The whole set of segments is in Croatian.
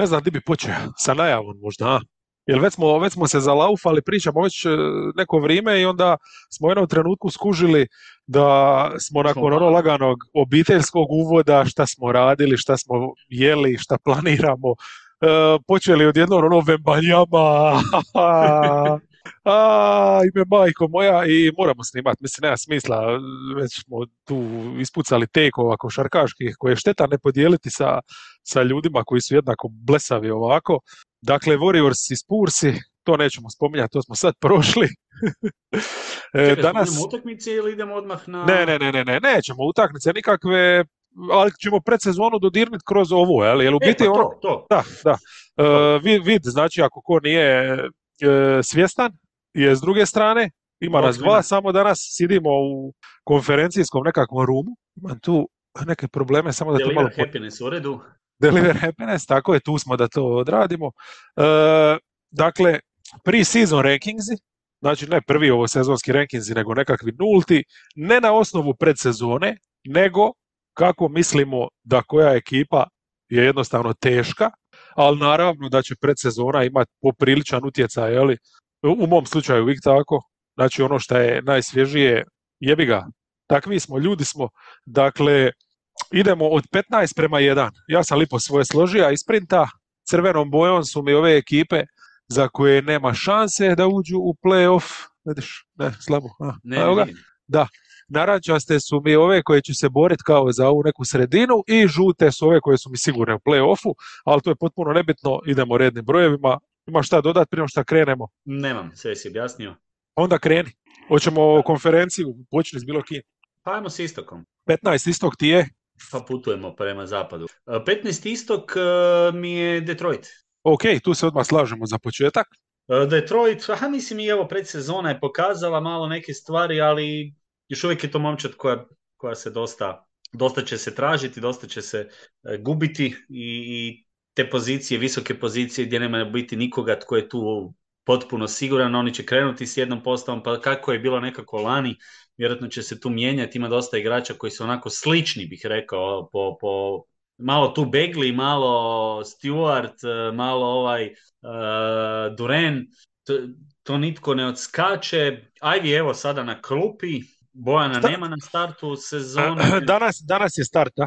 Ne znam di bi počeo, sa najavom možda, a? Jer već smo, već smo se zalaufali, pričamo već e, neko vrijeme i onda smo u jednom trenutku skužili da smo nakon ono laganog obiteljskog uvoda, šta smo radili, šta smo jeli, šta planiramo, e, počeli odjednom ono vembanjama, a, ime majko moja i moramo snimati, mislim nema smisla, već smo tu ispucali tekova košarkaških koje je šteta ne podijeliti sa, sa ljudima koji su jednako blesavi ovako. Dakle, Warriors i Spursi, to nećemo spominjati, to smo sad prošli. E, Čekaj, danas... utakmice ili idemo odmah na... Ne, ne, ne, ne, ne, nećemo utakmice nikakve, ali ćemo predsezonu dodirniti kroz ovo, jel? Jel u e, biti pa ono... To, Da, da. Uh, vid, vid, znači ako ko nije svjestan, je s druge strane, ima nas dva, samo danas sidimo u konferencijskom nekakvom rumu, imam tu neke probleme, samo da to malo... happiness u redu. Deliver happiness, tako je, tu smo da to odradimo. E, dakle, pre-season rankingsi, znači ne prvi ovo sezonski rankingsi, nego nekakvi nulti, ne na osnovu predsezone, nego kako mislimo da koja ekipa je jednostavno teška, ali naravno da će predsezona imati popriličan utjecaj, jeli, u mom slučaju uvijek tako, znači ono što je najsvježije, jebi ga, takvi smo, ljudi smo, dakle, idemo od 15 prema 1. Ja sam lipo svoje složio, a sprinta crvenom bojom su mi ove ekipe za koje nema šanse da uđu u playoff. Vidiš, ne, slabo. A, ne, ne, Da, narančaste su mi ove koje će se boriti kao za ovu neku sredinu i žute su ove koje su mi sigurne u play-offu, ali to je potpuno nebitno, idemo rednim brojevima. Ima šta dodati prije što krenemo? Nemam, sve si objasnio. Onda kreni. Hoćemo konferenciju, počni s bilo kim. Pa ajmo s istokom. 15 istok ti je? Pa putujemo prema zapadu. 15 istok mi je Detroit. Ok, tu se odmah slažemo za početak. Detroit, aha mislim i evo predsezona je pokazala malo neke stvari, ali još uvijek je to momčad koja, koja se dosta, dosta će se tražiti, dosta će se e, gubiti i, i te pozicije, visoke pozicije gdje nema biti nikoga tko je tu potpuno siguran, oni će krenuti s jednom postavom, pa kako je bilo nekako lani, vjerojatno će se tu mijenjati, ima dosta igrača koji su onako slični, bih rekao, po, po malo tu Begli, malo Stewart, e, malo ovaj uh, Duren, to, to, nitko ne odskače. Ajvi evo sada na klupi, Bojana nema na startu sezone. Danas, danas je start, da?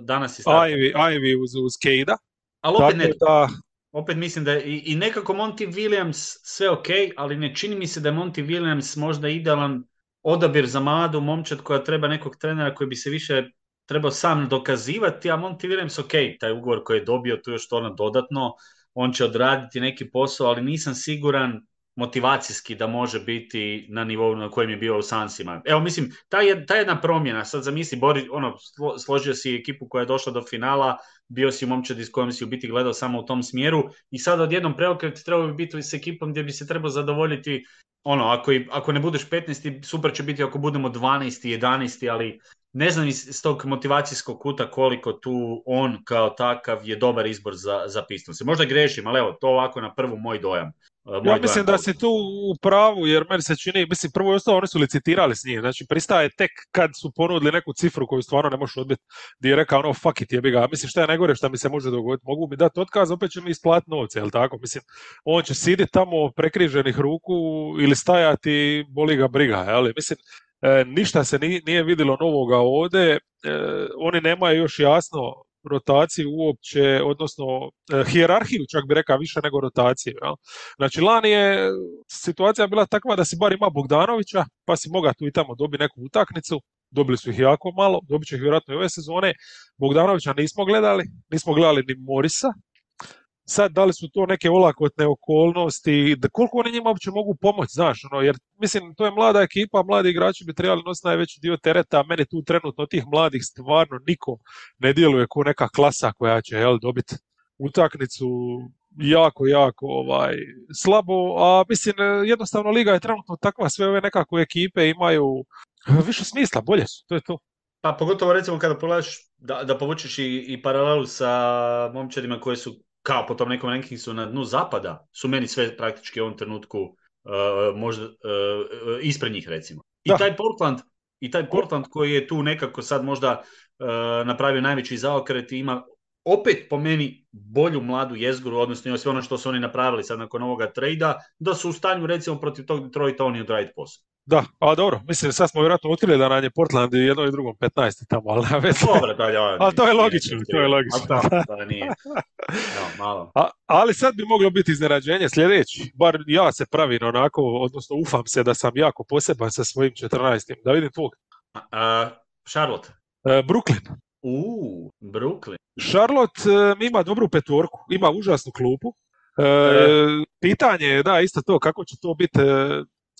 danas je start. Ivy, Ivy uz, uz Kejda. Ali opet ne, da... opet mislim da i, i nekako Monty Williams sve ok, ali ne čini mi se da je Monty Williams možda idealan odabir za mladu momčad koja treba nekog trenera koji bi se više trebao sam dokazivati, a Monty Williams ok, taj ugovor koji je dobio tu još to ono dodatno, on će odraditi neki posao, ali nisam siguran motivacijski da može biti na nivou na kojem je bio u Sansima. Evo, mislim, ta, je, ta jedna promjena, sad zamisli, Bori, ono, složio si ekipu koja je došla do finala, bio si u momčadi s kojom si u biti gledao samo u tom smjeru i sad odjednom preokret trebao bi biti s ekipom gdje bi se trebao zadovoljiti ono, ako, ako ne budeš 15. super će biti ako budemo 12. 11. ali ne znam iz, tog motivacijskog kuta koliko tu on kao takav je dobar izbor za, za se Možda grešim, ali evo, to ovako na prvu moj dojam. Uh, ja mislim da si tu u pravu, jer meni se čini, mislim, prvo i ostalo oni su licitirali s njim, znači pristaje tek kad su ponudili neku cifru koju stvarno ne možeš odbiti, gdje je rekao ono fuck it, jebi ga, mislim šta je najgore šta mi se može dogoditi, mogu mi dati otkaz, opet će mi isplatiti novce, jel tako, mislim, on će siditi tamo prekriženih ruku ili stajati, boli ga briga, jel, mislim, e, ništa se nije, nije vidjelo novoga ovdje, e, oni nemaju još jasno rotaciju uopće, odnosno e, hijerarhiju čak bi rekao više nego rotaciju. Jel? Znači lani je situacija bila takva da si bar ima Bogdanovića, pa si moga tu i tamo dobi neku utakmicu, dobili su ih jako malo, dobit će ih vjerojatno i ove sezone. Bogdanovića nismo gledali, nismo gledali ni Morisa, sad da li su to neke olakotne okolnosti, da koliko oni njima uopće mogu pomoći, znaš, ono, jer mislim to je mlada ekipa, mladi igrači bi trebali nositi najveći dio tereta, a meni tu trenutno tih mladih stvarno nikom ne djeluje kao neka klasa koja će jel, dobiti utakmicu jako, jako ovaj, slabo, a mislim jednostavno liga je trenutno takva, sve ove nekako ekipe imaju više smisla, bolje su, to je to. Pa pogotovo recimo kada pogledaš da, da povučeš i, i paralelu sa momčadima koje su kao po tom nekom rankingsu na dnu zapada, su meni sve praktički u ovom trenutku uh, možda uh, ispred njih recimo. I taj Portland, i taj Portland koji je tu nekako sad možda uh, napravio najveći zaokret i ima opet po meni bolju mladu jezgru, odnosno sve ono što su oni napravili sad nakon ovoga trejda, da su u stanju recimo protiv tog Detroita oni odraditi posao. Da, a dobro, mislim, sad smo vjerojatno otkrili da nam je Portland i jedno i drugom 15 tamo, ali na već... Dobro, da, ja, ali to je logično, to je logično. Da, to nije. No, malo. A, ali sad bi moglo biti iznenađenje sljedeći, bar ja se pravim onako, odnosno ufam se da sam jako poseban sa svojim 14. Da vidim tvog. Uh, Charlotte. Uh, Brooklyn. Uuu, Brooklyn. Charlotte uh, ima dobru petorku, ima užasnu klupu. Uh, pitanje je, da, isto to, kako će to biti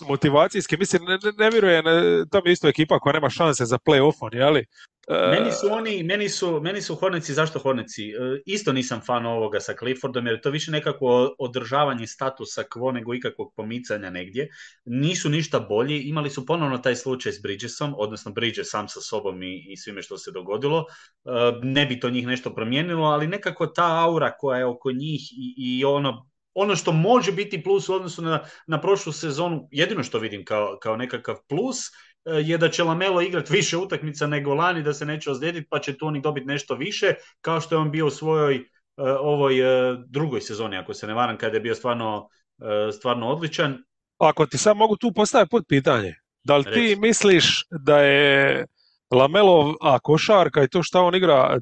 motivacijski, mislim, ne, ne, vjerujem, to mi je isto ekipa koja nema šanse za play-offon, jeli? Meni su oni, meni su, meni su Hornici, zašto Hornici? Isto nisam fan ovoga sa Cliffordom, jer to više nekako održavanje statusa quo nego ikakvog pomicanja negdje. Nisu ništa bolji, imali su ponovno taj slučaj s Bridgesom, odnosno Bridges sam sa sobom i, i svime što se dogodilo. Ne bi to njih nešto promijenilo, ali nekako ta aura koja je oko njih i, i ono ono što može biti plus u odnosu na, na prošlu sezonu, jedino što vidim kao, kao nekakav plus, e, je da će Lamelo igrati više utakmica nego lani, da se neće ozlijediti, pa će tu oni dobiti nešto više, kao što je on bio u svojoj uh, ovoj uh, drugoj sezoni, ako se ne varam, kada je bio stvarno, stvarno odličan. Ako ti sad mogu tu postaviti pod pitanje, da li ti misliš da je Lamelov, a košarka i to što on igra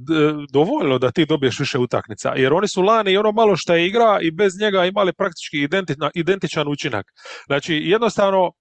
dovoljno da ti dobiješ više utakmica. Jer oni su lani i ono malo što je igra i bez njega imali praktički identičan učinak. Znači jednostavno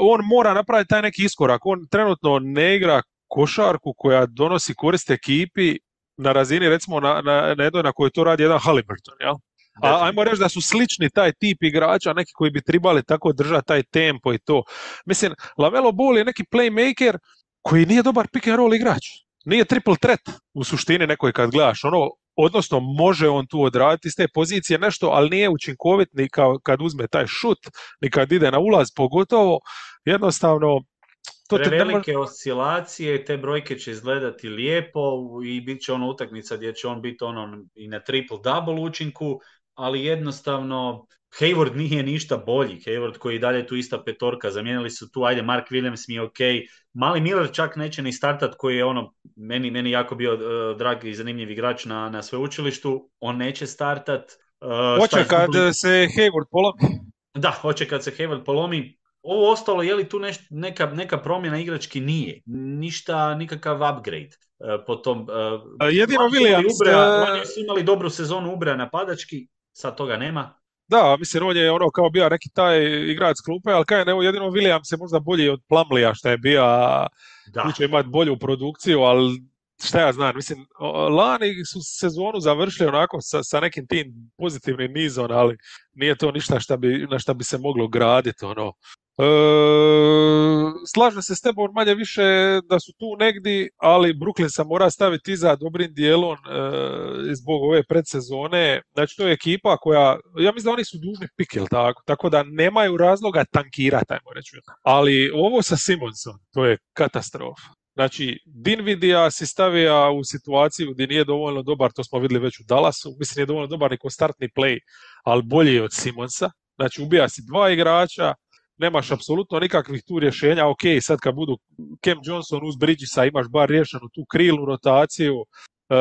on mora napraviti taj neki iskorak. On trenutno ne igra košarku koja donosi korist ekipi na razini recimo na, na, na jednoj na kojoj to radi jedan Halliburton. Jel? A ajmo reći da su slični taj tip igrača, neki koji bi trebali tako držati taj tempo i to. Mislim, Lamelo Ball je neki playmaker koji nije dobar pick and roll igrač. Nije triple threat u suštini nekoj kad gledaš. Ono, odnosno može on tu odraditi iz te pozicije nešto, ali nije učinkovit ni kad uzme taj šut, ni kad ide na ulaz, pogotovo jednostavno to te Prevelike oscilacije, te brojke će izgledati lijepo i bit će ono utakmica gdje će on biti ono i na triple double učinku, ali jednostavno Hayward nije ništa bolji. Hayward koji je dalje tu ista petorka, zamijenili su tu, ajde, Mark Williams mi je ok. Mali Miller čak neće ni startat koji je ono, meni, meni jako bio uh, drag i zanimljiv igrač na, na sveučilištu. On neće startat. Uh, hoće kad se Hayward polomi. Da, hoće kad se Hayward polomi. Ovo ostalo, je li tu neš, neka, neka promjena igrački? Nije. Ništa, nikakav upgrade. Uh, po tom, uh, Jedino Williams... Ubra, oni su imali dobru sezonu Ubra napadački, sad toga nema. Da, mislim, on je ono kao bio neki taj igrač klupe, ali kaj ne, jedino Williams je možda bolji od Plamlija što je bio, da. će imati bolju produkciju, ali šta ja znam, mislim, lani su sezonu završili onako sa, sa nekim tim pozitivnim nizom, ali nije to ništa šta bi, na šta bi se moglo graditi, ono. E, slažem se s tebom manje više da su tu negdje, ali Brooklyn se mora staviti iza dobrim dijelom e, zbog ove predsezone. Znači to je ekipa koja, ja mislim da oni su dužni pik, tako? Tako da nemaju razloga tankirati, ajmo reći. Ali ovo sa Simonsom, to je katastrofa. Znači, Dinvidija si stavija u situaciju gdje nije dovoljno dobar, to smo vidjeli već u Dallasu, mislim nije dovoljno dobar ni startni play, ali bolji je od Simonsa. Znači, ubija si dva igrača, nemaš apsolutno nikakvih tu rješenja, ok, sad kad budu Cam Johnson uz Bridgesa imaš bar rješenu tu krilnu rotaciju, e,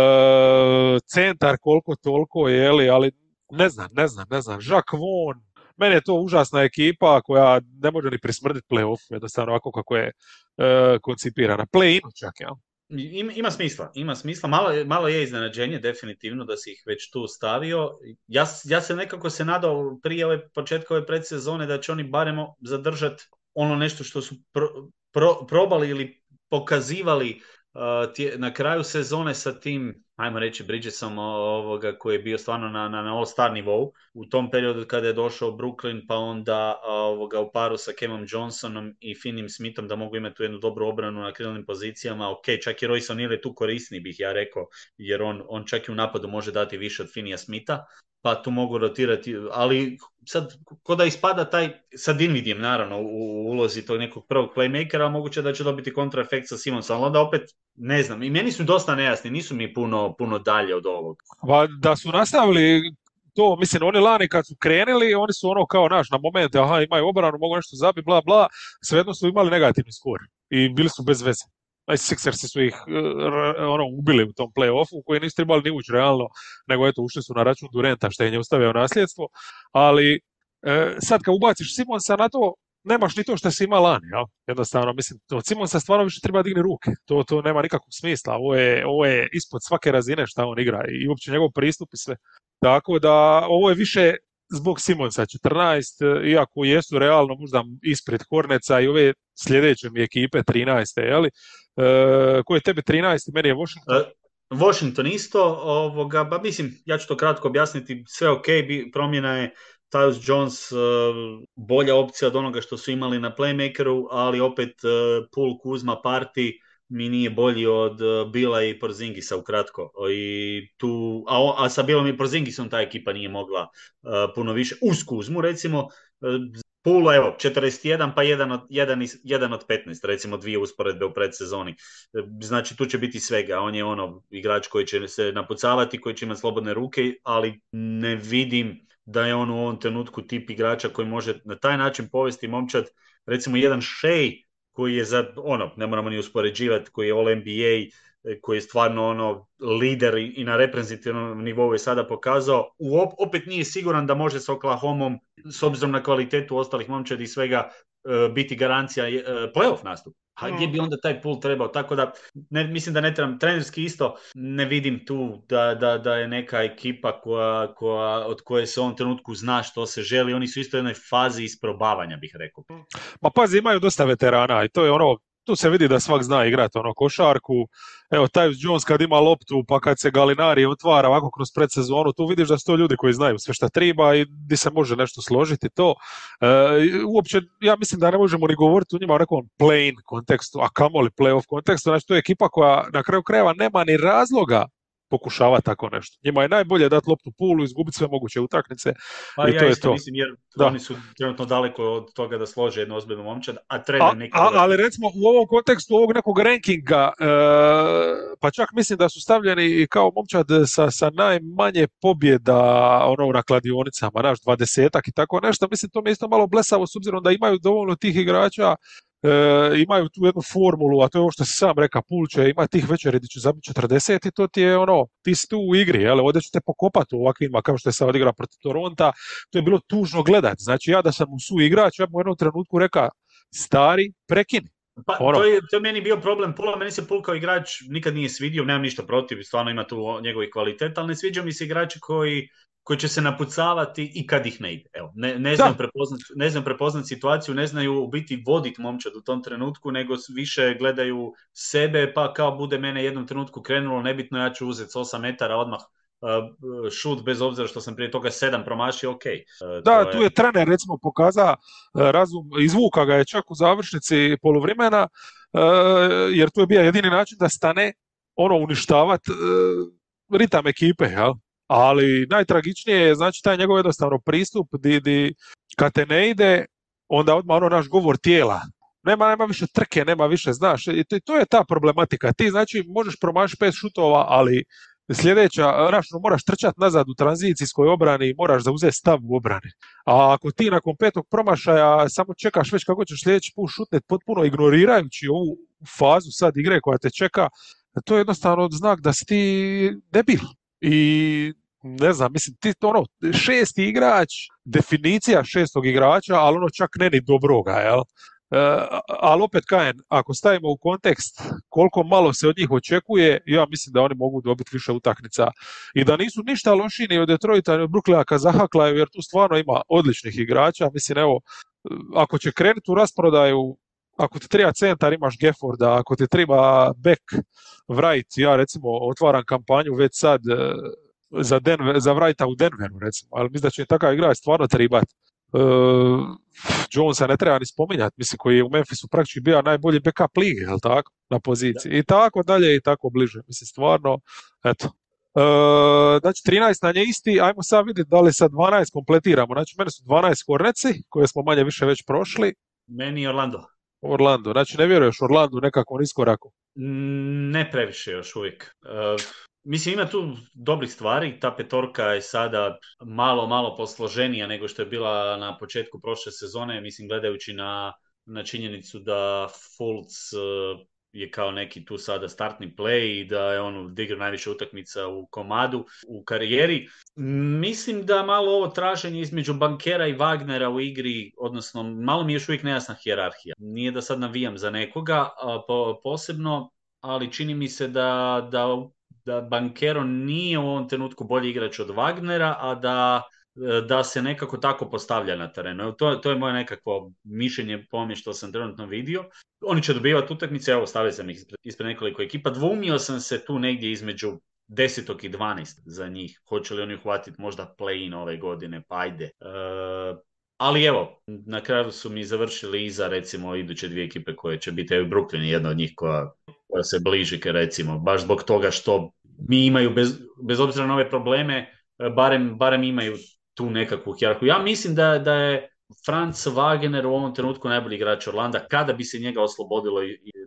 centar koliko toliko je, ali ne znam, ne znam, ne znam, Jacques Vaughn, meni je to užasna ekipa koja ne može ni prismrditi playoff, jednostavno ovako kako je e, koncipirana. Play-inu čak, ja. Ima, ima smisla, ima smisla. Malo, malo je iznenađenje definitivno da si ih već tu stavio. Ja, ja se nekako se nadao prije ove početka predsezone da će oni barem zadržati ono nešto što su pro, pro, probali ili pokazivali uh, na kraju sezone sa tim ajmo reći, Bridgesom ovoga, koji je bio stvarno na, na, na all-star nivou. U tom periodu kada je došao Brooklyn, pa onda ovoga, u paru sa Kemom Johnsonom i Finim Smithom da mogu imati tu jednu dobru obranu na krilnim pozicijama. Ok, čak i Royce O'Neal je tu korisni, bih ja rekao, jer on, on čak i u napadu može dati više od Finija Smitha pa tu mogu rotirati, ali sad ko da ispada taj, sa Dinvidijem naravno u ulozi tog nekog prvog playmakera, moguće da će dobiti kontraefekt sa Simonsom, ali onda opet ne znam, i meni su dosta nejasni, nisu mi puno, puno dalje od ovog. Pa da su nastavili to, mislim, oni lani kad su krenuli, oni su ono kao naš, na momente, aha, imaju obranu, mogu nešto zabiti, bla, bla, svejedno su imali negativni skor i bili su bez veze. Sixersi su ih ono, ubili u tom play-offu koji nisu trebali ni ući realno, nego eto, ušli su na račun Durenta što je nje ustavio nasljedstvo, ali e, sad kad ubaciš Simonsa na to, nemaš ni to što si imao lani, jel? Jednostavno, mislim, od Simonsa stvarno više treba digni ruke. To, to nema nikakvog smisla. Ovo je, ovo je ispod svake razine šta on igra i uopće njegov pristup i sve. Tako da, ovo je više zbog Simonsa 14, iako jesu realno možda ispred Horneca i ove sljedeće mi ekipe 13. Jeli? E, ko je tebe 13. Meni je Washington. E, Washington isto, ovoga, ba mislim, ja ću to kratko objasniti, sve ok, promjena je Tyus Jones uh, bolja opcija od onoga što su imali na playmakeru, ali opet uh, Pool Kuzma Party mi nije bolji od uh, Bila i Porzingisa ukratko. I tu, a, a sa Bilom i Porzingisom ta ekipa nije mogla puno više. Uz Kuzmu recimo, Pula, evo, 41 pa 1 od, 1, 1 od 15, recimo dvije usporedbe u predsezoni. Znači tu će biti svega. On je ono igrač koji će se napucavati, koji će imati slobodne ruke, ali ne vidim da je on u ovom trenutku tip igrača koji može na taj način povesti momčad, recimo jedan Shea koji je za, ono, ne moramo ni uspoređivati, koji je All NBA, koji je stvarno ono lider i na reprezentativnom nivou je sada pokazao, opet nije siguran da može s Oklahomom, s obzirom na kvalitetu ostalih momčadi i svega, e, biti garancija e, playoff nastup. A gdje bi mm. onda taj pool trebao? Tako da, ne, mislim da ne trebam, trenerski isto ne vidim tu da, da, da je neka ekipa koja, koja, od koje se u ovom trenutku zna što se želi. Oni su isto u jednoj fazi isprobavanja, bih rekao. Ma pazi, imaju dosta veterana i to je ono tu se vidi da svak zna igrati ono košarku. Evo, Tyus Jones kad ima loptu, pa kad se Galinari otvara ovako kroz predsezonu, tu vidiš da su to ljudi koji znaju sve šta treba i di se može nešto složiti to. E, uopće, ja mislim da ne možemo ni govoriti u njima o nekom plain kontekstu, a kamoli playoff kontekstu. Znači, to je ekipa koja na kraju krajeva nema ni razloga pokušava tako nešto. Njima je najbolje dati loptu pulu, izgubiti sve moguće utakmice pa, i ja to isto je to. mislim jer da. oni su trenutno daleko od toga da slože jednu ozbiljnu momčad, a trener neki... Ali recimo u ovom kontekstu ovog nekog rankinga, e, pa čak mislim da su stavljeni kao momčad sa, sa najmanje pobjeda ono na kladionicama, naš dvadesetak i tako nešto, mislim to mi je isto malo blesavo s obzirom da imaju dovoljno tih igrača e, imaju tu jednu formulu, a to je ovo što si sam reka, Pulče, ima tih večeri gdje će zabiti 40 i to ti je ono, ti si tu u igri, jel, ovdje ćete pokopati u ovakvima kao što je sad odigra protiv Toronta, to je bilo tužno gledati, znači ja da sam u su igrač, ja bi u jednom trenutku reka, stari, prekini. Pa, to, je, to je meni bio problem. Pula, meni se Pul kao igrač nikad nije svidio, nemam ništa protiv, stvarno ima tu njegovih kvaliteta, ali ne sviđa mi se igrači koji koji će se napucavati i kad ih ne ide. Evo, ne, ne, znam prepoznat, ne znam prepoznat situaciju, ne znaju u biti voditi momčad u tom trenutku, nego više gledaju sebe, pa kao bude mene jednom trenutku krenulo, nebitno ja ću uzeti s 8 metara odmah šut bez obzira što sam prije toga sedam promašio, ok. Da, tu je trener recimo pokaza uh, razum, izvuka ga je čak u završnici poluvremena, jer tu je bio jedini način da stane ono uništavati ritam ekipe, jel? ali najtragičnije je znači taj njegov jednostavno pristup di, di kad te ne ide, onda odmah ono naš govor tijela. Nema, nema više trke, nema više, znaš, i to, to je ta problematika. Ti znači možeš promašiti pet šutova, ali sljedeća, znaš, no, moraš trčati nazad u tranzicijskoj obrani i moraš zauzeti stav u obrani. A ako ti nakon petog promašaja samo čekaš već kako ćeš sljedeći put šutnet potpuno ignorirajući ovu fazu sad igre koja te čeka, to je jednostavno znak da si ti debil. I ne znam, mislim, ti to ono, šesti igrač, definicija šestog igrača, ali ono čak ne ni dobroga, jel? E, ali opet kajem, ako stavimo u kontekst koliko malo se od njih očekuje, ja mislim da oni mogu dobiti više utakmica i da nisu ništa lošiji ni od Detroita ni od Brooklyna zahaklaju, jer tu stvarno ima odličnih igrača. Mislim, evo, ako će krenuti u rasprodaju, ako ti treba centar, imaš Gefforda, ako ti treba back, Wright, ja recimo otvaram kampanju već sad e, za, Denver, za Wrighta u Denveru recimo, ali mislim da će takav igrač stvarno tribati. Uh, Jonesa ne treba ni spominjati, mislim koji je u Memphisu praktički bio najbolji backup lige, jel tako, na poziciji. I tako dalje i tako bliže. Mislim, stvarno, eto. Uh, znači 13 na nje isti, ajmo sad vidjeti da li sa 12 kompletiramo. Znači mene su 12 korneci, koje smo manje više već prošli. Meni Orlando. Orlando, znači ne vjeruješ Orlando nekakvom iskoraku? Ne previše još uvijek. Uh, Mislim, ima tu dobrih stvari. Ta petorka je sada malo, malo posloženija nego što je bila na početku prošle sezone. Mislim, gledajući na, na činjenicu da Fultz uh, je kao neki tu sada startni play i da je on odigrao najviše utakmica u komadu u karijeri. Mislim da malo ovo traženje između bankera i Wagnera u igri, odnosno malo mi je još uvijek nejasna hijerarhija. Nije da sad navijam za nekoga po, posebno, ali čini mi se da, da, da Bankero nije u ovom trenutku bolji igrač od Wagnera, a da da se nekako tako postavlja na terenu. To, to je moje nekakvo mišljenje po što sam trenutno vidio. Oni će dobivati utakmice, evo stavio sam ih ispred nekoliko ekipa. Dvumio sam se tu negdje između 10. i 12. za njih. Hoće li oni uhvatiti možda play-in ove godine, pa ajde. E, ali evo, na kraju su mi završili iza recimo iduće dvije ekipe koje će biti, evo Brooklyn jedna od njih koja, koja se bliži, recimo, baš zbog toga što mi imaju, bez, bez obzira na ove probleme, barem, barem imaju tu nekakvu hjerarhiju. Ja mislim da, da je Franz Wagner u ovom trenutku najbolji igrač Orlanda kada bi se njega oslobodilo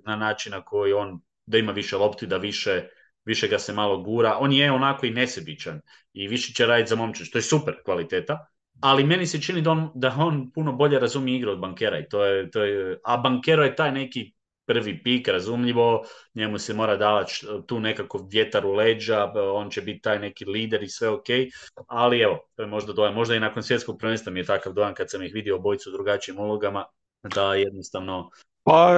na način na koji on da ima više lopti, da više, više ga se malo gura. On je onako i nesebičan i više će raditi za momče, što je super kvaliteta. Ali meni se čini da on, da on puno bolje razumije igru od bankera i to je, to je, a bankero je taj neki prvi pik, razumljivo, njemu se mora davati tu nekako vjetar u leđa, on će biti taj neki lider i sve ok, ali evo, to je možda dojam, možda i nakon svjetskog prvenstva mi je takav dojam kad sam ih vidio obojicu u drugačijim ulogama, da jednostavno... Pa,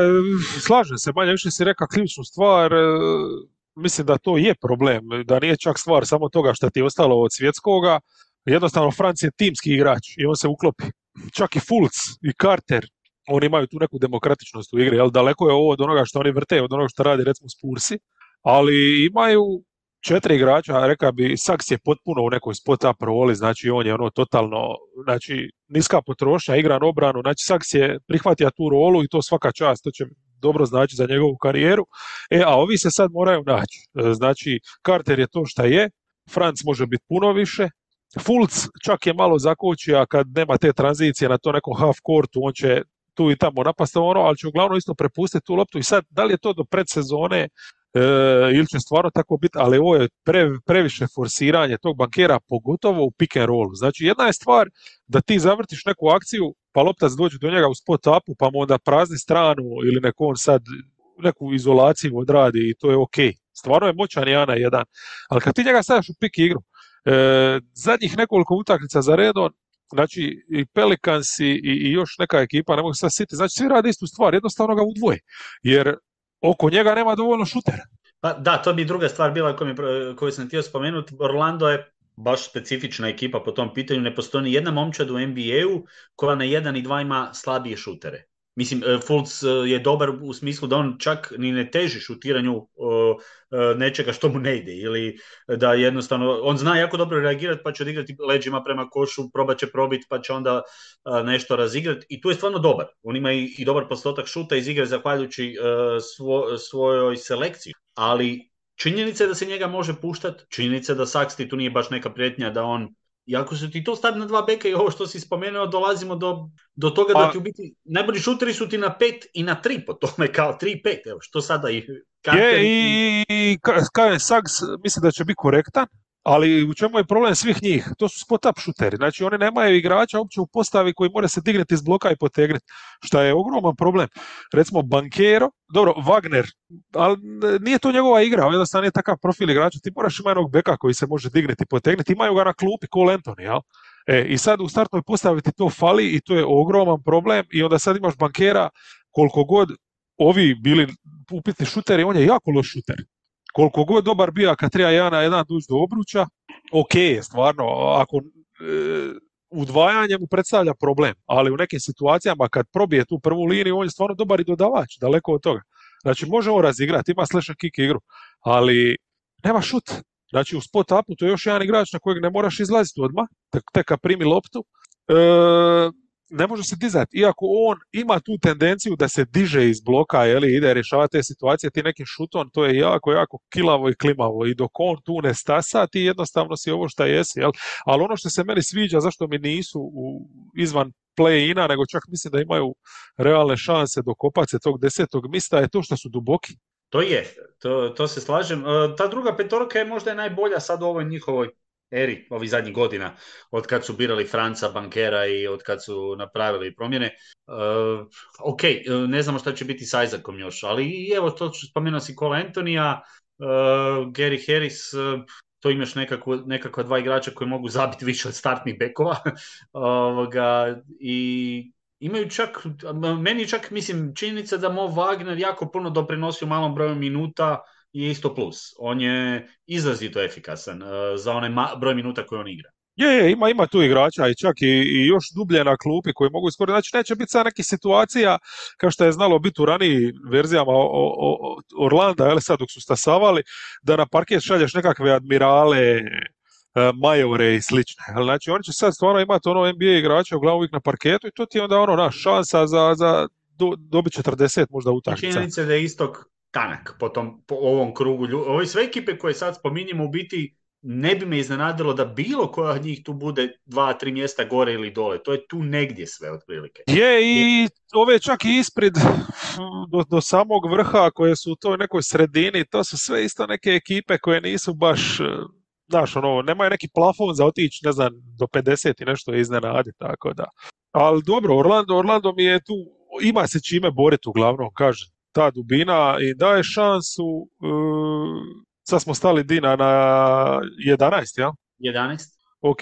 slažem se, manje više si rekao ključnu stvar, e, mislim da to je problem, da nije čak stvar samo toga što ti je ostalo od svjetskoga, jednostavno Franc je timski igrač i on se uklopi. Čak i Fulc i Carter oni imaju tu neku demokratičnost u igri, jel daleko je ovo od onoga što oni vrte, od onoga što radi recimo Spursi, ali imaju četiri igrača, reka bi, Saks je potpuno u nekoj spot up roli, znači on je ono totalno, znači niska potrošnja, igra obranu, znači Saks je prihvatio tu rolu i to svaka čast, to će dobro znači za njegovu karijeru. E, a ovi se sad moraju naći. E, znači, Carter je to šta je, Franc može biti puno više, Fulc čak je malo zakočio, a kad nema te tranzicije na to nekom half courtu, on će tu i tamo napasta ono, ali će uglavnom isto prepustiti tu loptu i sad da li je to do predsezone e, ili će stvarno tako biti, ali ovo je previše forsiranje tog bankera, pogotovo u pick and rollu. Znači jedna je stvar da ti zavrtiš neku akciju, pa loptac dođe do njega u spot upu, pa mu onda prazni stranu ili neko on sad neku izolaciju odradi i to je ok. Stvarno je moćan jedan jedan. Ali kad ti njega stavljaš u pik igru, e, zadnjih nekoliko utakmica za redom, znači i Pelicans i, i još neka ekipa, ne mogu se sjetiti, znači svi rade istu stvar, jednostavno ga udvoje, jer oko njega nema dovoljno šutera. Pa da, to bi druga stvar bila koju, koju sam htio spomenuti. Orlando je baš specifična ekipa po tom pitanju. Ne postoji ni jedna momčad u NBA-u koja na jedan i dva ima slabije šutere. Mislim, e, Fultz e, je dobar u smislu da on čak ni ne teži šutiranju e, nečega što mu ne ide ili da jednostavno, on zna jako dobro reagirati pa će odigrati leđima prema košu, probat će probiti pa će onda nešto razigrati i tu je stvarno dobar. On ima i, dobar postotak šuta iz igre zahvaljujući svojoj selekciji, ali činjenica je da se njega može puštati, činjenica je da Saksti tu nije baš neka prijetnja da on i ako se ti to stavi na dva beka i ovo što si spomenuo, dolazimo do, do toga da ti u biti najbolji šuteri su ti na pet i na tri po tome, kao tri pet, evo što sada i... Je, i, i, i Saks mislim da će biti korektan, ali u čemu je problem svih njih? To su spot up šuteri. Znači oni nemaju igrača uopće u postavi koji mora se dignuti iz bloka i potegnuti. Što je ogroman problem. Recimo Bankero, dobro, Wagner, ali nije to njegova igra, jednostavno nije takav profil igrača. Ti moraš imati jednog beka koji se može dignuti i potegnuti. Imaju ga na klupi Cole Anthony, jel? E, I sad u startnoj postavi ti to fali i to je ogroman problem i onda sad imaš bankera koliko god ovi bili upitni šuteri, on je jako loš šuter koliko god dobar bio kad treba jedan na jedan doći do obruča, ok stvarno, ako e, udvajanje mu predstavlja problem, ali u nekim situacijama kad probije tu prvu liniju, on je stvarno dobar i dodavač, daleko od toga. Znači može on razigrati, ima slash kick igru, ali nema šut. Znači u spot upu to je još jedan igrač na kojeg ne moraš izlaziti odmah, tek kad primi loptu. E, ne može se dizati, iako on ima tu tendenciju da se diže iz bloka, ili ide rješavati te situacije, ti nekim šutom, to je jako, jako kilavo i klimavo i dok on tu ne stasa, ti jednostavno si ovo što jesi, jel? ali ono što se meni sviđa, zašto mi nisu u, izvan play-ina, nego čak mislim da imaju realne šanse dokopati se tog desetog mista, je to što su duboki. To je, to, to se slažem. E, ta druga petorka je možda najbolja sad u ovoj njihovoj eri ovih zadnjih godina, od kad su birali Franca, Bankera i od kad su napravili promjene. Uh, ok, ne znamo šta će biti s Isaacom još, ali evo to spomenuo si Cole Antonija, uh, Gary Harris, uh, to imaš nekako, nekakva dva igrača koji mogu zabiti više od startnih bekova. Ovoga, I imaju čak, meni čak, mislim, činjenica da Mo Wagner jako puno doprinosi u malom broju minuta je isto plus. On je izrazito efikasan uh, za onaj broj minuta koje on igra. Je, je, ima, ima tu igrača i čak i, i još dublje na klupi koji mogu iskoristiti. Znači, neće biti sad nekih situacija kao što je znalo biti u ranijim verzijama o, o, Orlanda, ali sad dok su stasavali, da na parket šalješ nekakve admirale, e, majore i slične. Znači, oni će sad stvarno imati ono NBA igrača u glavu na parketu i to ti je onda ono naš šansa za, za do, dobiti 40 možda utakmica. Činjenica da je istok tanak po, tom, po ovom krugu. Ove sve ekipe koje sad spominjemo u biti ne bi me iznenadilo da bilo koja od njih tu bude dva, tri mjesta gore ili dole. To je tu negdje sve otprilike. Je i ove čak i ispred do, do samog vrha koje su u toj nekoj sredini, to su sve isto neke ekipe koje nisu baš znaš, ono, nemaju neki plafon za otići, ne znam, do 50 i nešto iznenadi, tako da. Ali dobro, Orlando, Orlando mi je tu, ima se čime boriti uglavnom, kažem ta dubina i daje šansu, uh, sad smo stali Dina na 11, ja? 11. Ok.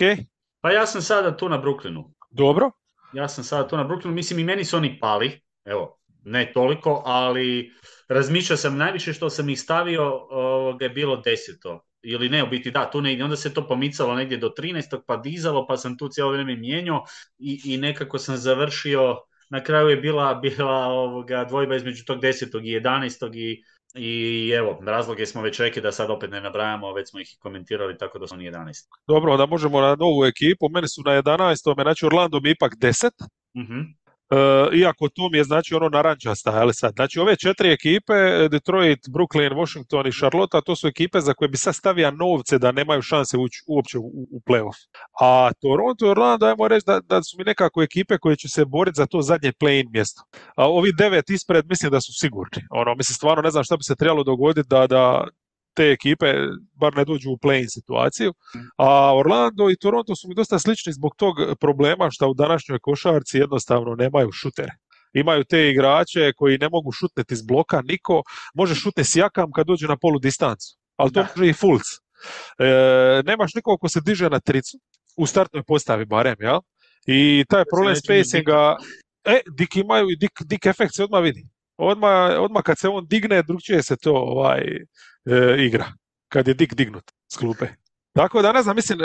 Pa ja sam sada tu na Brooklynu. Dobro. Ja sam sada tu na Brooklynu, mislim i meni su oni pali, evo, ne toliko, ali razmišljao sam najviše što sam ih stavio, ovoga je bilo deseto. Ili ne, u biti da, tu negdje, onda se to pomicalo negdje do 13. pa dizalo, pa sam tu cijelo vrijeme mijenjao i, i nekako sam završio na kraju je bila, bila ovoga dvojba između tog desetog i jedanestog i, i evo, razloge smo već rekli da sad opet ne nabrajamo, već smo ih komentirali tako da su oni 11. Dobro, da možemo na novu ekipu, meni su na 11. Znači Orlando mi ipak 10. Uh-huh. E, iako to mi je znači ono narančasta, ali sad. Znači ove četiri ekipe, Detroit, Brooklyn, Washington i Charlotte, to su ekipe za koje bi sad stavio novce da nemaju šanse ući uopće u, u playoff. A Toronto i Orlando, ajmo reći da, da su mi nekako ekipe koje će se boriti za to zadnje play-in mjesto. A ovi devet ispred mislim da su sigurni. Ono, mislim, stvarno ne znam šta bi se trebalo dogoditi da, da te ekipe bar ne dođu u play-in situaciju. A Orlando i Toronto su mi dosta slični zbog tog problema što u današnjoj košarci jednostavno nemaju šutere. Imaju te igrače koji ne mogu šutneti iz bloka, niko može šutne sjakam kad dođe na polu distancu, ali to može i Fulc. E, nemaš nikog ko se diže na tricu, u startnoj postavi barem, jel? I taj problem spacinga, e, dik imaju i dik, dik efekt se odmah vidi. Odmah, odmah kad se on digne, drugčije se to ovaj, e, igra, kad je dik dignut s klupe. Tako da ne znam, mislim, e,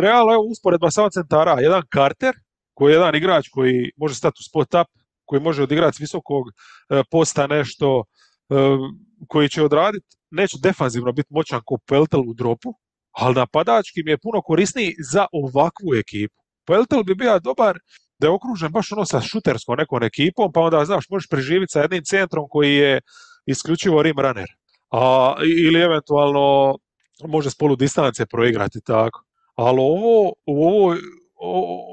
realno je usporedba samo centara. Jedan Carter, koji je jedan igrač koji može stati u spot up, koji može odigrati s visokog e, posta nešto, e, koji će odraditi, neće defanzivno biti moćan ko Peltel u dropu, ali napadački mi je puno korisniji za ovakvu ekipu. Peltel bi bio dobar da je okružen baš ono sa šuterskom nekom ekipom, pa onda, znaš, možeš preživjeti sa jednim centrom koji je isključivo rim runner a, ili eventualno može s polu distance proigrati tako. Ali ovo, ovo,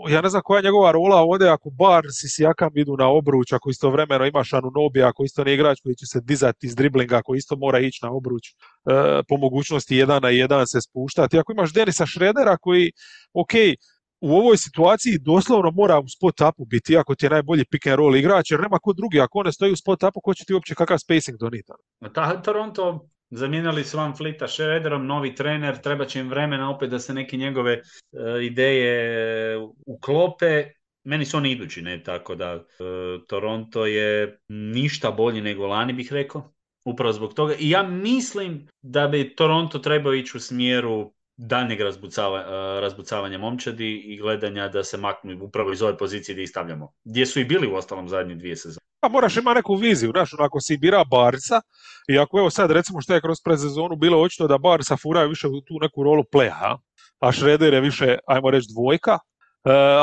ja ne znam koja je njegova rola ovdje ako bar si Sijakam idu na obruč, ako istovremeno imaš Anunobi, ako isto nije igrač koji će se dizati iz driblinga, ako isto mora ići na obruč, e, po mogućnosti jedan na jedan se spuštati. Ako imaš Denisa Šredera koji, ok, u ovoj situaciji doslovno mora u spot upu biti, ako ti je najbolji pick and roll igrač, jer nema ko drugi, ako on ne stoji u spot upu, ko će ti uopće kakav spacing doniti? Ta, Toronto zamijenili su Van Flita Schroederom, novi trener, treba će im vremena opet da se neke njegove e, ideje uklope. Meni su oni idući, ne, tako da e, Toronto je ništa bolji nego lani bih rekao, upravo zbog toga. I ja mislim da bi Toronto trebao ići u smjeru daljnjeg razbucava, e, razbucavanja momčadi i gledanja da se maknu upravo iz ove pozicije gdje ih stavljamo. Gdje su i bili u ostalom zadnje dvije sezone. Pa moraš ima neku viziju, znaš, ono, ako si bira Barca i ako evo sad recimo što je kroz predsezonu bilo očito da Barca furaju više u tu neku rolu pleja, a Šreder je više, ajmo reći, dvojka, e,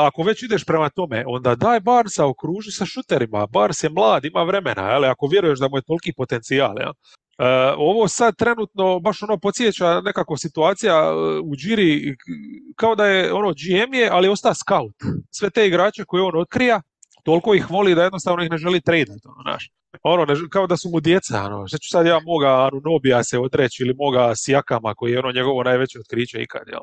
ako već ideš prema tome, onda daj Barca okruži sa šuterima. Bars je mlad, ima vremena, ali ako vjeruješ da mu je toliki potencijal, ja? Uh, ovo sad trenutno baš ono podsjeća nekako situacija e, u Džiri kao da je ono GM je, ali osta scout. Sve te igrače koje on otkrija, toliko ih voli da jednostavno ih ne želi tradati, ono, znaš. Ono, ne, kao da su mu djeca, ono, što ću sad ja moga Anunobija se odreći ili moga Sijakama koji je ono njegovo najveće otkriće ikad, jel?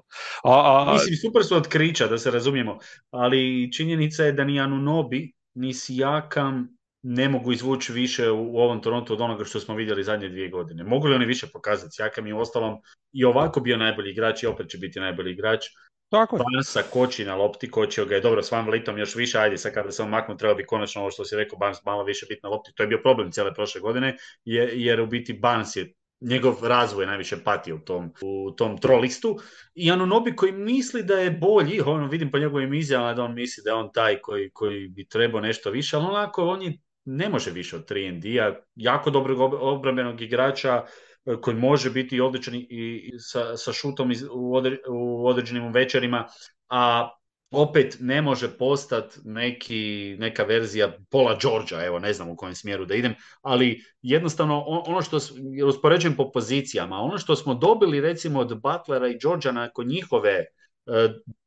Mislim, super su otkrića, da se razumijemo, ali činjenica je da ni Anunobi, ni Sijakam ne mogu izvući više u ovom Torontu od onoga što smo vidjeli zadnje dvije godine. Mogu li oni više pokazati? Sijakam je u ostalom i ovako bio najbolji igrač i opet će biti najbolji igrač. Tako Bansa koči na lopti, kočio ga je dobro s Van Vlitom još više, ajde sad kada se on maknu treba bi konačno ovo što si rekao, Bans malo više biti na lopti, to je bio problem cijele prošle godine, jer u biti Bans je njegov razvoj najviše patio u tom, u tom trolistu i Anunobi koji misli da je bolji, ono vidim po njegovim izjavama da on misli da je on taj koji, koji bi trebao nešto više, ali onako on je ne može više od 3 a jako dobrog obrambenog igrača e, koji može biti odličan i sa, sa šutom u, određenim večerima, a opet ne može postati neki, neka verzija Pola Georgia, evo ne znam u kojem smjeru da idem, ali jednostavno ono što uspoređujem po pozicijama, ono što smo dobili recimo od Butlera i Georgia nakon njihove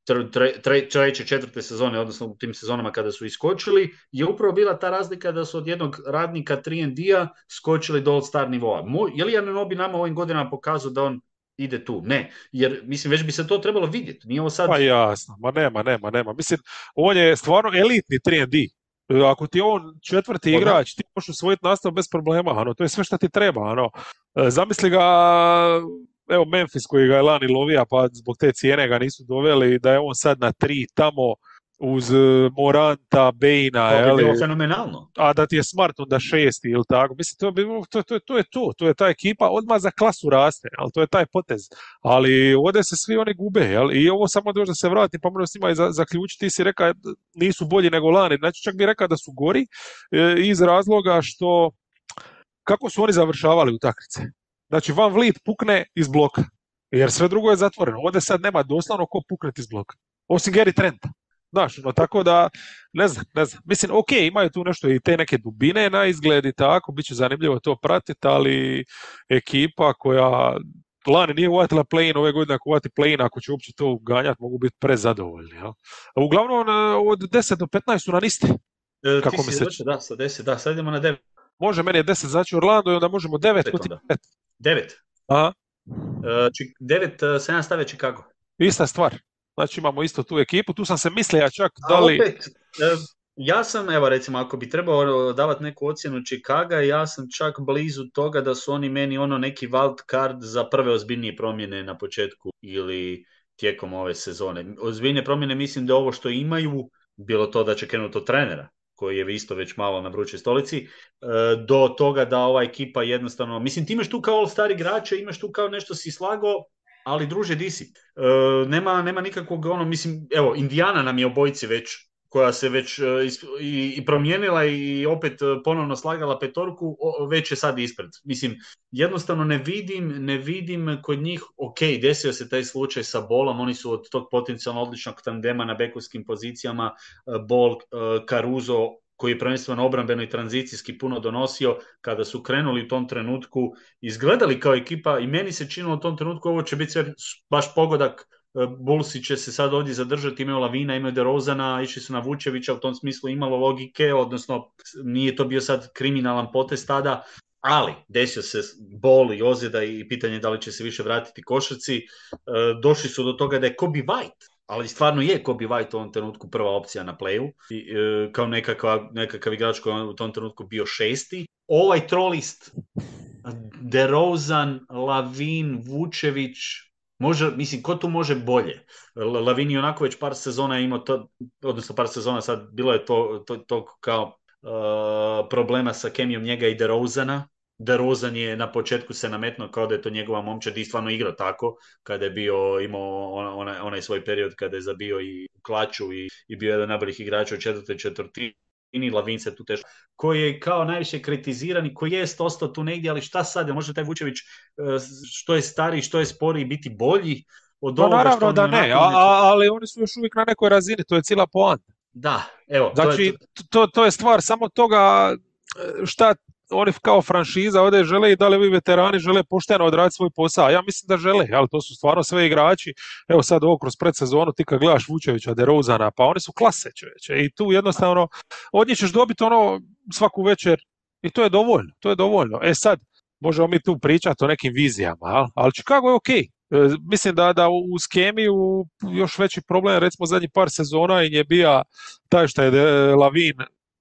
e, treće, četvrte sezone, odnosno u tim sezonama kada su iskočili, je upravo bila ta razlika da su od jednog radnika 3 a skočili do star nivoa. Je li Janinobi nama ovim godinama pokazao da on ide tu. Ne, jer mislim već bi se to trebalo vidjeti. Nije ovo sad... Pa jasno, ma nema, nema, nema. Mislim, on je stvarno elitni 3D. Ako ti je on četvrti igrač, ti možeš usvojiti nastav bez problema, ano, to je sve što ti treba, ano. E, zamisli ga, evo Memphis koji ga je lani lovija, pa zbog te cijene ga nisu doveli, da je on sad na tri tamo, uz e, Moranta, Bejna, to je bilo fenomenalno. A da ti je Smart onda šesti ili tako. Mislim, to, to, to, to, je to. To je ta ekipa, odmah za klasu raste, ali to je taj potez. Ali ovdje se svi oni gube, jel? I ovo samo da se vrati, pa možda s njima i zaključiti, ti si rekao nisu bolji nego lani. Znači čak bi rekao da su gori e, iz razloga što kako su oni završavali u takrice. Znači Van Vliet pukne iz bloka, jer sve drugo je zatvoreno. Ovdje sad nema doslovno ko pukneti iz bloka. Osim Gary Trenta. Znaš, no, tako da, ne znam, ne znam. Mislim, ok, imaju tu nešto i te neke dubine na izgled i tako, bit će zanimljivo to pratiti, ali ekipa koja lani nije uvatila play ove godine ako uvati play ako će uopće to ganjati, mogu biti prezadovoljni. Uglavnom, od 10 do 15 su na listi. E, Kako mi se... Da, sa 10, da, sad idemo na 9. Može, meni je 10 znači Orlando i onda možemo 9 protiv 5. 9? Aha. Uh, 9 sam ja stavio Chicago. Ista stvar. Znači imamo isto tu ekipu, tu sam se mislio čak da li... opet, e, ja sam, evo recimo, ako bi trebao davati neku ocjenu Chicago, ja sam čak blizu toga da su oni meni ono neki wild card za prve ozbiljnije promjene na početku ili tijekom ove sezone. Ozbiljne promjene mislim da ovo što imaju, bilo to da će krenuti od trenera, koji je isto već malo na vrućoj stolici, e, do toga da ova ekipa jednostavno, mislim ti imaš tu kao all-star igrače, imaš tu kao nešto si slago, ali druže di si? E, nema, nema nikakvog ono, mislim, evo, Indijana nam je obojici već koja se već e, i, promijenila i opet ponovno slagala petorku, već je sad ispred. Mislim, jednostavno ne vidim, ne vidim kod njih, ok, desio se taj slučaj sa Bolom, oni su od tog potencijalno odličnog tandema na bekovskim pozicijama, Bol, Caruso, koji je prvenstveno obrambeno i tranzicijski puno donosio, kada su krenuli u tom trenutku, izgledali kao ekipa i meni se činilo u tom trenutku ovo će biti sve baš pogodak, e, Bulsi će se sad ovdje zadržati, imaju Lavina, imaju Derozana, išli su na Vučevića, u tom smislu imalo logike, odnosno nije to bio sad kriminalan potez tada, ali desio se bol i ozljeda i pitanje da li će se više vratiti košarci. E, došli su do toga da je Kobe White ali stvarno je Kobe White u ovom trenutku prva opcija na playu, i, e, kao nekakav, nekakav igrač koji je u tom trenutku bio šesti. Ovaj trolist, DeRozan, Lavin, Vučević, Može, mislim, ko tu može bolje? Lavin je onako već par sezona imao to, odnosno par sezona sad, bilo je to, to, to kao uh, problema sa kemijom njega i DeRozana, DeRozan je na početku se nametnuo kao da je to njegova momčad i stvarno igra tako, kada je bio, imao onaj, onaj svoj period kada je zabio i klaču i, i bio jedan najboljih igrača u četvrtoj četvrtini. Lavin se tu teško, koji je kao najviše kritiziran i koji jest ostao tu negdje, ali šta sad, može taj Vučević e, što je stariji, što je sporiji biti bolji od pa ovoga naravno da ne, a, ali oni su još uvijek na nekoj razini, to je cijela poanta. Da, evo. Znači, to, je to, to je stvar samo toga e, šta oni kao franšiza ovdje žele i da li ovi veterani žele pošteno odraditi svoj posao. Ja mislim da žele, ali to su stvarno sve igrači. Evo sad ovo kroz predsezonu ti kad gledaš Vučevića, Derozana, pa oni su klase čovječe. I tu jednostavno od njih ćeš dobiti ono svaku večer i to je dovoljno, to je dovoljno. E sad, možemo mi tu pričati o nekim vizijama, ali Chicago je ok. E, mislim da, da u skemiju još veći problem, recimo zadnji par sezona i je bio taj što je Lavin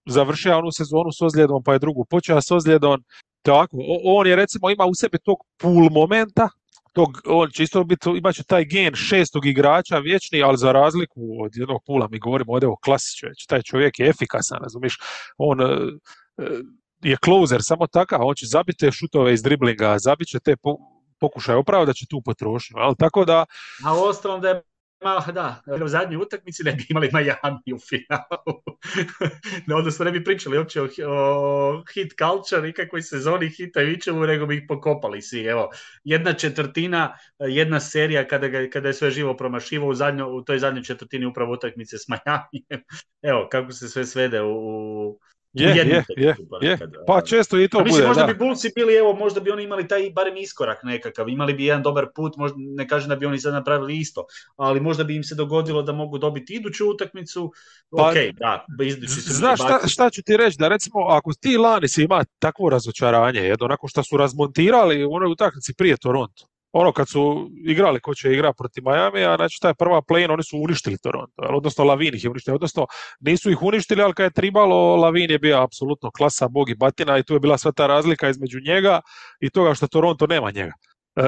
završio onu sezonu s ozljedom pa je drugu počeo s ozljedom. Tako, on je recimo ima u sebi tog pool momenta, tog, on će isto biti, imat će taj gen šestog igrača vječni, ali za razliku od jednog pula, mi govorimo ovdje o klasiču, taj čovjek je efikasan, razumiješ, on e, je closer, samo takav, on će zabiti te šutove iz driblinga, zabit će te pokušaje opravda će tu potrošnju, ali tako da... A ostalom da je Ma, da, u zadnjoj utakmici ne bi imali Miami u finalu. Odnosno ne bi pričali uopće o, o hit culture, nikakvoj sezoni hita i ičemu, nego bi ih pokopali svi. Evo, jedna četvrtina, jedna serija kada, ga, kada je sve živo promašivo u, zadnjo, u toj zadnjoj četvrtini upravo utakmice s Miami. Evo, kako se sve svede u, je, je, je, je. Pa često i to mislim, bude, možda bi Bullsi bili, evo, možda bi oni imali taj barem iskorak nekakav, imali bi jedan dobar put, možda, ne kažem da bi oni sad napravili isto, ali možda bi im se dogodilo da mogu dobiti iduću utakmicu, pa, ok, da, Znaš šta, šta, ću ti reći, da recimo ako ti lani si ima takvo razočaranje, jedno nakon što su razmontirali u onoj utakmici prije Toronto, ono kad su igrali ko će igra protiv Miami, a znači taj prva play oni su uništili Toronto, odnosno Lavin ih je uništio, odnosno nisu ih uništili, ali kad je tribalo, Lavin je bio apsolutno klasa, bog i batina i tu je bila sva ta razlika između njega i toga što Toronto nema njega. E,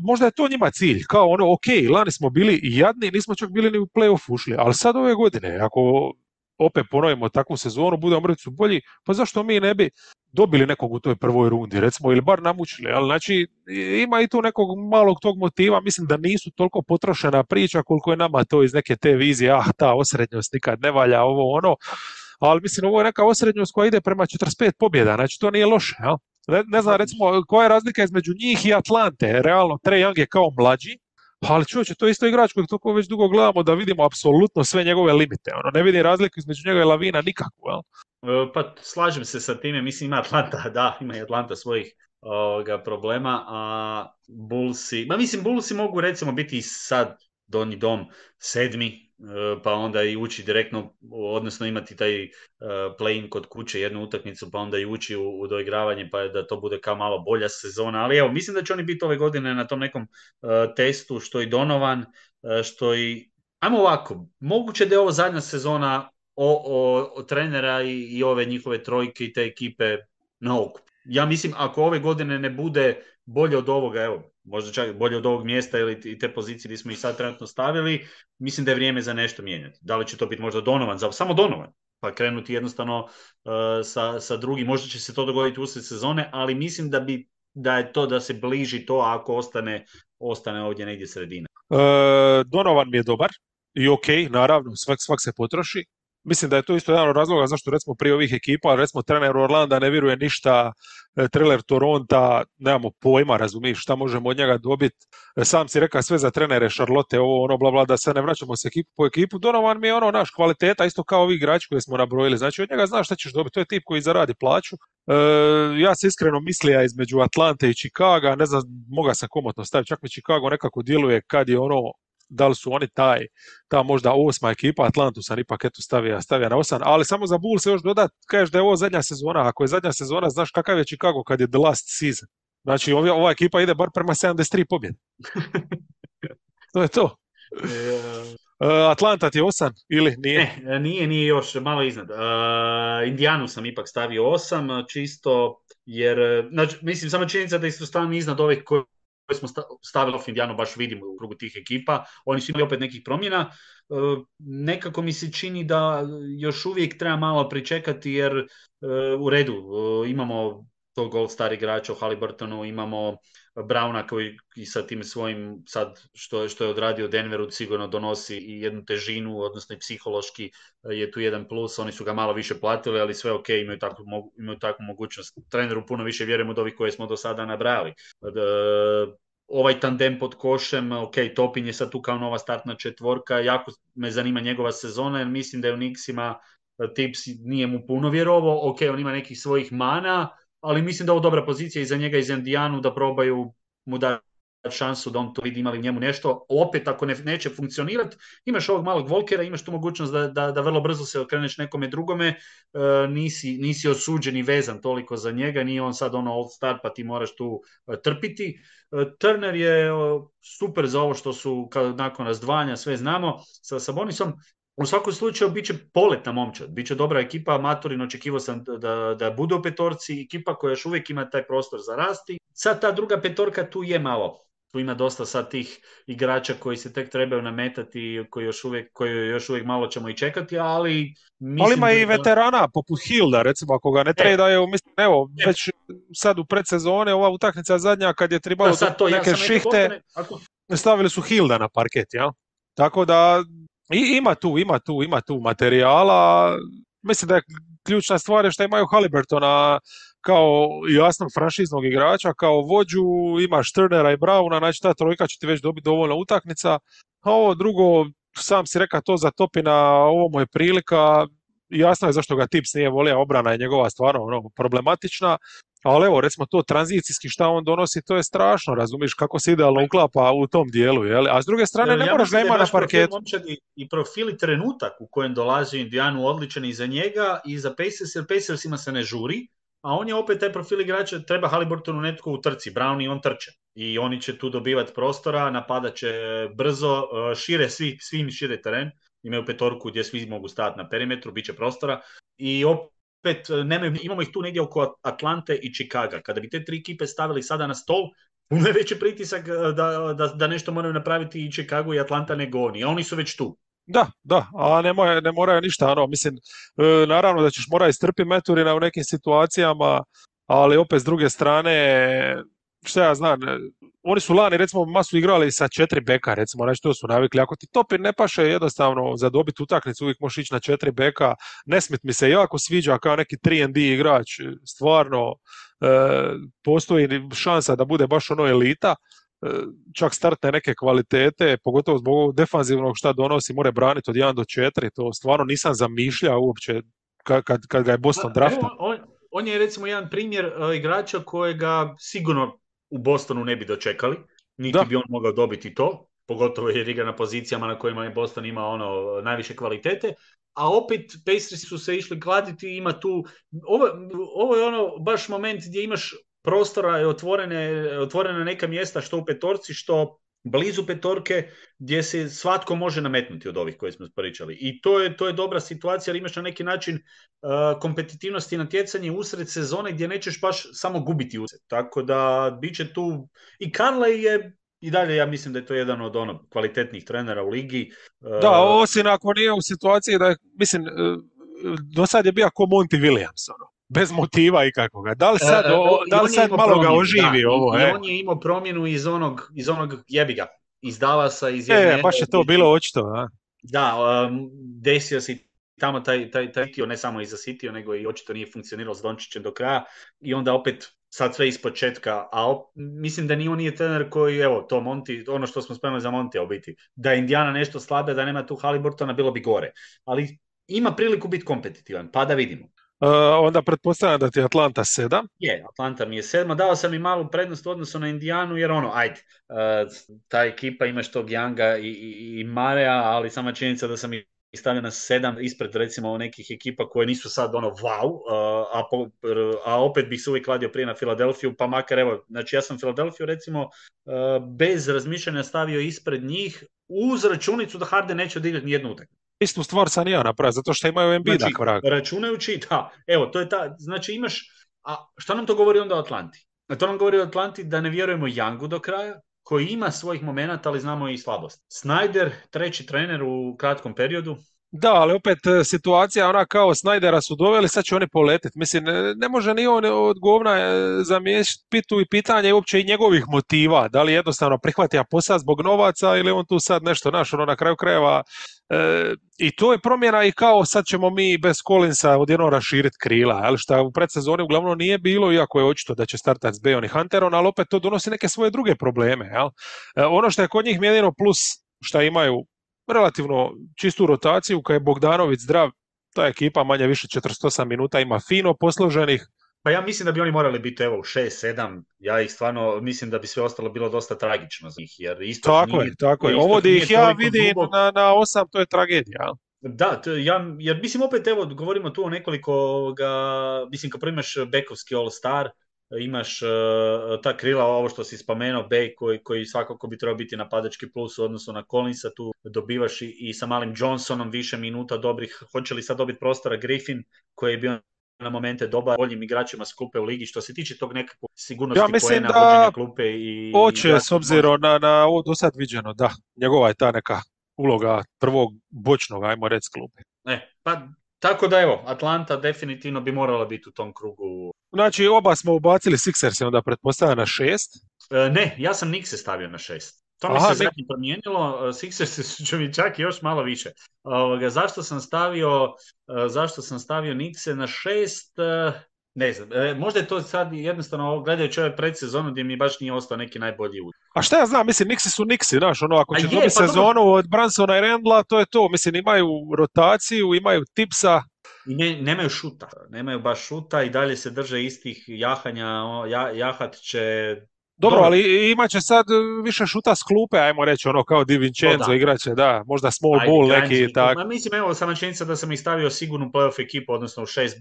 možda je to njima cilj, kao ono, ok, lani smo bili jadni, nismo čak bili ni u playoff ušli, ali sad ove godine, ako opet ponovimo takvu sezonu, bude mrtvu bolji, pa zašto mi ne bi dobili nekog u toj prvoj rundi, recimo, ili bar namučili, ali znači ima i tu nekog malog tog motiva, mislim da nisu toliko potrošena priča koliko je nama to iz neke te vizije, ah, ta osrednjost nikad ne valja, ovo ono, ali mislim ovo je neka osrednjost koja ide prema 45 pobjeda, znači to nije loše, jel? Ne, ne znam recimo koja je razlika između njih i Atlante, realno Trae Young je kao mlađi, ali čovječe, to je isto igrač kojeg toliko već dugo gledamo da vidimo apsolutno sve njegove limite. Ono, ne vidim razliku između njega i Lavina nikakvu. Jel? E, pa slažem se sa time, mislim ima Atlanta, da, ima i Atlanta svojih ovoga, problema, a Bullsi, ma mislim Bullsi mogu recimo biti sad donji dom sedmi, pa onda i ući direktno, odnosno imati taj e, play-in kod kuće, jednu utakmicu, pa onda i ući u, u doigravanje, pa da to bude kao malo bolja sezona. Ali evo, mislim da će oni biti ove godine na tom nekom e, testu, što i Donovan, što i... Ajmo ovako, moguće da je ovo zadnja sezona o, o, trenera i, i, ove njihove trojke i te ekipe na okup. Ja mislim, ako ove godine ne bude bolje od ovoga, evo, možda čak bolje od ovog mjesta ili te pozicije gdje smo ih sad trenutno stavili, mislim da je vrijeme za nešto mijenjati. Da li će to biti možda Donovan, za, samo Donovan, pa krenuti jednostavno uh, sa, sa drugim, možda će se to dogoditi usred sezone, ali mislim da bi da je to da se bliži to ako ostane, ostane ovdje negdje sredina. Uh, Donovan mi je dobar i ok, naravno, svak, svak se potroši. Mislim da je to isto jedan od razloga zašto recimo prije ovih ekipa, recimo trener Orlanda ne vjeruje ništa, e, trener Toronta, nemamo pojma, razumiješ šta možemo od njega dobiti. E, sam si rekao sve za trenere Charlotte, ovo ono bla bla, da se ne vraćamo se ekipu po ekipu. Donovan mi je ono naš kvaliteta, isto kao ovi igrači koje smo nabrojili. Znači od njega znaš šta ćeš dobiti, to je tip koji zaradi plaću. E, ja se iskreno mislija između Atlante i Chicaga, ne znam, moga se komotno staviti, čak mi Chicago nekako djeluje kad je ono da li su oni taj, ta možda osma ekipa, Atlantu sam ipak eto stavio, stavio na osam, ali samo za Bull se još dodat, kažeš da je ovo zadnja sezona, ako je zadnja sezona, znaš kakav je Chicago kad je the last season. Znači ova, ova ekipa ide bar prema 73 pobjede. to je to. Uh, Atlanta ti je osam ili nije? Ne, nije, nije još, malo iznad. Uh, Indijanu sam ipak stavio osam, čisto jer, znači, mislim, samo činjenica da su stavni iznad ovih koji koje smo stavili off Indijanu baš vidimo u krugu tih ekipa, oni su imali opet nekih promjena. E, nekako mi se čini da još uvijek treba malo pričekati jer e, u redu e, imamo tog Gold Star igrača u Halliburtonu, imamo Brauna koji i sa tim svojim sad što, što je odradio Denveru sigurno donosi i jednu težinu, odnosno i psihološki je tu jedan plus, oni su ga malo više platili, ali sve ok, imaju takvu, imaju takvu mogućnost. Treneru puno više vjerujem od ovih koje smo do sada nabrali ovaj tandem pod košem, ok, Topin je sad tu kao nova startna četvorka, jako me zanima njegova sezona jer mislim da je u Nixima Tips nije mu puno vjerovao, ok, on ima nekih svojih mana, ali mislim da je ovo dobra pozicija i za njega i za Indijanu da probaju mu dati šansu da on to vidi imali njemu nešto. Opet ako ne, neće funkcionirati, imaš ovog malog Volkera, imaš tu mogućnost da, da, da vrlo brzo se okreneš nekome drugome, e, nisi, nisi osuđen i vezan toliko za njega, nije on sad ono old star pa ti moraš tu e, trpiti. E, Turner je super za ovo što su kad, nakon razdvajanja, sve znamo, sa Sabonisom, u svakom slučaju bit će poletna momčad, bit će dobra ekipa, Maturin očekivao sam da, da u petorci, ekipa koja još uvijek ima taj prostor za rasti. Sad ta druga petorka tu je malo tu ima dosta sad tih igrača koji se tek trebaju nametati, koji još uvijek, koji još uvijek malo ćemo i čekati, ali... Mislim ali ima i veterana, poput Hilda, recimo, ako ga ne treba je, mislim, evo, e. već sad u predsezone, ova utakmica zadnja, kad je trebalo to, neke ja šihte, ako... stavili su Hilda na parket, ja? Tako da, i, ima tu, ima tu, ima tu materijala, mislim da je ključna stvar je što imaju Haliburtona kao jasnog franšiznog igrača, kao vođu, imaš Turnera i Brauna, znači ta trojka će ti već dobiti dovoljno utakmica. A ovo drugo, sam si rekao to za Topina, ovo mu je prilika, jasno je zašto ga Tips nije volio, obrana je njegova stvarno ono, problematična, ali evo, recimo to tranzicijski šta on donosi, to je strašno, razumiješ kako se idealno uklapa u tom dijelu, jel? a s druge strane ne moraš ga ima na parketu. I profili trenutak u kojem dolazi Indijanu odličan i za njega i za Pacers, jer Pacersima se ne žuri, a on je opet taj profil igrača, treba Haliburtonu netko u trci, Brown i on trče. I oni će tu dobivati prostora, napadat će brzo, e, šire svi, svim šire teren, imaju petorku gdje svi mogu stati na perimetru, bit će prostora i opet e, nemaju, imamo ih tu negdje oko Atlante i Chicaga. Kada bi te tri ekipe stavili sada na stol, puno je veći pritisak e, da, da, da nešto moraju napraviti i Chicago i Atlanta nego oni, a oni su već tu. Da, da, a ne, ne moraju ništa, ono, mislim, e, naravno da ćeš morati istrpiti Meturina u nekim situacijama, ali opet s druge strane, šta ja znam, e, oni su lani recimo masu igrali sa četiri beka, recimo, znači to su navikli. Ako ti topir ne paše jednostavno za dobiti utakmicu, uvijek možeš ići na četiri beka. Nesmit mi se jako sviđa kao neki 3D igrač, stvarno e, postoji šansa da bude baš ono elita. E, čak startne neke kvalitete, pogotovo zbog ovog defanzivnog šta donosi, more braniti od 1 do 4, to stvarno nisam zamišljao uopće kad, kad, kad ga je Boston draftao. On, on, je recimo jedan primjer uh, igrača kojega sigurno u Bostonu ne bi dočekali, niti bi on mogao dobiti to, pogotovo jer igra na pozicijama na kojima je Boston ima ono najviše kvalitete, a opet Pacers su se išli kladiti, ima tu, ovo, ovo je ono baš moment gdje imaš prostora je otvorene, otvorena neka mjesta što u petorci, što blizu petorke gdje se svatko može nametnuti od ovih koje smo pričali. I to je, to je dobra situacija jer imaš na neki način uh, kompetitivnost i natjecanje usred sezone gdje nećeš baš samo gubiti usred. Tako da bit će tu... I Carley je i dalje ja mislim da je to jedan od ono kvalitetnih trenera u ligi. Da, osim ako nije u situaciji da je, mislim, do sad je bio kao Monty Williams, ono bez motiva i kakvoga. Da li e, sad, e, o, da li sad malo ga oživi ovo? I, e? on je imao promjenu iz onog, iz onog jebiga, iz Dallasa, iz jedne... E, baš je to bilo očito, a? Da, um, desio se tamo taj, taj, taj ne samo i zasitio, nego i očito nije funkcionirao s Dončićem do kraja i onda opet sad sve iz početka, a op, mislim da ni on nije trener koji, evo, to Monti, ono što smo spremali za Monti u biti, da je Indiana nešto slabe, da nema tu Haliburtona, bilo bi gore. Ali ima priliku biti kompetitivan, pa da vidimo. Uh, onda pretpostavljam da ti je Atlanta sedam. Je, Atlanta mi je sedma. Dao sam i malu prednost u odnosu na Indijanu, jer ono, ajde, uh, ta ekipa imaš tog Younga i, i, i Marea, ali sama činjenica da sam i stavio na sedam ispred recimo nekih ekipa koje nisu sad ono wow, uh, a, po, a opet bih se uvijek kladio prije na Filadelfiju, pa makar evo, znači ja sam Filadelfiju recimo bez razmišljanja stavio ispred njih uz računicu da Harden neće odigrati ni jednu utakmicu istu stvar sam ja napravio, zato što imaju MB znači, Računajući, da, evo, to je ta, znači imaš, a šta nam to govori onda o Atlanti? A to nam govori o Atlanti da ne vjerujemo Youngu do kraja, koji ima svojih momenata, ali znamo i slabost. Snyder, treći trener u kratkom periodu, da, ali opet e, situacija ona kao Snajdera su doveli, sad će oni poletiti. Mislim, ne, može ni on od govna e, zamiješiti pitu i pitanje uopće i njegovih motiva. Da li jednostavno prihvatija posao zbog novaca ili on tu sad nešto naš, ono na kraju krajeva. E, I to je promjena i kao sad ćemo mi bez Collinsa odjednom raširiti krila, ali šta u predsezoni uglavnom nije bilo, iako je očito da će startati s Beon i Hunterom, ali opet to donosi neke svoje druge probleme. Jel? ono što je kod njih jedino plus šta imaju relativno čistu rotaciju, kad je Bogdanović zdrav, Ta ekipa manje više 48 minuta ima fino posloženih, pa ja mislim da bi oni morali biti evo u 6-7, ja ih stvarno mislim da bi sve ostalo bilo dosta tragično za njih, jer isto Tako je, tako je. Ovo ih ja vidim na, na 8, to je tragedija. Da, to, ja, jer mislim opet evo govorimo tu o nekoliko, ga, mislim kad imaš bekovski all star, imaš uh, ta krila, ovo što si spomenuo, Bay koji, koji svakako bi trebao biti napadački plus u odnosu na Collinsa, tu dobivaš i, i sa malim Johnsonom više minuta dobrih, hoće li sad dobiti prostora Griffin koji je bio na momente dobar boljim igračima s klupe u ligi što se tiče tog nekakvog sigurnosti ja mislim da klupe i hoće s obzirom na, na ovo do sad viđeno, da, njegova je ta neka uloga prvog bočnog, ajmo reći, klupe. Ne, pa tako da evo, Atlanta definitivno bi morala biti u tom krugu. Znači oba smo ubacili Sixers onda pretpostavlja na šest? E, ne, ja sam Nixe stavio na šest. To mi se zadnje promijenilo, e, Sixers će mi čak još malo više. Ovoga, zašto sam stavio, e, zašto sam stavio Nixe na šest? E, ne znam, možda je to sad jednostavno gledajući ove predsezonu gdje mi baš nije ostao neki najbolji ud. A šta ja znam, mislim, Nixi su Nixi, znaš, ono, ako će dobiti pa sezonu od Bransona i Rendla, to je to, mislim, imaju rotaciju, imaju tipsa, i ne, nemaju šuta, nemaju baš šuta i dalje se drže istih jahanja, jahat će dobro, ali imat će sad e, više šuta s klupe, ajmo reći, ono kao Di Vincenzo igraće, da, možda small Ajde, ball neki i tako. Mislim, evo, sama činjenica da sam ih stavio sigurnu playoff ekipu, odnosno u šest,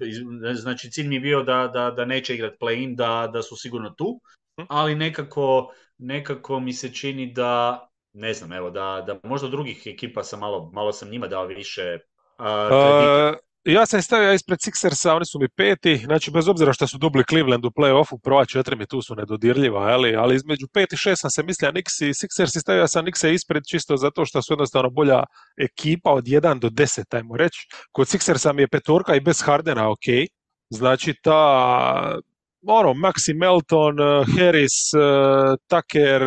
znači cilj mi je bio da, da, da neće igrati play-in, da, da su sigurno tu, hm. ali nekako, nekako mi se čini da, ne znam, evo, da, da možda drugih ekipa sam malo, malo sam njima dao više uh, ja sam stavio ispred Sixersa, oni su mi peti, znači bez obzira što su dobili Cleveland u play-offu, prva četiri mi tu su nedodirljiva, ali, ali između pet i šest sam se mislio Nix i Sixers i stavio sam Nixe ispred čisto zato što su jednostavno bolja ekipa od 1 do 10, ajmo reći. Kod Sixersa mi je petorka i bez Hardena ok, znači ta ono, Maxi Melton, Harris, Tucker,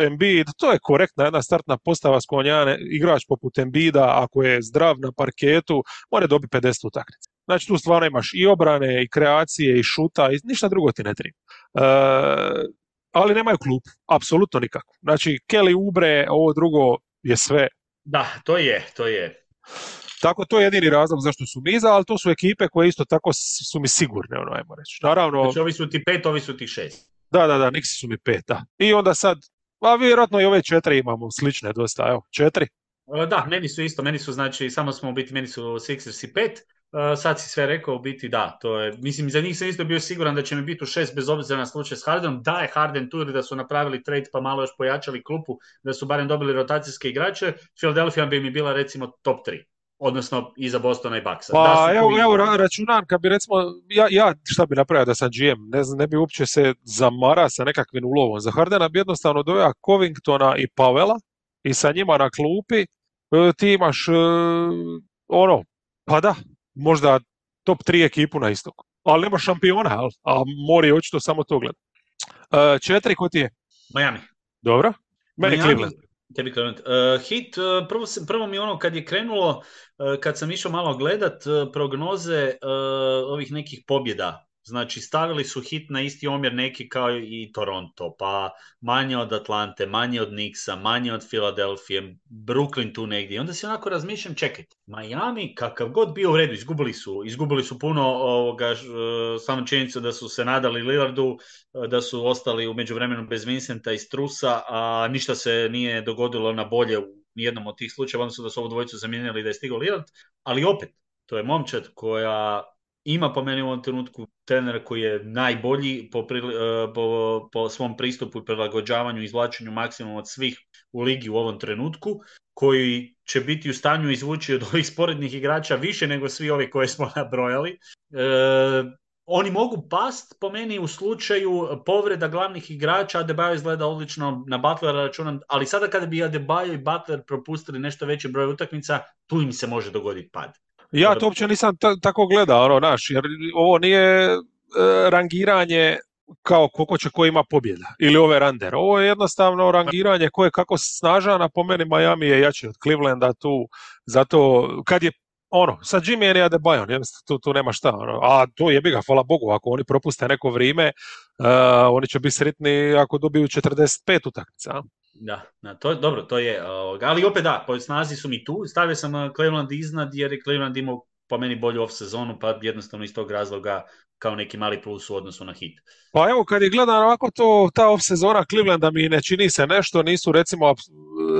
Embiid, to je korektna jedna startna postava s kojom igrač poput Embida, ako je zdrav na parketu, mora dobiti 50 utakmica. Znači tu stvarno imaš i obrane, i kreacije, i šuta, i ništa drugo ti ne treba. E, ali nemaju klub, apsolutno nikako. Znači Kelly Ubre, ovo drugo je sve. Da, to je, to je. Tako to je jedini razlog zašto su mi iza, ali to su ekipe koje isto tako su mi sigurne, ono, ajmo reći. Naravno, znači ovi su ti pet, ovi su ti šest. Da, da, da, Nixi su mi pet, da. I onda sad pa vjerojatno i ove četiri imamo slične dosta, evo, četiri. E, da, meni su isto, meni su znači, samo smo u biti, meni su Sixers i pet, e, sad si sve rekao, u biti da, to je, mislim, za njih sam isto bio siguran da će mi biti u šest bez obzira na slučaj s Hardenom, da je Harden tu da su napravili trade pa malo još pojačali klupu, da su barem dobili rotacijske igrače, Philadelphia bi mi bila recimo top 3 odnosno iza Bostona i Bucksa. Pa evo, evo računam, kad bi recimo, ja, ja šta bi napravio da sam GM, ne znam, ne bi uopće se zamara sa nekakvim ulovom. Za Hardena bi jednostavno dojao Covingtona i Pavela i sa njima na klupi e, ti imaš e, ono, pa da, možda top 3 ekipu na istoku. Ali nema šampiona, a mori očito samo to gleda. E, četiri, ko ti je? Miami. Dobro. Meni Cleveland. Tebi uh, hit, uh, prvo, prvo mi ono kad je krenulo, uh, kad sam išao malo gledat prognoze ovih nekih pobjeda Znači stavili su hit na isti omjer neki kao i Toronto, pa manje od Atlante, manje od Nixa, manje od Filadelfije, Brooklyn tu negdje. I onda se onako razmišljam, čekajte, Miami kakav god bio u redu, izgubili su, izgubili su puno ovoga, e, samo činjenicu da su se nadali Lillardu, e, da su ostali u međuvremenu bez Vincenta i Strusa, a ništa se nije dogodilo na bolje u nijednom od tih slučajeva, odnosno da su ovu dvojicu zamijenili da je stigao Lillard, ali opet, to je momčad koja ima po meni u ovom trenutku trener koji je najbolji po, e, po, po svom pristupu i prilagođavanju i izvlačenju maksimum od svih u ligi u ovom trenutku, koji će biti u stanju izvući od ovih sporednih igrača više nego svi ovi koje smo nabrojali. E, oni mogu past po meni u slučaju povreda glavnih igrača, Adebayo izgleda odlično na Butlera računam, ali sada kada bi Adebayo i Butler propustili nešto veći broj utakmica, tu im se može dogoditi pad. Ja to uopće nisam tako gledao, ono, naš, jer ovo nije e, rangiranje kao koliko će ko ima pobjeda ili over under. Ovo je jednostavno rangiranje koje kako snažan, a po meni Miami je jači od Clevelanda tu, zato kad je ono, sa Jimmy je Adebayo, tu, tu nema šta, ono, a to je ga, hvala Bogu, ako oni propuste neko vrijeme, uh, oni će biti sretni ako dobiju 45 utakmica. Da, da, to, dobro, to je, ali opet da, po snazi su mi tu, stavio sam Cleveland iznad jer je Cleveland imao po meni bolju off sezonu, pa jednostavno iz tog razloga kao neki mali plus u odnosu na hit. Pa evo, kad je gledano ovako to, ta off sezona Clevelanda mi ne čini se nešto, nisu recimo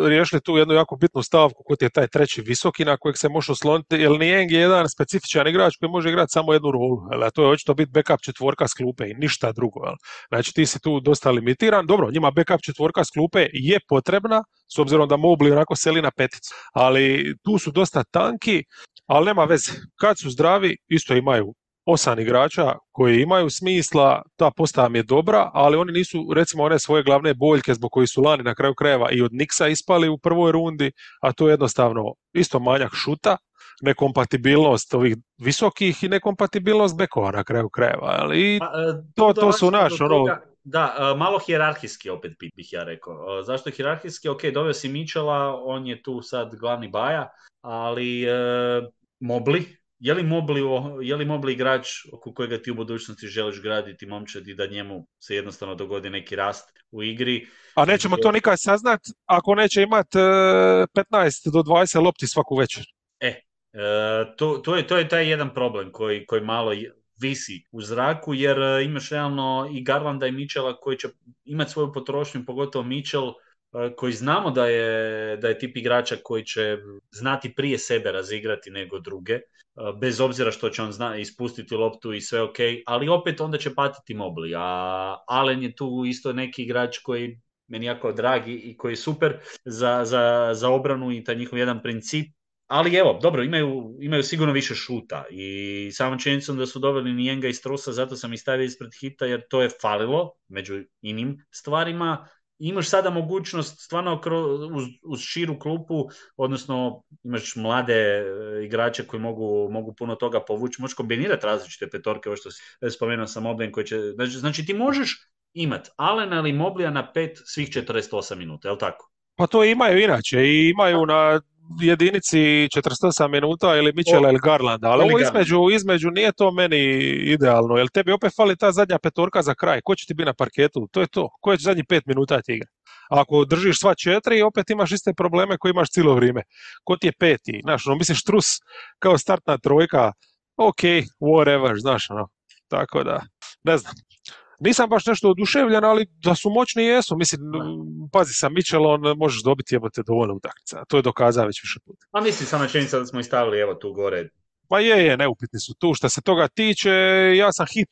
riješili tu jednu jako bitnu stavku kod je taj treći visoki na kojeg se može osloniti, jer Nijeng je jedan specifičan igrač koji može igrati samo jednu rolu, a to je očito biti backup četvorka s klupe i ništa drugo. Jel? Znači ti si tu dosta limitiran, dobro, njima backup četvorka s klupe je potrebna, s obzirom da Mobley onako seli na peticu, ali tu su dosta tanki, ali nema veze. Kad su zdravi, isto imaju osam igrača koji imaju smisla, ta postava mi je dobra, ali oni nisu recimo one svoje glavne boljke zbog koji su lani na kraju krajeva i od Niksa ispali u prvoj rundi, a to je jednostavno isto manjak šuta, nekompatibilnost ovih visokih i nekompatibilnost bekova na kraju krajeva. Ali pa, e, to, to su naš ono... Da, e, malo hijerarhijski opet bih ja rekao. E, zašto hijerarhijski? Ok, doveo si Mičela, on je tu sad glavni baja, ali Mobli, je li Mobli, je li Mobli igrač oko kojega ti u budućnosti želiš graditi momčad i da njemu se jednostavno dogodi neki rast u igri? A nećemo to nikad saznat ako neće imat 15 e, do 20 lopti svaku večer. E, e, to, to, je, to je taj jedan problem koji, koji malo visi u zraku, jer e, imaš realno i Garlanda i Michela koji će imati svoju potrošnju, pogotovo Mitchell, E, koji znamo da je, da je tip igrača koji će znati prije sebe razigrati nego druge, e, bez obzira što će on zna, ispustiti loptu i sve ok, ali opet onda će patiti Mobli, a Allen je tu isto neki igrač koji meni jako dragi i koji je super za, za, za obranu i taj njihov jedan princip, ali evo, dobro, imaju, imaju sigurno više šuta i samo činjenicom da su doveli Nijenga i Strusa, zato sam i stavio ispred hita jer to je falilo među inim stvarima, imaš sada mogućnost stvarno uz, uz širu klupu, odnosno imaš mlade e, igrače koji mogu, mogu puno toga povući, možeš kombinirati različite petorke, ovo što si spomenuo sam Oblen koji će, znači, znači ti možeš imat Alena ili Moblija na pet svih 48 minuta, je li tako? Pa to imaju inače i imaju na jedinici 48 minuta ili Michela ili Garlanda, ali ovo između, između nije to meni idealno, jer tebi opet fali ta zadnja petorka za kraj, ko će ti biti na parketu, to je to, ko će zadnji pet minuta ti igra. Ako držiš sva četiri, opet imaš iste probleme koje imaš cijelo vrijeme. Ko ti je peti? Znaš, ono, misliš, trus kao startna trojka, ok, whatever, znaš, ono. Tako da, ne znam. Nisam baš nešto oduševljen, ali da su moćni jesu. Mislim, pazi sa Mitchellom možeš dobiti jebote dovoljno utakmica. To je dokazao već više puta. A mislim samo činjenica da smo i stavili evo tu gore. Pa je, je, neupitni su tu. Što se toga tiče, ja sam hit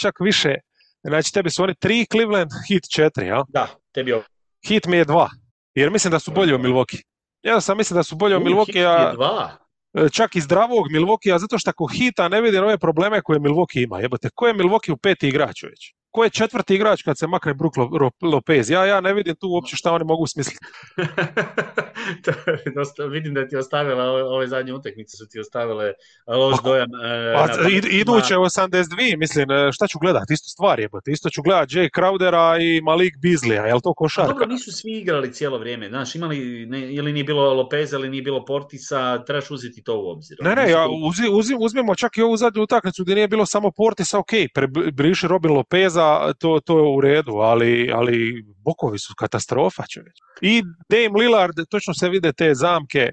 čak više. Znači, tebi su oni tri, Cleveland, hit četiri, jel? Da, tebi je... Hit mi je dva. Jer mislim da su bolji od Milwaukee. Ja sam mislim da su bolji od Milwaukee. A... dva? E, čak i zdravog Milwaukee, zato što ako hita ne vidi ove probleme koje Milwaukee ima. Jebote, ko je Milwaukee u peti igrač već? Ko je četvrti igrač kad se makne Brook Lopez? Ja, ja ne vidim tu uopće šta oni mogu smisliti. vidim da ti ostavila ove, ove zadnje utakmice su ti ostavile loš pa, dojam. Pa, iduće 82, mislim, e, šta ću gledat? Isto stvar je, isto ću gledat Jay Crowdera i Malik Beasleya, je li to košarka? Dobro, nisu svi igrali cijelo vrijeme, znaš, imali, ne, ili nije bilo Lopeza, ili nije bilo Portisa, trebaš uzeti to u obzir. Ne, ne, ja, uzi, uzmimo čak i ovu zadnju utakmicu gdje nije bilo samo Portisa, ok, prebriši Robin Lopeza, to, to je u redu, ali, ali bokovi su katastrofa čovječ. I Dame Lillard, točno se vide te zamke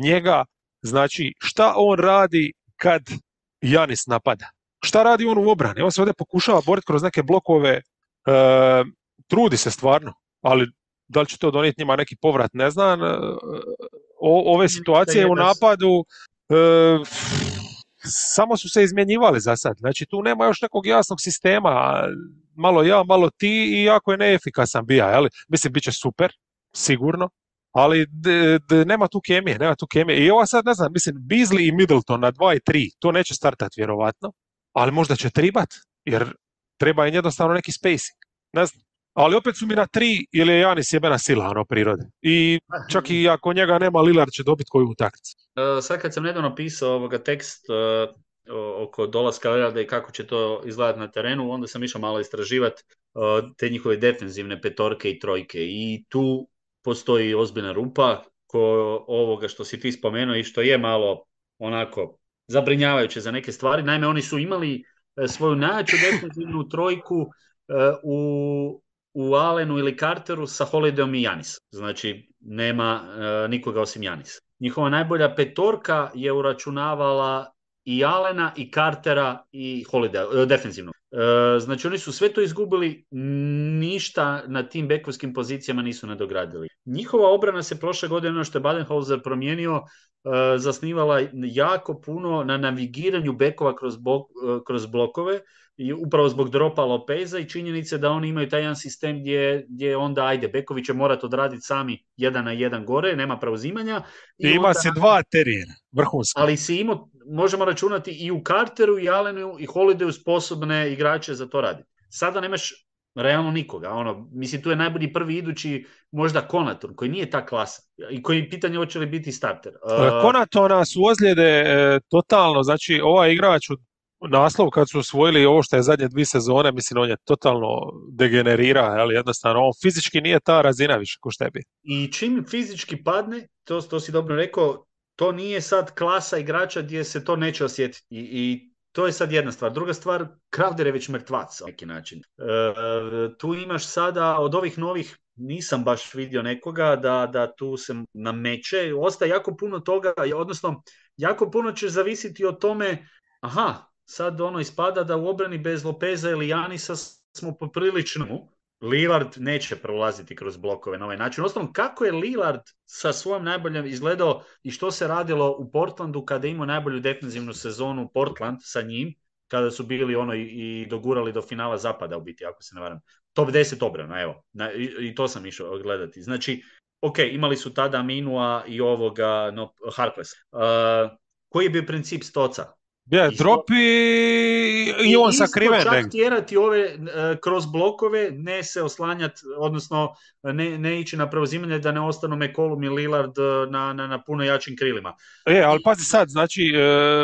njega, znači šta on radi kad Janis napada? Šta radi on u obrani? On se ovdje pokušava boriti kroz neke blokove, e, trudi se stvarno, ali da li će to donijeti njima neki povrat, ne znam. E, ove situacije u napadu, e, samo su se izmjenjivali za sad. Znači tu nema još nekog jasnog sistema, malo ja, malo ti i jako je neefikasan bija, jel? Mislim, bit će super, sigurno, ali nema tu kemije, nema tu kemije. I ova sad, ne znam, mislim, Beasley i Middleton na 2 i 3, to neće startati vjerovatno, ali možda će tribat, jer treba im jednostavno neki spacing. Ne znam. Ali opet su mi na tri ili je Janis jebena sila ono prirode. I čak i ako njega nema Lillard će dobiti koju utakmicu. Uh, sad kad sam nedavno pisao ovoga tekst uh, oko dolaska Lillarda i kako će to izgledati na terenu, onda sam išao malo istraživati uh, te njihove defensivne petorke i trojke. I tu postoji ozbiljna rupa ko ovoga što si ti spomenuo i što je malo onako zabrinjavajuće za neke stvari. Naime, oni su imali svoju najjaču defensivnu trojku u u Alenu ili Carteru sa Holidayom i Janis. Znači, nema nikoga osim Janis. Njihova najbolja petorka je uračunavala i Alena i Cartera i Holiday, defensivno. E, znači oni su sve to izgubili, ništa na tim bekovskim pozicijama nisu nadogradili. Njihova obrana se prošle godine, ono što je Badenhauser promijenio, e, zasnivala jako puno na navigiranju bekova kroz, e, kroz blokove i upravo zbog dropa Lopeza i činjenice da oni imaju taj jedan sistem gdje, gdje onda ajde, bekovi će morati odraditi sami jedan na jedan gore, nema preuzimanja. I ima se dva terijena, vrhunska. Ali si imao, možemo računati i u Carteru i Allenu i Holidayu sposobne igrače za to raditi. Sada nemaš realno nikoga. Ono, mislim, tu je najbolji prvi idući možda Konaton, koji nije ta klasa i koji pitanje hoće li biti starter. Uh, Konatona su ozljede e, totalno, znači ovaj igrač od naslov kad su osvojili ovo što je zadnje dvije sezone, mislim on je totalno degenerira, ali jednostavno on fizički nije ta razina više ko što bi. I čim fizički padne, to, to si dobro rekao, to nije sad klasa igrača gdje se to neće osjetiti. I, i to je sad jedna stvar. Druga stvar, Crowder je već mrtvac na neki način. E, tu imaš sada od ovih novih nisam baš vidio nekoga da, da tu se nameće. Ostaje jako puno toga, odnosno jako puno će zavisiti o tome aha, sad ono ispada da u obrani bez Lopeza ili Janisa smo poprilično Lillard neće prolaziti kroz blokove na ovaj način. Osnovno, kako je Lillard sa svojom najboljom izgledao i što se radilo u Portlandu kada je imao najbolju defensivnu sezonu Portland sa njim, kada su bili ono i, dogurali do finala zapada u biti, ako se ne varam. Top 10 obrana, evo. i, to sam išao gledati. Znači, ok, imali su tada Minua i ovoga no, Harkless. Uh, koji je bio princip Stoca? Ja, dropi i, on sakriven. Čak tjerati ove e, kroz blokove, ne se oslanjati, odnosno ne, ne ići na preuzimanje da ne ostanu McCollum i Lillard e, na, na, na puno jačim krilima. E, ali pazi sad, znači uh,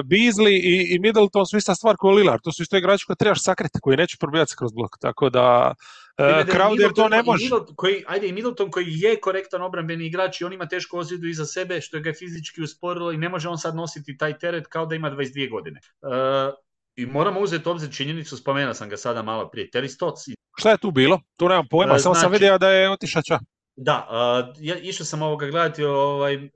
Beasley i, i Middleton su ista stvar kao Lillard, to su isto igrači koje trebaš sakriti, koji neće probijati kroz blok, tako da Uh, Crowder to ne može. Middleton, koji, ajde, i Middleton koji je korektan obrambeni igrač i on ima tešku ozljedu iza sebe što je ga fizički usporilo i ne može on sad nositi taj teret kao da ima 22 godine. Uh, I moramo uzeti obzir činjenicu, spomenuo sam ga sada malo prije, Terry Stotts. Šta je tu bilo? Tu nemam pojma, uh, samo sam znači- vidio da je otišača. Da, uh, ja išao sam ovoga gledati ovaj,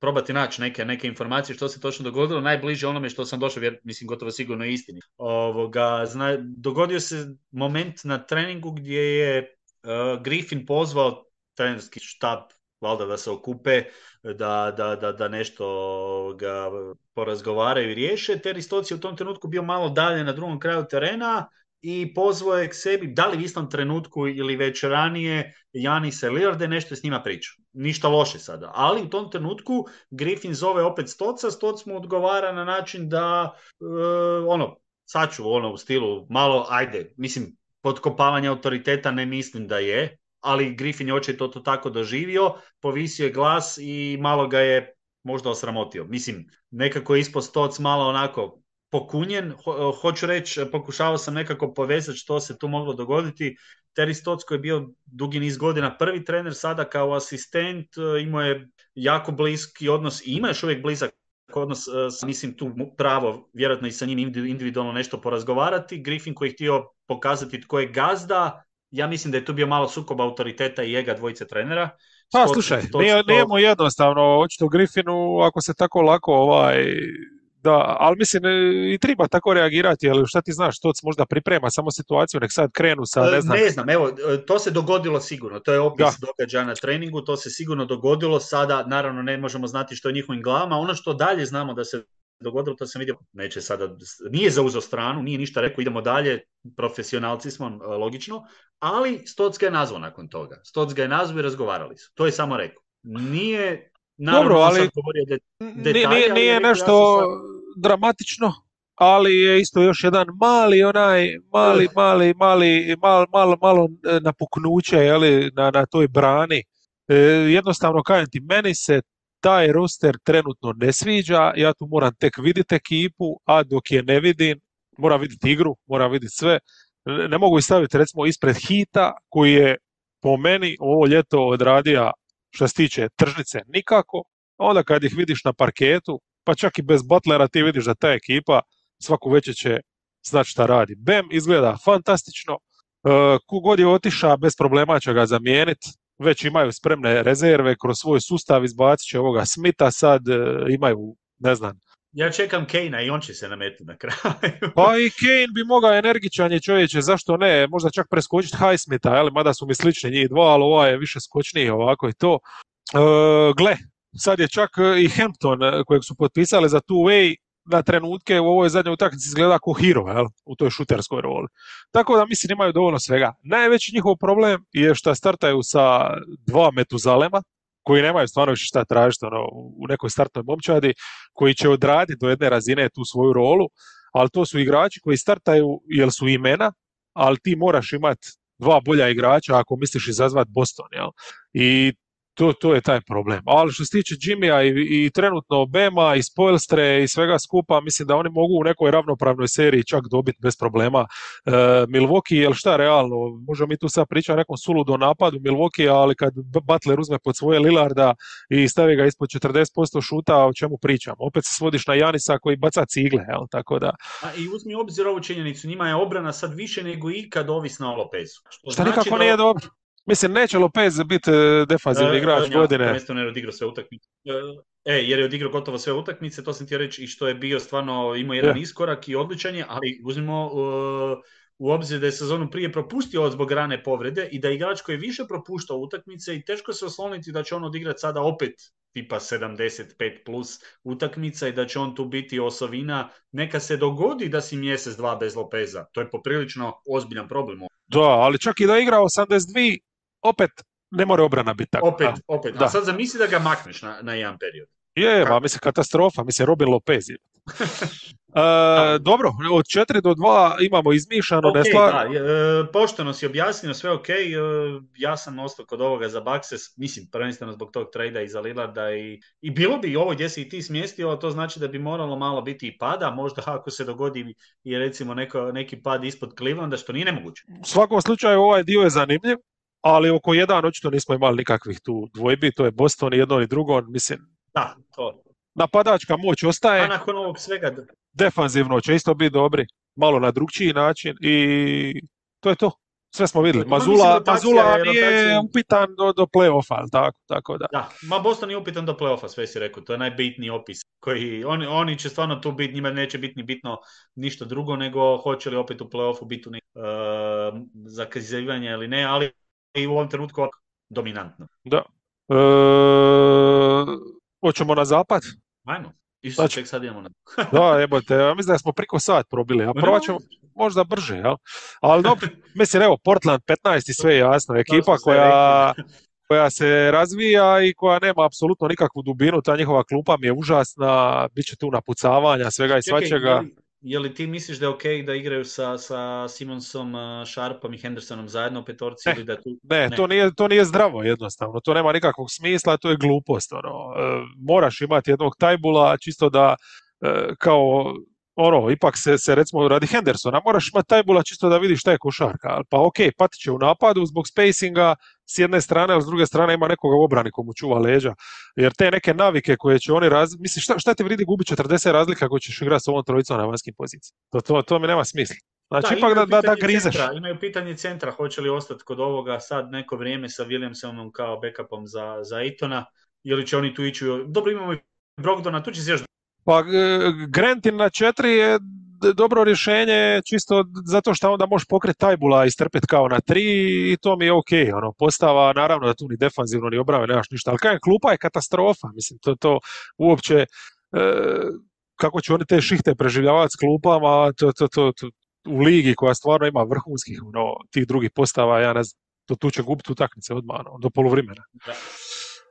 probati naći neke, neke informacije što se točno dogodilo, najbliže onome što sam došao, jer mislim gotovo sigurno istini. Ovoga, zna, dogodio se moment na treningu gdje je uh, Griffin pozvao trenerski štab valjda da se okupe, da, da, da, da nešto ga porazgovaraju i riješe. Terry je u tom trenutku bio malo dalje na drugom kraju terena, i pozvao je k sebi, da li u istom trenutku ili već ranije, Janisa Lillarde nešto je s njima pričao. Ništa loše sada. Ali u tom trenutku Griffin zove opet Stoca, Stoc mu odgovara na način da e, ono, sad ću ono u stilu malo, ajde, mislim, podkopavanje autoriteta ne mislim da je, ali Griffin je očito to tako doživio, povisio je glas i malo ga je možda osramotio. Mislim, nekako je ispod stoc malo onako pokunjen. Ho, hoću reći, pokušavao sam nekako povezati što se tu moglo dogoditi. Terry Stotts koji je bio dugi niz godina prvi trener, sada kao asistent, e, imao je jako bliski odnos i ima još uvijek blizak odnos, mislim tu pravo vjerojatno i sa njim individualno nešto porazgovarati. Griffin koji je htio pokazati tko je gazda, ja mislim da je tu bio malo sukob autoriteta i ega dvojice trenera. Pa slušaj, nije, nije jednostavno, očito Griffinu ako se tako lako ovaj da, ali mislim e, i treba tako reagirati, ali šta ti znaš, to možda priprema samo situaciju, nek sad krenu sa, ne znam. Ne znam, evo, e, to se dogodilo sigurno, to je opis događaja na treningu, to se sigurno dogodilo, sada naravno ne možemo znati što je njihovim glavama, ono što dalje znamo da se dogodilo, to sam vidio, neće sada, nije zauzeo stranu, nije ništa rekao, idemo dalje, profesionalci smo, e, logično, ali Stocka je nazvao nakon toga. Stocka je nazvao i razgovarali su. To je samo rekao. Nije Naravno, Dobro, ali nije, nije nešto dramatično, ali je isto još jedan mali onaj, mali, mali, mali, malo, malo, malo e, napuknuće jeli, na, na toj brani. E, jednostavno kažem ti, meni se taj roster trenutno ne sviđa, ja tu moram tek vidjeti ekipu, a dok je ne vidim, moram vidjeti igru, moram vidjeti sve. Ne mogu staviti recimo ispred Hita koji je po meni ovo ljeto odradio što se tiče tržnice nikako, onda kad ih vidiš na parketu, pa čak i bez Butlera ti vidiš da ta ekipa svaku večer će znati šta radi. Bem izgleda fantastično, kogod je otiša, bez problema će ga zamijeniti. Već imaju spremne rezerve, kroz svoj sustav izbacit će ovoga Smita, sad imaju, ne znam, ja čekam Kejna i on će se nametnuti na kraju. pa i Kane bi mogao energičan je čovječe, zašto ne? Možda čak preskočiti Highsmitha, ali mada su mi slični njih dva, ali ovaj je više skočniji ovako i to. E, gle, sad je čak i Hampton e, kojeg su potpisali za two way na trenutke u ovoj zadnjoj utakmici izgleda kao hero jel? u toj šuterskoj roli. Tako da mislim imaju dovoljno svega. Najveći njihov problem je što startaju sa dva metuzalema, koji nemaju stvarno više šta tražiti ono, u nekoj startnoj momčadi, koji će odraditi do jedne razine tu svoju rolu, ali to su igrači koji startaju jer su imena, ali ti moraš imati dva bolja igrača ako misliš izazvati Boston. Jel? I to, to je taj problem. Ali što se tiče Jimmya i, i trenutno Bema i Spoilstre i svega skupa, mislim da oni mogu u nekoj ravnopravnoj seriji čak dobiti bez problema e, Milwaukee, jer šta realno, možemo mi tu sad pričati o nekom suludo napadu Milwaukee, ali kad Butler uzme pod svoje Lillarda i stavi ga ispod 40% šuta, o čemu pričamo? Opet se svodiš na Janisa koji baca cigle, jel? tako da... A, I uzmi obzir ovu činjenicu, njima je obrana sad više nego ikad ovisna o Lopezu. Što šta znači nikako da... nije dobro. Mislim, neće Lopez biti e, defanzivni e, igrač ja, godine. Prvenstveno je odigrao sve utakmice. E, jer je odigrao gotovo sve utakmice, to sam ti reći i što je bio stvarno, imao jedan iskorak i odličan je, ali uzmimo uh, u obzir da je sezonu prije propustio zbog rane povrede i da igrač koji je više propuštao utakmice i teško se osloniti da će on odigrati sada opet tipa 75 plus utakmica i da će on tu biti osovina. Neka se dogodi da si mjesec, dva bez Lopeza. To je poprilično ozbiljan problem. Da, ali čak i da igra 82, opet ne mora obrana biti tako. Opet, opet. Da. A sad zamisli da ga makneš na, na jedan period. Je, ma mislim katastrofa, mislim Robin Lopez. e, dobro, od 4 do 2 imamo izmišljano. Okay, nesla... da, e, pošteno si objasnio, sve ok, e, ja sam ostao kod ovoga za Baxes, mislim prvenstveno zbog tog trejda i za Lillarda i, i bilo bi ovo gdje si i ti smjestio, to znači da bi moralo malo biti i pada, možda ako se dogodi i recimo neko, neki pad ispod Clevelanda, što nije nemoguće. U svakom slučaju ovaj dio je zanimljiv, ali oko jedan očito nismo imali nikakvih tu dvojbi, to je Boston i jedno i drugo, mislim. Da, to. Napadačka moć ostaje. A nakon ovog svega... Defanzivno će isto biti dobri, malo na drugčiji način i to je to. Sve smo vidjeli. Mazula, Mazula nije upitan do, do play-offa, tako, tako da. Da, ma Boston je upitan do play-offa, sve si rekao. To je najbitniji opis. Koji, oni, oni će stvarno tu biti, njima neće biti ni bitno ništa drugo, nego hoće li opet u play-offu biti u uh, zakazivanje ili ne, ali i u ovom trenutku dominantno. Da. E, hoćemo na zapad? Ajmo. Isto znači, sad imamo na... da, jebote, ja mislim da smo priko sat probili, a provat ćemo možda brže, jel? Ali dobro, mislim, evo, Portland 15 i sve je jasno, ekipa koja, koja se razvija i koja nema apsolutno nikakvu dubinu, ta njihova klupa mi je užasna, bit će tu napucavanja, svega i svačega. Je li ti misliš da je ok da igraju sa, sa Simonsom, Sharpom i Hendersonom zajedno u petorci? Ne, ili da tu... ne, ne. To, nije, to nije zdravo jednostavno. To nema nikakvog smisla, to je glupost. Ono. E, moraš imati jednog tajbula čisto da e, kao ono, ipak se, se recimo radi Hendersona, moraš imati tajbula čisto da vidiš šta je košarka. Pa ok, pati će u napadu zbog spacinga s jedne strane, a s druge strane ima nekoga u obrani komu čuva leđa. Jer te neke navike koje će oni raz... Mislim, šta, šta ti vridi gubi 40 razlika ako ćeš igrati s ovom trojicom na vanjskim pozicijama? To, to, to mi nema smisla. Znači, da, ipak da, da, da grizeš. Centra, imaju pitanje centra, hoće li ostati kod ovoga sad neko vrijeme sa Williamsonom kao backupom za, za Itona, ili će oni tu ići... Dobro, imamo i Brogdona, tu će se još pa Grantin na četiri je dobro rješenje čisto zato što onda možeš pokreti tajbula i strpet kao na tri i to mi je ok. Ono, postava, naravno da tu ni defanzivno ni obrave nemaš ništa, ali kajem, klupa je katastrofa. Mislim, to, to uopće e, kako će oni te šihte preživljavati s klupama, to, to, to, to, u ligi koja stvarno ima vrhunskih ono, tih drugih postava, ja ne znam, to tu će gubiti utakmice odmah, ono, do poluvremena. Da.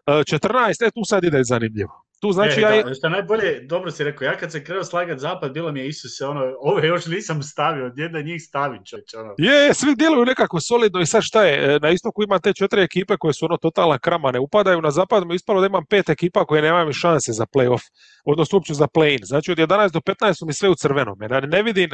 14, e, tu sad ide zanimljivo. Tu znači e, ja... Da, što najbolje, dobro si rekao, ja kad se krenuo slagat zapad, bilo mi je Isuse, ono, ove još nisam stavio, jedna njih stavim čovječ, ono. Je, svi djeluju nekako solidno i sad šta je, e, na istoku ima te četiri ekipe koje su ono totalna krama, ne upadaju, na zapadu mi ispalo da imam pet ekipa koje nemaju šanse za playoff, odnosno uopće za play-in. Znači od 11 do 15 su mi sve u crvenom, ja ne vidim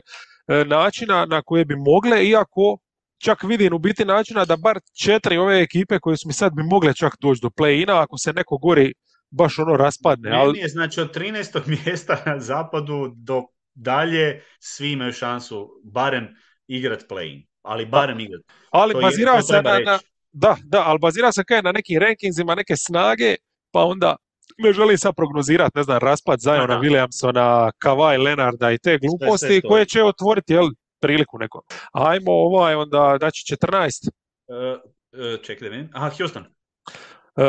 e, načina na koje bi mogle, iako čak vidim u biti načina da bar četiri ove ekipe koje su mi sad bi mogle čak doći do play-ina, ako se neko gori baš ono raspadne. Meni ali... je znači od 13. mjesta na zapadu do dalje svi imaju šansu barem igrat play-in. ali barem igrati. Ali To je- bazirao to se na, na, da, da, ali bazirao se kaj na nekim rankingzima, neke snage, pa onda ne želim sad prognozirati, ne znam, raspad Zajona. Williamsona, Kawhi Leonarda i te gluposti stoji. koje će otvoriti jel, priliku nekom. Ajmo ovaj onda, znači 14. E, e, čekaj da vidim. Aha, Houston. Uh,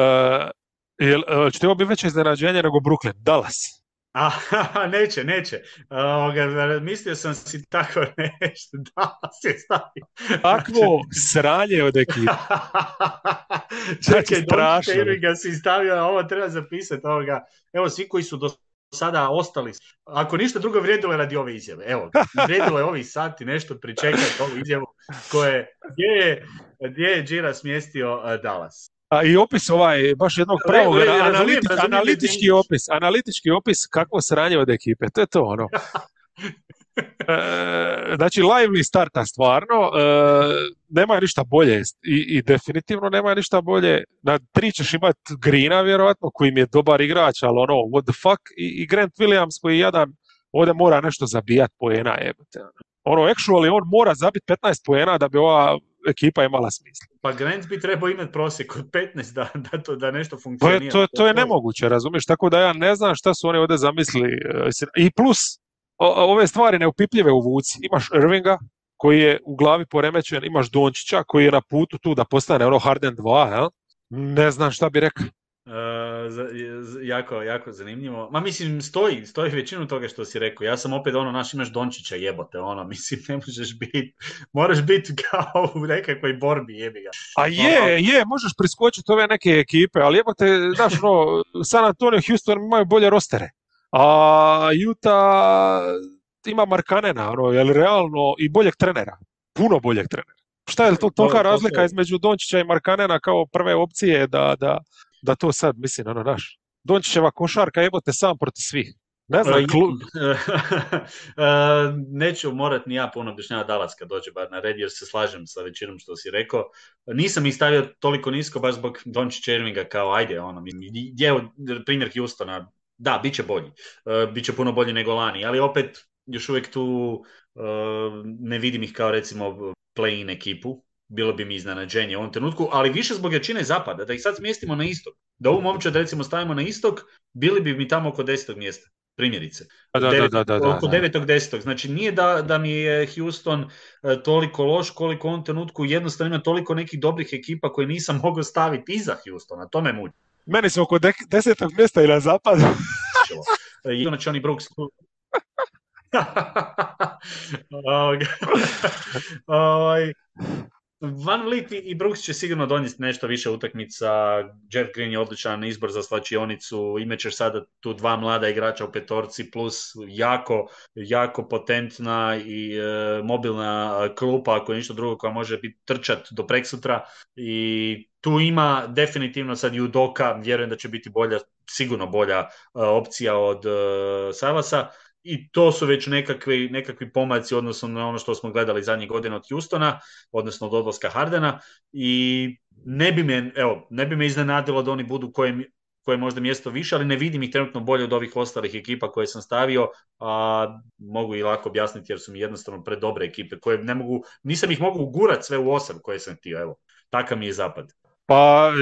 jel, e, će ovo biti veće iznenađenje nego Brooklyn? Dallas. Aha, neće, neće. Ovoga, mislio sam si tako nešto. Da, se stavio. Takvo sranje od ekipa. Čekaj, strašno. Ga si stavio, ovo treba zapisati ovoga. Evo, svi koji su do sada ostali, ako ništa drugo vrijedilo je radi ove izjave. Evo, vrijedilo je ovih sati nešto pričekati ovu izjavu koje, gdje je, gdje je Džira smjestio uh, Dallas. A i opis ovaj, baš jednog pravog, analiti- razumijem analitički opis, analitički opis kakvo sranje od ekipe, to je to ono. E, znači, lively starta stvarno, e, nema ništa bolje i, i definitivno nema ništa bolje. Na tri ćeš imat Greena vjerojatno, koji mi je dobar igrač, ali ono, what the fuck, i, i Grant Williams koji je jadan, ovdje mora nešto zabijat poena, jebote. Ono, actually, on mora zabiti 15 poena da bi ova ekipa imala smisla. Pa Grant bi trebao imati prosjek od 15 da, da, to, da nešto To funkcionira. to, je- to je nemoguće, razumiješ? Tako da ja ne znam šta su oni ovdje zamislili. e, I plus, o- ove stvari neupipljive u vuci. Imaš Irvinga, koji je u glavi poremećen, imaš Dončića, koji je na putu tu da postane ono Harden 2, jel? Ne znam šta bi rekao. Z- jako, jako zanimljivo. Ma mislim, stoji, stoji većinu toga što si rekao. Ja sam opet ono, naš imaš Dončića jebote, ono, mislim, ne možeš biti, moraš biti kao u nekakvoj borbi, jebi ga. A je, je, možeš priskočiti ove neke ekipe, ali jebote, znaš, ono, San Antonio Houston imaju bolje rostere. A Utah ima Markanena, ono, je li realno, i boljeg trenera. Puno boljeg trenera. Šta je to tolika to- to razlika između Dončića i Markanena kao prve opcije da, da, da to sad, mislim, ono, naš. Dončićeva košarka jebote sam protiv svih. Ne znam, E, klu- e, neću morat ni ja puno objašnjavati Dallas kad dođe bar na red, jer se slažem sa većinom što si rekao. Nisam ih stavio toliko nisko baš zbog Dončića Irvinga kao ajde, ono, je primjer Houstona, da, bit će bolji, e, bit će puno bolji nego lani, ali opet još uvijek tu ne vidim ih kao recimo play-in ekipu, bilo bi mi iznenađenje u ovom trenutku, ali više zbog jačine zapada, da ih sad smjestimo na istok. Da ovu momčad recimo stavimo na istok, bili bi mi tamo oko desetog mjesta, primjerice. Da, da, da, da, da, da, oko. 9. 10. Znači nije da, da mi je Houston e, toliko loš koliko u ovom trenutku jednostavno ima toliko nekih dobrih ekipa koje nisam mogao staviti iza Houstona. To me muči. Meni su oko dek- desetog mjesta i na zapadu. E, I znači oni Brooks. Ovaj, Van Vliet i- Brooks će sigurno donijeti nešto više utakmica. Jeff Green je odličan izbor za slačionicu. Imaćeš sada tu dva mlada igrača u petorci plus jako, jako potentna i e, mobilna e, klupa, ako je ništa drugo, koja može biti trčat do preksutra. I tu ima definitivno sad Judoka, vjerujem da će biti bolja, sigurno bolja e, opcija od e, Savasa i to su već nekakvi, nekakvi pomaci odnosno na ono što smo gledali zadnjih godina od Houstona, odnosno od odlaska Hardena i ne bi me, evo, ne bi me iznenadilo da oni budu koje, koje možda mjesto više, ali ne vidim ih trenutno bolje od ovih ostalih ekipa koje sam stavio, a mogu i lako objasniti jer su mi jednostavno predobre ekipe koje ne mogu, nisam ih mogu gurat sve u osam koje sam htio, evo. Takav mi je zapad. Pa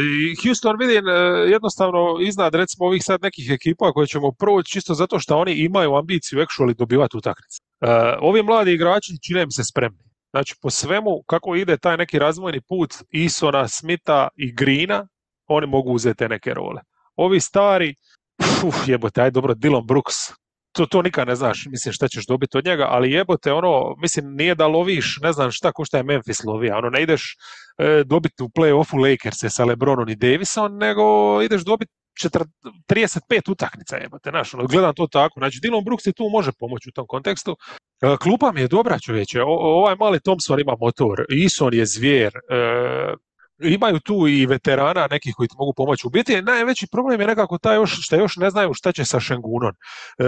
Houston vidim e, jednostavno iznad recimo ovih sad nekih ekipa koje ćemo proći čisto zato što oni imaju ambiciju actually dobivati utakmice. Ovi mladi igrači čine mi se spremni. Znači po svemu kako ide taj neki razvojni put Isona, Smitha i Greena, oni mogu uzeti neke role. Ovi stari, uf, jebote, aj dobro, Dylan Brooks, to, to nikad ne znaš, mislim šta ćeš dobiti od njega, ali jebote, ono, mislim, nije da loviš, ne znam šta ko šta je Memphis lovija, ono, ne ideš dobiti u play-offu Lakers sa Lebronom i Davisom, nego ideš dobiti 35 utakmica, jebote, znaš, ono, gledam to tako, znači Dylan Brooks ti tu može pomoći u tom kontekstu. E, klupa mi je dobra čovječe, ovaj mali Thompson ima motor, Ison je zvijer, e, imaju tu i veterana nekih koji ti mogu pomoći. U biti najveći problem je nekako taj još što još ne znaju šta će sa Šengunom. E,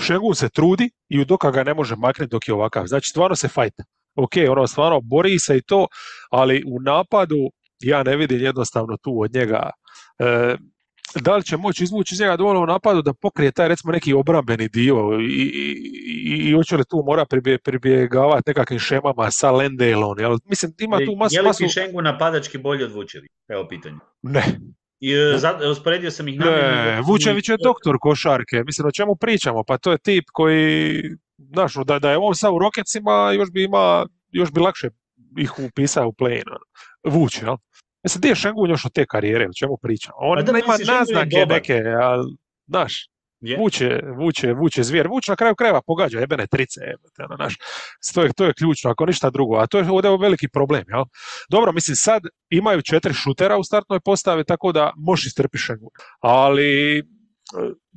Šengun se trudi i u doka ga ne može maknuti dok je ovakav. Znači stvarno se fajta. Ok, ono stvarno bori se i to, ali u napadu ja ne vidim jednostavno tu od njega. E, da li će moći izvući iz njega dovoljno u napadu da pokrije taj recimo neki obrambeni dio i, i, i, hoće li tu mora pribje, pribjegavati nekakvim šemama sa Lendelon, jel? Mislim, ima tu masu... Je li masu... Šengu napadački bolji od Vučevi? Evo pitanje. Ne. I, e, za, usporedio sam ih namjerno. Ne, Vučević je doktor košarke, mislim o čemu pričamo, pa to je tip koji, znaš, da, da je on sad u Rokecima, još bi ima, još bi lakše ih upisao u play Vuče, jel? Mislim, gdje je Šengun još od te karijere, o čemu pričam? On Pa da, ima naznake neke, ali, znaš, Je. vuče, vuče, vuče zvijer. Vuče na kraju krajeva pogađa jebene trice, jebate, ono, znaš. To je, to je ključno, ako ništa drugo. A to je ovdje veliki problem, jel? Dobro, mislim, sad imaju četiri šutera u startnoj postavi, tako da možeš istrpi Šengun. Ali, e,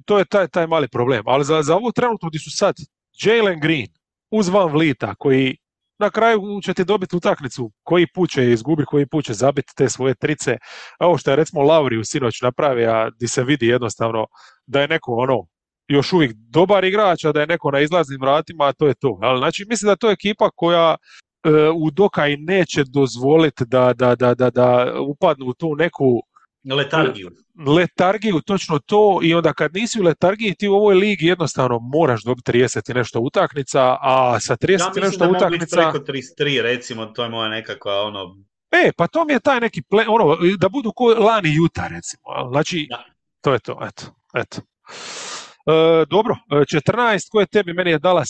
to je taj, taj mali problem. Ali za, za ovu trenutno gdje su sad Jalen Green uz Van Vlita, koji na kraju će ti dobiti utakmicu koji put će izgubiti, koji put će zabiti te svoje trice. Ovo što je recimo Lauri u sinoć napravio, a di se vidi jednostavno da je neko ono još uvijek dobar igrač, a da je neko na izlaznim vratima, a to je to. Ali, znači, mislim da je to ekipa koja e, u Dokaj neće dozvoliti da, da, da, da upadnu u tu neku Letargiju. letargiju, točno to, i onda kad nisi u letargiji, ti u ovoj ligi jednostavno moraš dobiti 30 i nešto utakmica, a sa 30 Ja i nešto da utakmica... preko 33, recimo, to je moja nekakva ono... E, pa to mi je taj neki ple, ono, da budu ko lani Juta, recimo. Znači, Da. to je to, eto, eto. E, dobro, e, 14, ko je tebi, meni je Dallas.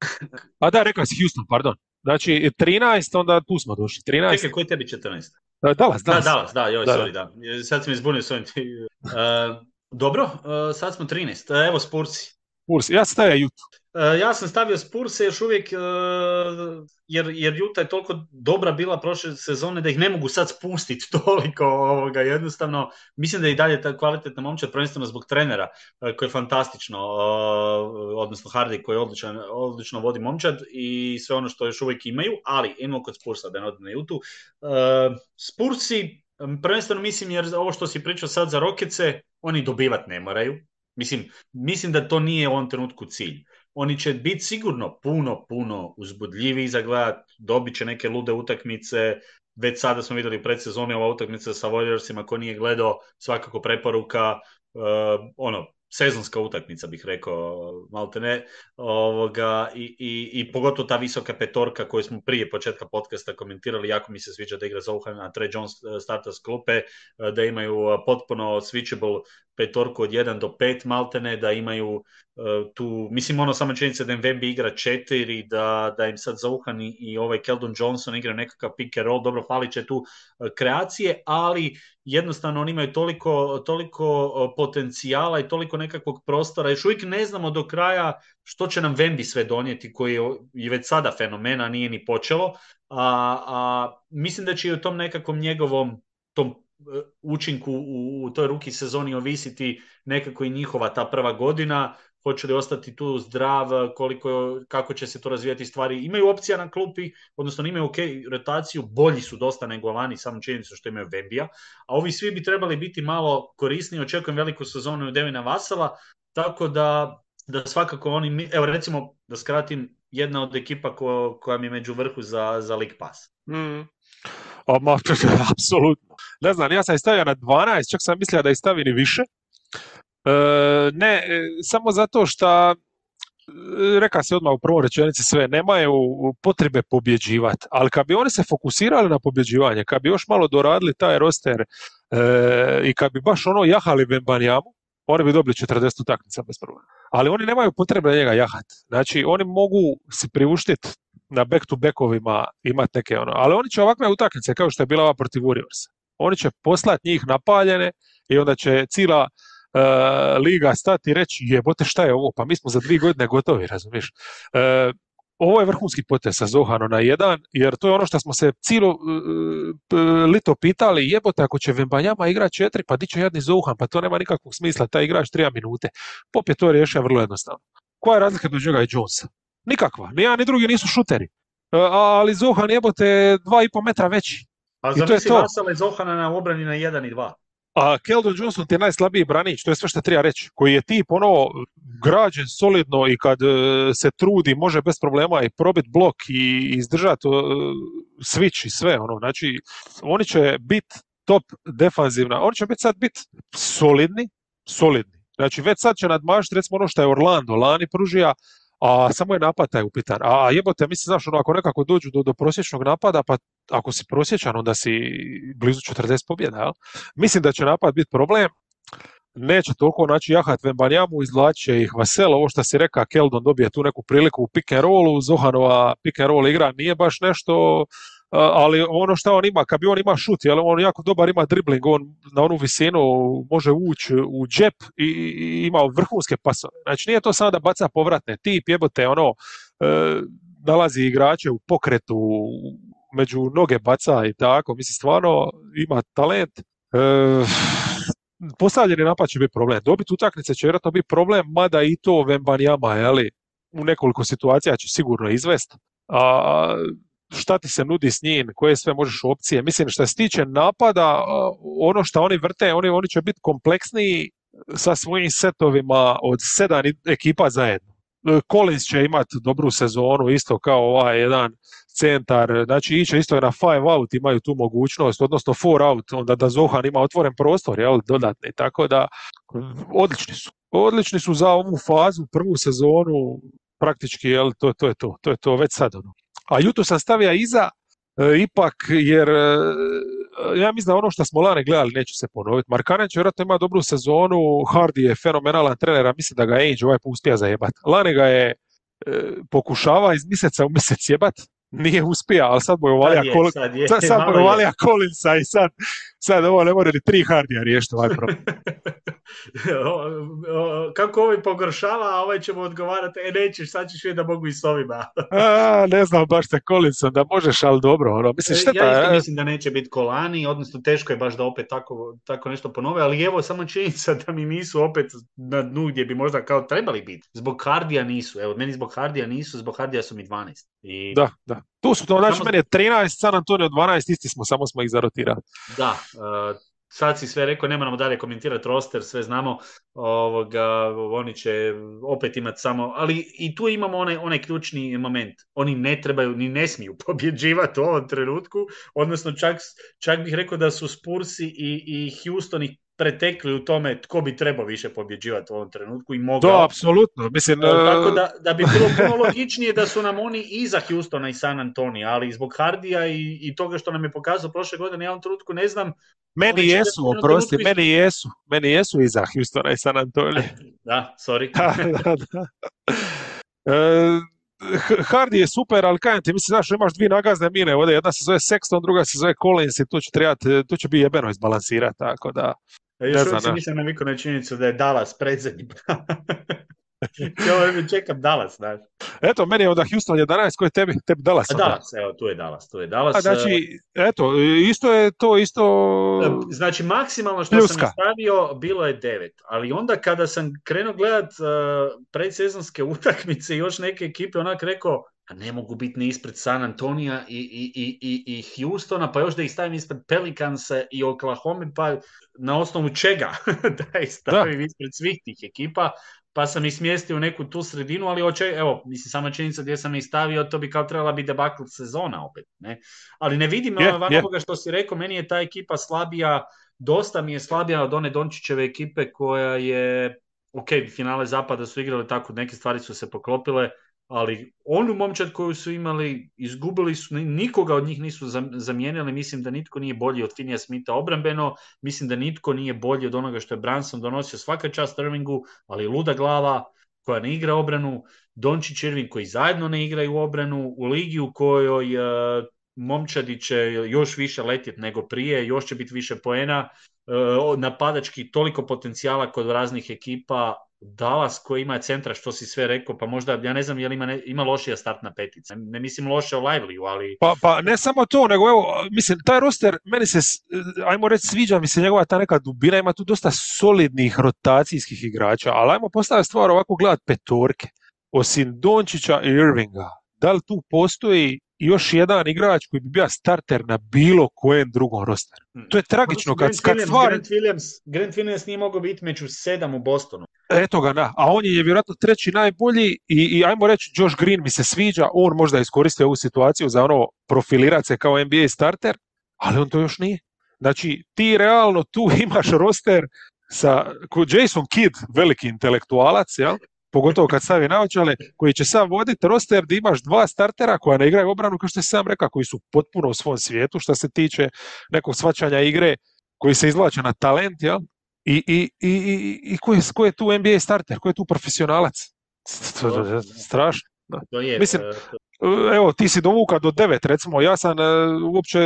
A da, rekao si Houston, pardon. Znači, 13, onda tu smo došli. 13, Čekaj, koji je tebi 14? E, Dallas, Da, Dallas. Dallas, da, joj, Da, sorry, da. Sad sam izbunio s ovim. ti- E, dobro, e, sad smo 13. E, Evo Spursi. Spurs. Ja stavio Jutu. E, Ja sam stavio Spurse još uvijek, e, jer, jer Juta je toliko dobra bila prošle sezone da ih ne mogu sad spustiti toliko ovoga, jednostavno. Mislim da je i dalje ta kvalitetna momčad, prvenstveno zbog trenera, e, koji je fantastično, e, odnosno Hardy koji odličan, odlično vodi momčad i sve ono što još uvijek imaju, ali imamo kod Spursa da ne odem na Jutu. E, Spursi, prvenstveno mislim jer ovo što si pričao sad za Rokece, oni dobivat ne moraju. Mislim, mislim da to nije u ovom trenutku cilj. Oni će biti sigurno puno, puno uzbudljiviji za gledat, dobit će neke lude utakmice, već sada smo vidjeli u predsezoni ova utakmica sa Warriorsima, ko nije gledao, svakako preporuka, uh, ono, sezonska utakmica bih rekao, malte ne, ovoga, i, i, i pogotovo ta visoka petorka koju smo prije početka podcasta komentirali, jako mi se sviđa da igra Zohan, a Trey Jones eh, starta s klupe, eh, da imaju potpuno switchable petorku od 1 do 5 maltene, da imaju Uh, tu, mislim ono samo činjenica da im Wemby igra četiri, da, da im sad Zohan i, i ovaj Keldon Johnson igraju nekakav pick and roll, dobro falit će tu uh, kreacije, ali jednostavno oni imaju toliko, toliko uh, potencijala i toliko nekakvog prostora, još uvijek ne znamo do kraja što će nam Wemby sve donijeti, koji je, je već sada fenomena, nije ni počelo, a, a mislim da će i u tom nekakvom njegovom tom učinku u, u toj ruki sezoni ovisiti nekako i njihova ta prva godina, hoće li ostati tu zdrav, koliko, kako će se to razvijati stvari. Imaju opcija na klupi, odnosno imaju ok rotaciju, bolji su dosta nego lani, samo činjenicu što imaju Vembija, a ovi svi bi trebali biti malo korisniji, očekujem veliku sezonu od Devina Vasala, tako da, da svakako oni, evo recimo da skratim, jedna od ekipa ko, koja mi je među vrhu za, za League Pass. Mm. Ma, apsolutno. Ne znam, ja sam ih stavio na 12, čak sam mislio da ih stavim i više. E, ne, e, samo zato što reka se odmah u prvoj rečenici sve, nemaju potrebe pobjeđivati, ali kad bi oni se fokusirali na pobjeđivanje, kad bi još malo doradili taj roster e, i kad bi baš ono jahali Bembanjamu, oni bi dobili 40 utakmica bez problema. Ali oni nemaju potrebe njega jahat. Znači, oni mogu si priuštiti na back-to-backovima imati neke ono, ali oni će ovakve utakmice kao što je bila ova protiv Warriorsa. Oni će poslati njih napaljene i onda će cijela uh, liga stati i reći jebote šta je ovo, pa mi smo za dvije godine gotovi, razumiješ. Uh, ovo je vrhunski potez sa Zohano na jedan, jer to je ono što smo se cijelo uh, lito pitali, jebote ako će Vembanjama igrati četiri, pa di će jadni Zohan, pa to nema nikakvog smisla, taj igrač tri minute. Pop je to riješio vrlo jednostavno. Koja je razlika među njega i Jonesa? Nikakva, ni jedan ni drugi nisu šuteri. Uh, ali Zohan jebote dva i po metra veći. A zamisli to. Vasala i Zohana na obrani na 1 i 2. A Keldon Johnson ti je najslabiji branič, to je sve što treba reći, koji je tip ono građen solidno i kad e, se trudi može bez problema i probit blok i izdržati e, switch i sve ono, znači oni će biti top defanzivna, oni će biti sad biti solidni, solidni. Znači već sad će nadmašiti recimo ono što je Orlando lani pružija, a samo je napad taj upitan. A jebote, mislim, znaš, ono, ako nekako dođu do, do prosječnog napada, pa ako si prosječan, onda si blizu 40 pobjeda, jel? Mislim da će napad biti problem, neće toliko naći jahat Vembanjamu, izvlače ih Vasel, ovo što si reka, Keldon dobije tu neku priliku u pick and rollu, Zohanova pick and roll igra nije baš nešto, ali ono što on ima, kad bi on ima šut, jel, on jako dobar ima dribling, on na onu visinu može ući u džep i, i ima vrhunske pasove. Znači nije to samo da baca povratne, tip jebote ono, e, nalazi igrače u pokretu, među noge baca i tako, mislim stvarno ima talent. E, postavljeni napad će biti problem. Dobiti utakmice će vjerojatno biti problem, mada i to Vembanjama, jeli, u nekoliko situacija će sigurno izvest. A šta ti se nudi s njim, koje sve možeš opcije. Mislim, što se tiče napada, ono što oni vrte, oni, oni će biti kompleksniji sa svojim setovima od sedam ekipa zajedno. Collins će imati dobru sezonu, isto kao ovaj jedan centar, znači iće isto na five out, imaju tu mogućnost, odnosno four out, onda da Zohan ima otvoren prostor, jel, dodatni, tako da odlični su. Odlični su za ovu fazu, prvu sezonu, praktički, jel, to, to je to, to je to već sad ono. A Jutu sam stavio iza, e, ipak, jer e, ja mislim da ono što smo lani gledali neće se ponoviti. Markanen će vjerojatno ima dobru sezonu, Hardy je fenomenalan trener, a mislim da ga Ainge ovaj put uspija zajebat. Lani ga je e, pokušava iz mjeseca u mjesec jebat, nije uspija, ali sad mu je uvalija, sad, sad, Collinsa i sad, sad ovo ne može ni tri Hardija riješiti ovaj problem. Kako ovaj pogoršava, a ovaj ćemo odgovarati, e nećeš, sad ćeš vidjeti da mogu i s ovima. a, ne znam baš sa Collinsom, da možeš, ali dobro. Ono. Mislim, e, šteta, ja isto mislim da neće biti kolani, odnosno teško je baš da opet tako, tako nešto ponove, ali evo samo činjenica da mi nisu opet na dnu gdje bi možda kao trebali biti. Zbog Hardija nisu, evo meni zbog Hardija nisu, zbog Hardija su mi 12. I... Da, da. Tu su to, znači, meni je 13, San Antonio 12, isti smo, samo smo ih zarotirali. Da, uh, sad si sve rekao, ne moramo dalje komentirati roster, sve znamo, ovoga, oni će opet imati samo, ali i tu imamo onaj, onaj ključni moment. Oni ne trebaju, ni ne smiju pobjeđivati u ovom trenutku, odnosno čak, čak bih rekao da su Spursi i, i Houston ih pretekli u tome tko bi trebao više pobjeđivati u ovom trenutku i mogao. Da, apsolutno. Mislim, Tako da, da bi bilo puno logičnije da su nam oni iza Houstona i San Antonija, ali zbog Hardija i, i toga što nam je pokazao prošle godine, ja u trenutku ne znam. Meni jesu, oprosti, meni jesu. Meni jesu iza Houstona i San Antonija. da, sorry. da, da. E, Hardy je super, ali kajem ti, mislim, znaš, imaš dvije nagazne mine, ovdje jedna se zove Sexton, druga se zove Collins i tu će trebati, tu će biti jebeno izbalansirati, tako da... Još uvijek si nisam navikao na činjenicu da je Dallas predzadnji. Ja čekam Dallas, znaš. Eto, meni je onda Houston 11, koji je tebi? Tebi Dallas. A Dallas, evo, tu je Dallas, tu je Dallas. A znači, eto, isto je to, isto... Znači, maksimalno što Pljuska. sam stavio bilo je 9, ali onda kada sam krenuo gledat uh, predsezonske utakmice i još neke ekipe, onak rekao, ne mogu biti ni ispred San Antonija i, i, i, i Houstona, pa još da ih stavim ispred Pelicansa i Oklahoma, pa na osnovu čega da ih stavim ispred svih tih ekipa, pa sam ih smjestio u neku tu sredinu, ali oče, evo, mislim, sama činjenica gdje sam ih stavio, to bi kao trebala biti debakl sezona opet, ne? Ali ne vidim yeah, van yeah. što si rekao, meni je ta ekipa slabija, dosta mi je slabija od one Dončićeve ekipe koja je, ok, finale zapada su igrali tako, neke stvari su se poklopile, ali onu momčad koju su imali, izgubili su, nikoga od njih nisu zamijenili, mislim da nitko nije bolji od Finija Smitha obrambeno, mislim da nitko nije bolji od onoga što je Branson donosio svaka čast Irvingu, ali luda glava koja ne igra obranu, Dončić Irving koji zajedno ne igraju obranu, u ligi u kojoj uh, momčadi će još više letjeti nego prije, još će biti više poena, uh, napadački toliko potencijala kod raznih ekipa, Dallas koji ima centra, što si sve rekao, pa možda, ja ne znam je li ima, ne, ima lošija startna petica. Ne mislim loše o Livelyu, ali... Pa, pa ne samo to, nego evo, mislim, taj roster, meni se, ajmo reći, sviđa mi se njegova ta neka dubina, ima tu dosta solidnih rotacijskih igrača, ali ajmo postaviti stvar ovako gledat petorke. Osim Dončića i Irvinga, da li tu postoji još jedan igrač koji bi bio starter na bilo kojem drugom rosteru. Hmm. To je tragično kad, Grant, kad Williams, stvar... Grant, Williams, Grant Williams nije mogao biti među sedam u Bostonu. Eto ga, da. A on je vjerojatno treći najbolji i, i ajmo reći Josh Green mi se sviđa, on možda iskoristio ovu situaciju za ono profilirati se kao NBA starter, ali on to još nije. Znači, ti realno tu imaš roster sa Jason Kidd, veliki intelektualac, jel? Pogotovo kad stavi naočale, koji će sad voditi roster da imaš dva startera koja ne igraju obranu, kao što sam sam rekao, koji su potpuno u svom svijetu što se tiče nekog svačanja igre, koji se izvlače na talent, jel? I, i, i, i ko, je, ko je tu NBA starter, ko je tu profesionalac? Strašno. Mislim, e, evo, ti si dovuka do devet, recimo, ja sam e, uopće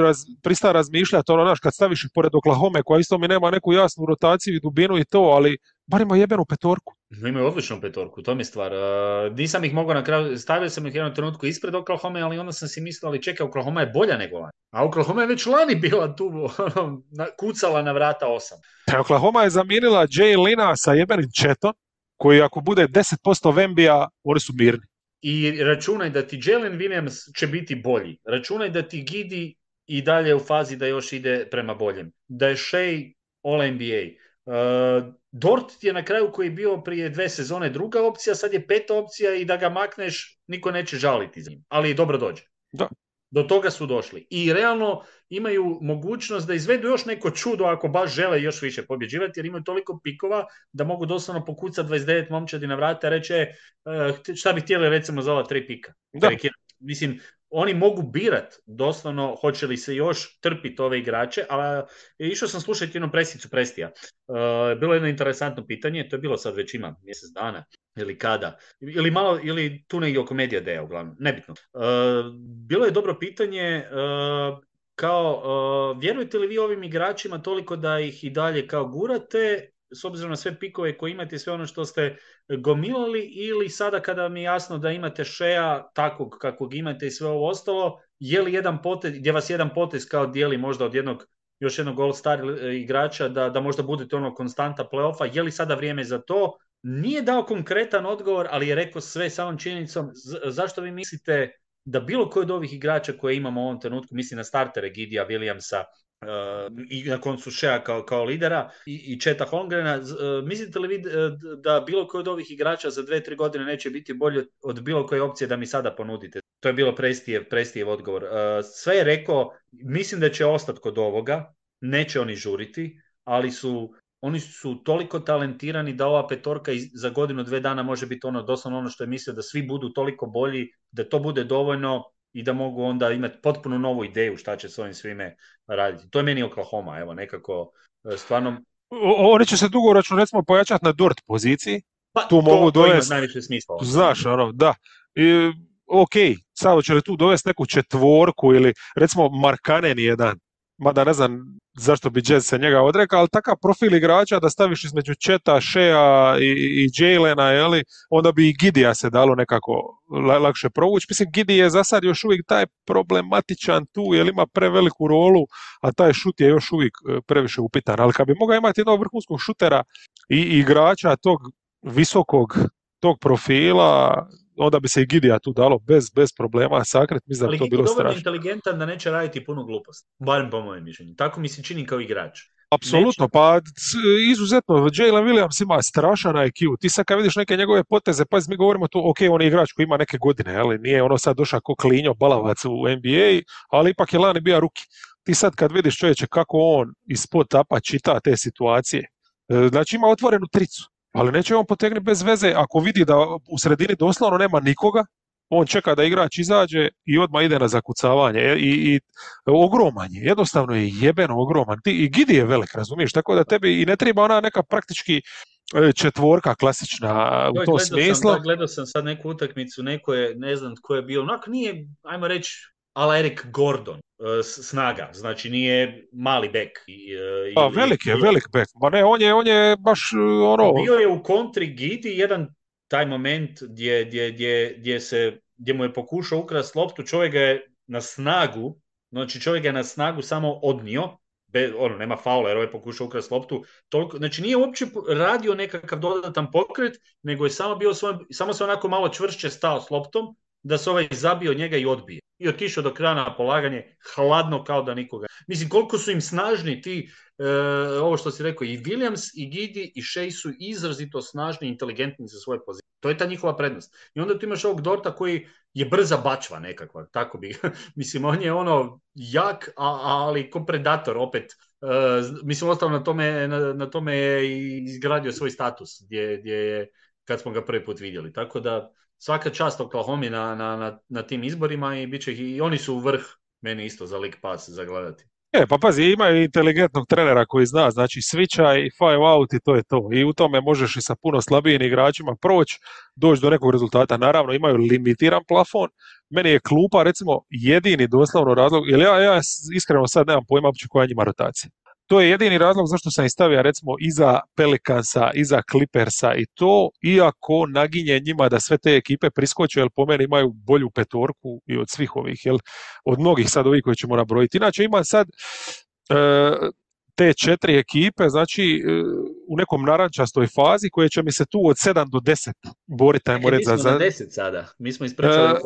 raz, prista razmišljati, ono, znaš, kad staviš ih pored Oklahoma, koja isto mi nema neku jasnu rotaciju i dubinu i to, ali bar ima jebenu petorku. Imaju odličnu petorku, to mi je stvar. Uh, nisam ih mogao na kraju, stavio sam ih jednom trenutku ispred Oklahoma, ali onda sam si mislio, ali čekaj, Oklahoma je bolja nego lani. A Oklahoma je već lani bila tu, ono, kucala na vrata osam. E, Oklahoma je zamijenila Jay Lina sa jebenim Četom, koji ako bude 10% Vembija, oni su mirni. I računaj da ti Jalen Williams će biti bolji. Računaj da ti Gidi i dalje u fazi da još ide prema boljem. Da je Shea All NBA. Uh, Dort je na kraju koji je bio prije dve sezone druga opcija, sad je peta opcija i da ga makneš, niko neće žaliti za njim. Ali dobro dođe. Da. Do toga su došli. I realno imaju mogućnost da izvedu još neko čudo ako baš žele još više pobjeđivati, jer imaju toliko pikova da mogu doslovno pokucati 29 momčadi na vrata i reći e, šta bi htjeli recimo za ova tri pika. Da. Mislim, oni mogu birat doslovno hoće li se još trpiti ove igrače, a išao sam slušati jednu presicu Prestija. Uh, bilo je jedno interesantno pitanje, to je bilo sad već ima mjesec dana ili kada, ili malo, ili tu negdje oko Media Day, uglavnom, nebitno. Uh, bilo je dobro pitanje, uh, kao, vjerujete li vi ovim igračima toliko da ih i dalje kao gurate s obzirom na sve pikove koje imate sve ono što ste gomilali ili sada kada vam je jasno da imate šeja takvog kakvog imate i sve ovo ostalo, je li jedan potez, gdje vas jedan potez kao dijeli možda od jednog još jednog All Star igrača da, da možda budete ono konstanta playoffa, je li sada vrijeme za to? Nije dao konkretan odgovor, ali je rekao sve samom činjenicom. zašto vi mislite da bilo koji od ovih igrača koje imamo u ovom trenutku, mislim na startere Gidija, Williamsa, i na koncu Šeja kao, kao lidera i, i Četa Holmgrena. Uh, mislite li vi da bilo koji od ovih igrača za dve, tri godine neće biti bolje od bilo koje opcije da mi sada ponudite? To je bilo Prestijev, Prestijev odgovor. sve je rekao, mislim da će ostati kod ovoga, neće oni žuriti, ali su oni su toliko talentirani da ova petorka za godinu, dve dana može biti ono doslovno ono što je mislio da svi budu toliko bolji, da to bude dovoljno i da mogu onda imati potpuno novu ideju šta će s ovim svime raditi. To je meni Oklahoma, evo, nekako e, stvarno... oni će se dugoročno recimo pojačati na Dort poziciji, pa, tu to, mogu dovesti... najviše smisla. Znaš, ono, da. I, ok, sad će li tu dovesti neku četvorku ili recimo Markanen jedan mada ne znam zašto bi Jazz se njega odrekao, ali takav profil igrača da staviš između Četa, Shea i, i Jalena, jeli, onda bi i Gidija se dalo nekako lakše provući. Mislim, Gidi je za sad još uvijek taj problematičan tu, jer ima preveliku rolu, a taj šut je još uvijek e, previše upitan. Ali kad bi mogao imati jednog vrhunskog šutera i igrača tog visokog tog profila, onda bi se i Gidija tu dalo bez, bez problema sakret, mislim da to bilo strašno. Ali inteligentan da neće raditi puno gluposti, barem po mojem mišljenju. Tako mi se čini kao igrač. Apsolutno, pa izuzetno, Jalen Williams ima strašan IQ, ti sad kad vidiš neke njegove poteze, pa mi govorimo tu, ok, on je igrač koji ima neke godine, ali nije ono sad došao ko klinjo, balavac u NBA, ali ipak je lani bio ruki. Ti sad kad vidiš čovječe kako on ispod tapa čita te situacije, e, znači ima otvorenu tricu ali neće on potegnuti bez veze ako vidi da u sredini doslovno nema nikoga, on čeka da igrač izađe i odmah ide na zakucavanje e, i, i ogroman je, jednostavno je jebeno ogroman. Ti, I Gidi je velik, razumiješ, tako da tebi i ne treba ona neka praktički e, četvorka klasična u tom smislu. Sam, gledao sam sad neku utakmicu, neko je, ne znam tko je bio, onak nije, ajmo reći, ala Eric Gordon, e, snaga, znači nije mali bek. Pa, velik je, velik bek, ma ne, on je, on je baš e, ono... Bio je u kontri Gidi jedan taj moment gdje, gdje, gdje, gdje, se, gdje mu je pokušao ukrast loptu, čovjek je na snagu, znači čovjek je na snagu samo odnio, be, ono, nema faula jer ovaj pokušao ukrast loptu, toliko, znači nije uopće radio nekakav dodatan pokret, nego je samo bio svoj, samo se onako malo čvršće stao s loptom, da se ovaj zabio njega i odbije. I otišao do kraja na polaganje, hladno kao da nikoga. Mislim, koliko su im snažni ti, e, ovo što si rekao, i Williams, i Gidi, i Shea su izrazito snažni i inteligentni za svoje pozicije. To je ta njihova prednost. I onda tu imaš ovog Dorta koji je brza bačva nekakva, tako bi. mislim, on je ono jak, a, ali ko predator opet. Uh, mislim, ostalo na tome, na, na tome je izgradio svoj status gdje, gdje je kad smo ga prvi put vidjeli. Tako da svaka čast Oklahoma na, na, na, na tim izborima i bit će i oni su u vrh meni isto za lik pas za gledati. E, pa pazi, imaju inteligentnog trenera koji zna, znači switcha i five out i to je to. I u tome možeš i sa puno slabijim igračima proći, doći do nekog rezultata. Naravno, imaju limitiran plafon. Meni je klupa, recimo, jedini doslovno razlog, jer ja, ja iskreno sad nemam pojma uopće koja je njima rotacija. To je jedini razlog zašto sam ih stavio recimo iza Pelikansa, iza Clippersa i to, iako naginje njima da sve te ekipe priskoče, jer po meni imaju bolju petorku i od svih ovih, jel, od mnogih sad ovih koji ćemo nabrojiti. Inače ima sad e, te četiri ekipe, znači e, u nekom narančastoj fazi koje će mi se tu od 7 do 10 boriti, ajmo reći. Mi smo na 10 sada, mi smo ispričali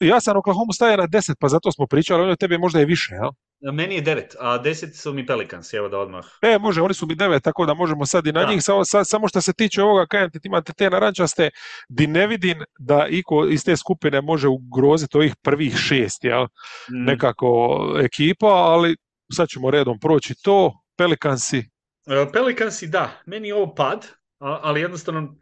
e, ja sam Oklahoma stavio na 10, pa zato smo pričali, ono tebi možda je više, jel? Meni je 9, a 10 su mi Pelicans, evo da odmah. E, može, oni su mi 9, tako da možemo sad i na njih. Samo, samo što se tiče ovoga, kajem ti imate te narančaste, di ne vidim da iko iz te skupine može ugroziti ovih prvih šest, jel? Mm. Nekako ekipa, ali sad ćemo redom proći to. Pelikansi? E, Pelikansi, da. Meni je ovo pad, ali jednostavno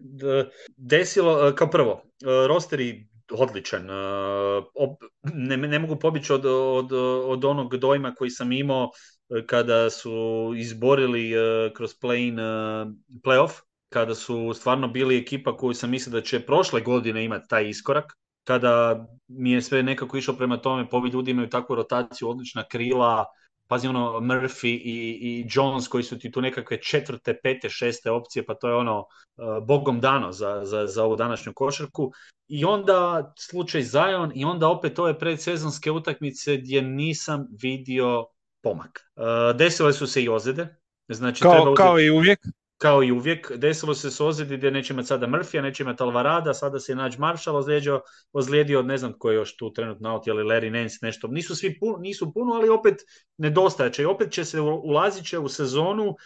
desilo, e, kao prvo, e, rosteri odličan. Uh, ne, ne mogu pobići od, od, od onog dojma koji sam imao uh, kada su izborili uh, kroz play-in playoff, kada su stvarno bili ekipa koju sam mislio da će prošle godine imati taj iskorak, kada mi je sve nekako išlo prema tome, povi ljudi imaju takvu rotaciju, odlična krila, pazi ono Murphy i, i Jones koji su ti tu nekakve četvrte, pete, šeste opcije, pa to je ono uh, bogom dano za, za, za ovu današnju košarku. I onda slučaj Zion i onda opet ove predsezonske utakmice gdje nisam vidio pomak. Uh, desile su se i ozljede. Znači, kao, treba kao i uvijek kao i uvijek, desilo se s ozljedi gdje neće imati sada Murphy, neće imati Alvarada, sada se je Nađ Marshall ozlijedio, ozlijedio, ne znam ko je još tu trenutno out, ili Larry Nance, nešto. Nisu svi puno, nisu puno, ali opet nedostaje I opet će se ulazit će u sezonu uh,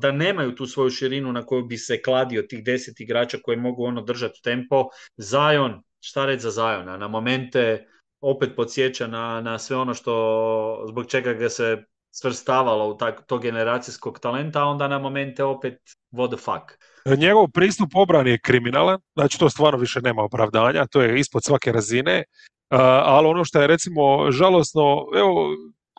da nemaju tu svoju širinu na koju bi se kladio tih deset igrača koji mogu ono držati tempo. Zion, šta reći za Zajona, na momente opet podsjeća na, na sve ono što zbog čega ga se svrstavalo u tak, to generacijskog talenta, a onda na momente opet what the fuck. Njegov pristup obrani je kriminalan, znači to stvarno više nema opravdanja, to je ispod svake razine, ali ono što je recimo žalosno, evo,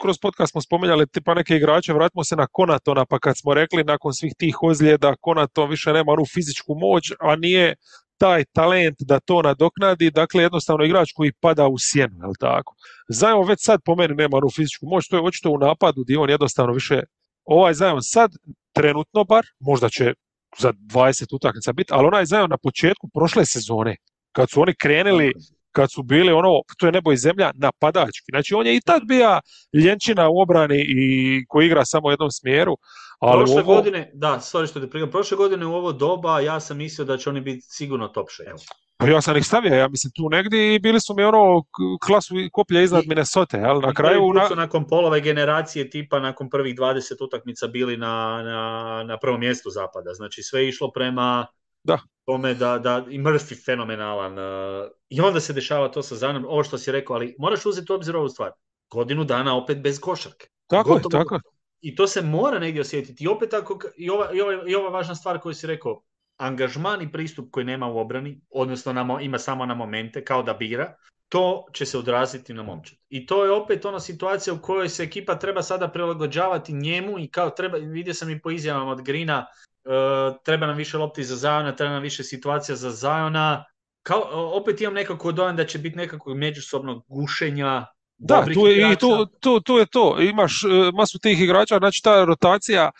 kroz podcast smo spominjali tipa neke igrače, vratimo se na Konatona, pa kad smo rekli nakon svih tih ozljeda, Konaton više nema onu fizičku moć, a nije taj talent da to nadoknadi, dakle jednostavno igrač koji pada u sjenu, jel tako? Zajmo već sad po meni nema onu fizičku moć, to je očito u napadu gdje on jednostavno više, ovaj Zajon sad trenutno bar, možda će za 20 utakmica biti, ali onaj Zajon na početku prošle sezone, kad su oni krenuli kad su bili ono, to je nebo i zemlja, napadački. Znači on je i tad bio ljenčina u obrani i koji igra samo u jednom smjeru. Ali prošle ovo... godine, da, sorry što te prigam, prošle godine u ovo doba ja sam mislio da će oni biti sigurno top 6. Pa ja sam ih stavio, ja mislim tu negdje i bili su mi ono klasu koplja iznad Minnesota, jel? Na kraju... Na... su nakon polove generacije tipa nakon prvih 20 utakmica bili na, na, na prvom mjestu zapada. Znači sve je išlo prema da. tome da, da i Murphy fenomenalan. Uh, I onda se dešava to sa Zanom, ovo što si rekao, ali moraš uzeti u obzir ovu stvar. Godinu dana opet bez košarke. Tako Gotovo, je, tako I to se mora negdje osjetiti. I opet ako, i ova, i ova, i ova važna stvar koju si rekao, angažman i pristup koji nema u obrani, odnosno na, ima samo na momente, kao da bira, to će se odraziti na momčad. I to je opet ona situacija u kojoj se ekipa treba sada prilagođavati njemu i kao treba, vidio sam i po izjavama od Grina, uh, treba nam više lopti za Zajona, treba nam više situacija za Zajona. Kao, opet imam nekako dojam da će biti nekakvog međusobnog gušenja, da, tu je, i tu, tu, tu, je to. Imaš uh, masu tih igrača, znači ta rotacija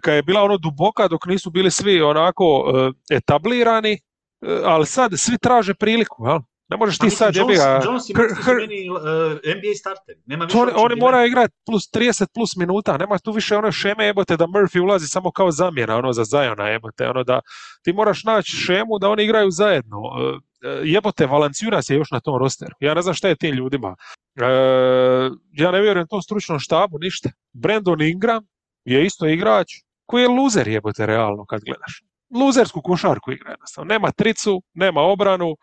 kad je bila ono duboka dok nisu bili svi onako etablirani, ali sad svi traže priliku, jel? Ne možeš ti sad jebi ga... Jones meni uh, NBA starter. Nema više oni, oni moraju igrati plus 30 plus minuta. Nema tu više one šeme jebote da Murphy ulazi samo kao zamjena ono za Zajona jebote. Ono da ti moraš naći šemu da oni igraju zajedno. Uh, jebote, Valanciunas je još na tom rosteru. Ja ne znam šta je tim ljudima. Uh, ja ne vjerujem tom stručnom štabu, ništa. Brandon Ingram je isto igrač koji je luzer jebote realno kad gledaš. luzersku košarku igra jednostavno. Nema tricu, nema obranu,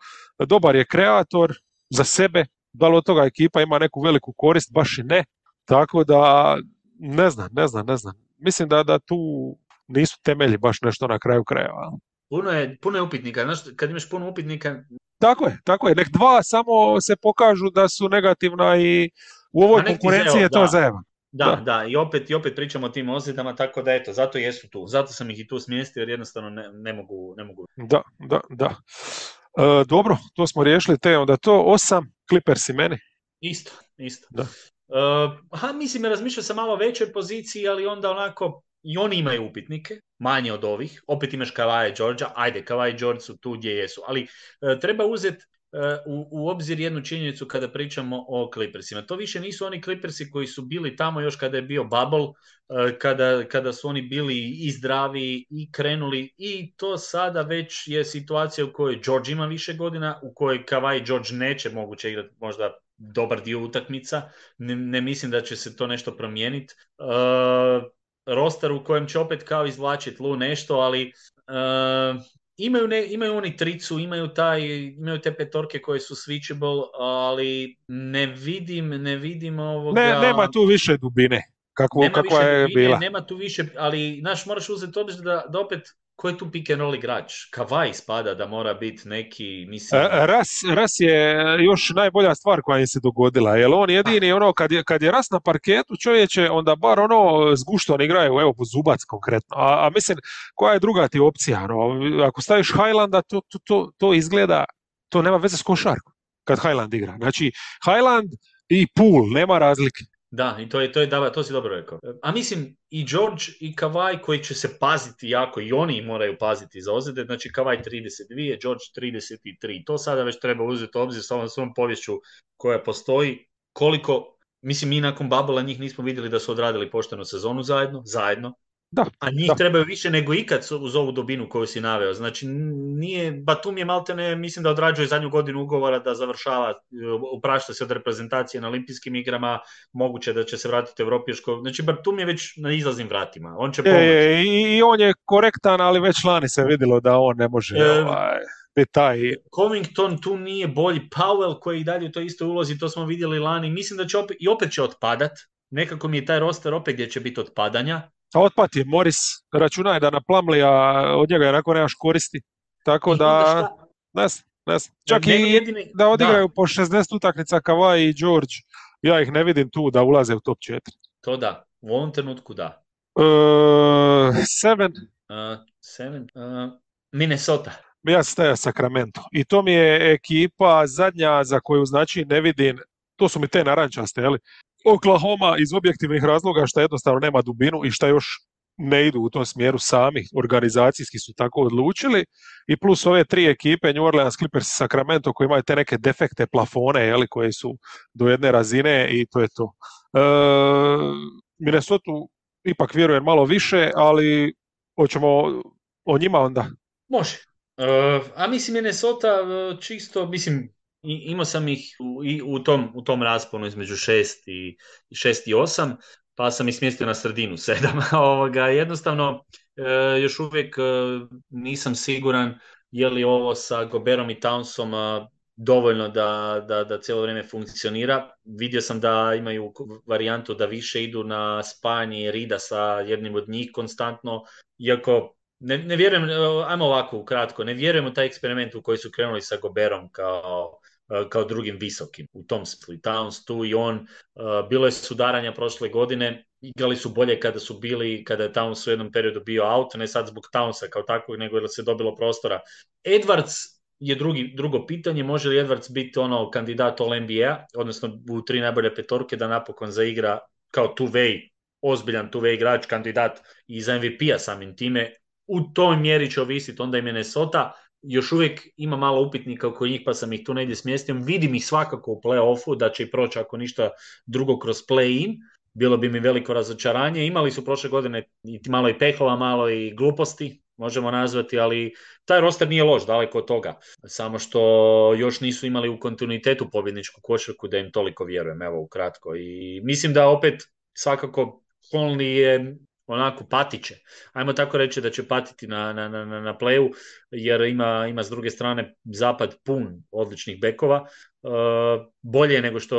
dobar je kreator za sebe, da li od toga ekipa ima neku veliku korist, baš i ne. Tako da, ne znam, ne znam, ne znam. Mislim da, da tu nisu temelji baš nešto na kraju krajeva. Puno je, puno je upitnika. Znaš, kad imaš puno upitnika... Tako je, tako je. Nek dva samo se pokažu da su negativna i u ovoj konkurenciji je to zajeba. Da, da, da, i opet, i opet pričamo o tim ozljedama, tako da eto, zato jesu tu. Zato sam ih i tu smjestio jer jednostavno ne, ne mogu, ne mogu. Da, da, da. E, dobro, to smo riješili te, onda to osam, i meni. Isto, isto. Da. Uh, aha, mislim, razmišljao sam malo većoj poziciji, ali onda onako, i oni imaju upitnike, manje od ovih. Opet imaš Kavaja i Georgia, ajde, Kavaja i George su tu gdje jesu. Ali uh, treba uzeti u, u obzir jednu činjenicu kada pričamo o Clippersima. To više nisu oni Clippersi koji su bili tamo još kada je bio bubble, e, kada, kada su oni bili i zdravi i krenuli i to sada već je situacija u kojoj George ima više godina, u kojoj Kawhi George neće moguće igrati možda dobar dio utakmica. Ne, ne mislim da će se to nešto promijeniti. Uh, roster u kojem će opet kao izvlačiti Lu nešto, ali uh, imaju, ne, imaju oni tricu, imaju, taj, imaju te petorke koje su switchable, ali ne vidim, ne vidim ovoga... Ne, nema tu više dubine. Kako, nema kakva više je dubine, bila. Nema tu više, ali znaš, moraš uzeti obzir da, da opet ko je tu pick and roll igrač? Kavaj spada da mora biti neki, mislim... E, Ras, Ras je još najbolja stvar koja im se dogodila, jer on jedini, ono, kad je, kad je Ras na parketu, čovječe, onda bar ono, zgušton igraju, evo, po Zubac konkretno. A, a mislim, koja je druga ti opcija? Ono, ako staviš Highlanda, to, to, to, to izgleda, to nema veze s košarkom kad Highland igra. Znači, Highland i Pool, nema razlike. Da, i to je, to je, da, to si dobro rekao. A mislim, i George i Kavaj koji će se paziti jako, i oni moraju paziti za ozljede, znači Kavaj 32, George 33. To sada već treba uzeti u obzir sa ovom svom povješću koja postoji, koliko, mislim, mi nakon Babela njih nismo vidjeli da su odradili poštenu sezonu zajedno, zajedno, da, a njih da. trebaju više nego ikad uz ovu dubinu koju si naveo. Znači, nije, Batum je maltene, mislim da odrađuje zadnju godinu ugovora da završava, uprašta se od reprezentacije na olimpijskim igrama, moguće da će se vratiti u Evropi. Znači, Batum je već na izlaznim vratima. On će pomoći. E, I on je korektan, ali već lani se vidjelo da on ne može... E, ovaj taj... Covington tu nije bolji, Powell koji i dalje u toj istoj ulozi, to smo vidjeli lani, mislim da će opet, i opet će otpadat, nekako mi je taj roster opet gdje će biti otpadanja, a otpat je Moris, računaj da na Plamlija od njega je nako nemaš koristi. Tako da, ne znam, ne znam. Čak i jedini... da odigraju da. po 60 utakmica Kawhi i George, ja ih ne vidim tu da ulaze u top 4. To da, u ovom trenutku da. Uh, seven. Uh, seven. Uh, Minnesota. Ja staja Sacramento. I to mi je ekipa zadnja za koju znači ne vidim, to su mi te narančaste, jeli? Oklahoma iz objektivnih razloga što jednostavno nema dubinu i što još ne idu u tom smjeru sami, organizacijski su tako odlučili i plus ove tri ekipe, New Orleans Clippers i Sacramento koji imaju te neke defekte plafone jeli, koje su do jedne razine i to je to. E, Minnesota ipak vjerujem malo više, ali hoćemo o njima onda? Može. E, a mislim Minnesota e, čisto, mislim imao sam ih u, i u, tom, u tom rasponu između 6 i, 6 i 8, pa sam ih smjestio na sredinu 7. Ovoga, jednostavno, e, još uvijek e, nisam siguran je li ovo sa Goberom i Townsom e, dovoljno da, da, da cijelo vrijeme funkcionira. Vidio sam da imaju varijantu da više idu na spajanje Rida sa jednim od njih konstantno, iako ne, ne vjerujem, ajmo ovako ukratko, ne vjerujem u taj eksperiment u koji su krenuli sa Goberom kao kao drugim visokim u tom split Towns tu i on. E, bilo je sudaranja prošle godine, igrali su bolje kada su bili, kada je Towns u jednom periodu bio out, ne sad zbog Townsa kao takvog, nego je se dobilo prostora. Edwards je drugi, drugo pitanje, može li Edwards biti ono kandidat All NBA, odnosno u tri najbolje petorke da napokon zaigra kao two-way, ozbiljan two-way igrač, kandidat i za MVP-a samim time. U toj mjeri će ovisiti onda i Minnesota, još uvijek ima malo upitnika oko njih, pa sam ih tu negdje smjestio. Vidim ih svakako u play-offu, da će i proći ako ništa drugo kroz play-in. Bilo bi mi veliko razočaranje. Imali su prošle godine malo i pehova, malo i gluposti, možemo nazvati, ali taj roster nije loš, daleko od toga. Samo što još nisu imali u kontinuitetu pobjedničku košarku da im toliko vjerujem, evo ukratko. I mislim da opet svakako Conley je onako patiće. Ajmo tako reći da će patiti na, na, na, na playu, jer ima, ima s druge strane zapad pun odličnih bekova. Uh, bolje nego što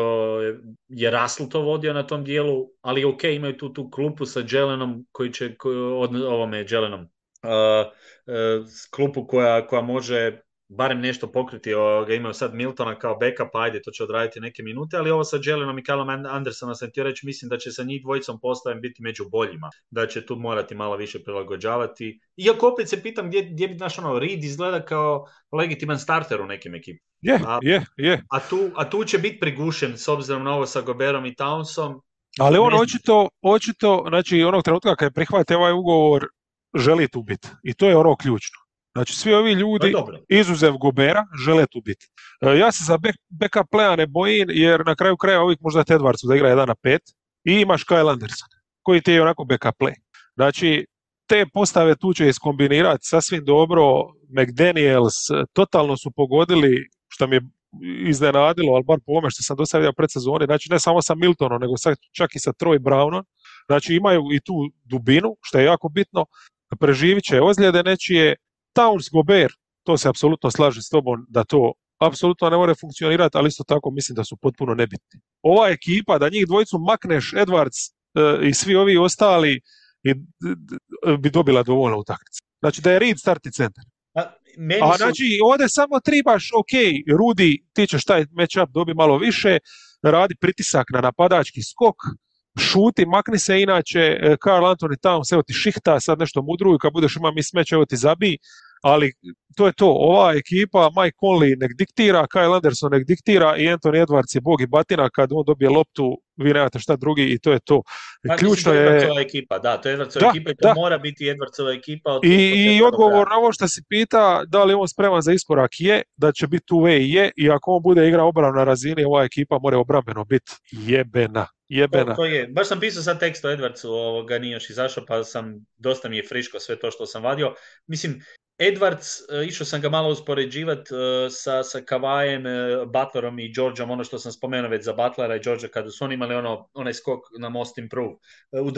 je Russell to vodio na tom dijelu, ali ok, imaju tu tu klupu sa Jelenom koji će, od ovome Jelenom, uh, uh, klupu koja, koja može barem nešto pokriti, ga imaju sad Miltona kao backup, ajde, to će odraditi neke minute, ali ovo sa Jelenom i Callum Andersonom sam htio reći, mislim da će sa njih dvojicom postavim biti među boljima, da će tu morati malo više prilagođavati. Iako opet se pitam gdje, gdje bi naš ono, Reed izgleda kao legitiman starter u nekim ekipama. Je, je, je. A tu, a tu će biti prigušen s obzirom na ovo sa Goberom i Townsom. Ali on očito, očito, znači onog trenutka kad je prihvatio ovaj ugovor, želi tu biti. I to je ono ključno. Znači, svi ovi ljudi, izuzev Gobera, žele tu biti. E, ja se za backup playa ne bojim, jer na kraju kraja ovih možda Edwardsu da igra 1 na 5 i imaš Kyle Anderson, koji ti je onako backup play. Znači, te postave tu će iskombinirati sasvim dobro. McDaniels totalno su pogodili, što mi je iznenadilo, ali bar po ovome što sam do sada pred sezoni, znači ne samo sa Miltonom, nego čak i sa Troy Brownom. Znači imaju i tu dubinu, što je jako bitno, preživit će ozljede nečije, Towns Gober, to se apsolutno slaže s tobom da to apsolutno ne more funkcionirati, ali isto tako mislim da su potpuno nebitni. Ova ekipa, da njih dvojicu makneš, Edwards e, i svi ovi ostali, i, bi dobila dovoljno utakmice. Znači da je Reed starti centar. A, A znači ovdje samo tribaš, ok, Rudi, ti ćeš taj matchup dobi malo više, radi pritisak na napadački skok, šuti, makni se inače, e, Karl Anthony Towns, evo ti šihta, sad nešto mudruju, kad budeš ima smeć, evo ti zabij, ali to je to, ova ekipa, Mike Conley nek diktira, Kyle Anderson nek diktira i Anthony Edwards je bog i batina, kad on dobije loptu, vi nemate šta drugi i to je to. Pa, Ključno je... ekipa, da, to je Edwardsova ekipa i to mora biti Edwardsova ekipa. I, i odgovor na ovo što si pita, da li on spreman za iskorak je, da će biti tu je i ako on bude igra obran na razini, ova ekipa mora obrambeno biti jebena. Jebena. To, je. Baš sam pisao sad tekst o Edwardsu, ovoga nije još izašao, pa sam, dosta mi je friško sve to što sam vadio. Mislim, Edwards, e, išao sam ga malo uspoređivati e, sa, sa Kavajem, e, Butlerom i Georgeom, ono što sam spomenuo već za Butlera i Georgea kada su oni imali ono, onaj skok na most improve. U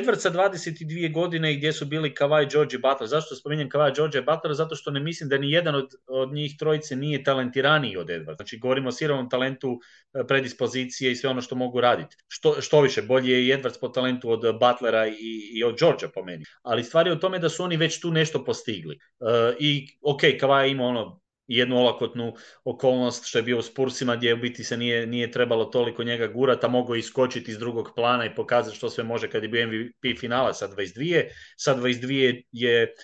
Edwards sa 22 godine gdje su bili Kavaj, George i Butler. Zašto spominjem Kavaj, George i Butler? Zato što ne mislim da ni jedan od, od njih trojice nije talentiraniji od Edwards. Znači govorimo o sirovom talentu, predispozicije i sve ono što mogu raditi. Što, što više, bolje je i Edwards po talentu od Butlera i, i od Georgea po meni. Ali stvar je u tome da su oni već tu nešto postigli. I ok, Kavaj ima ono jednu olakotnu okolnost što je bio u Spursima gdje u biti se nije, nije trebalo toliko njega gurati, a mogao iskočiti iz drugog plana i pokazati što sve može kad je bio MVP finala sa 22. Sa 22 je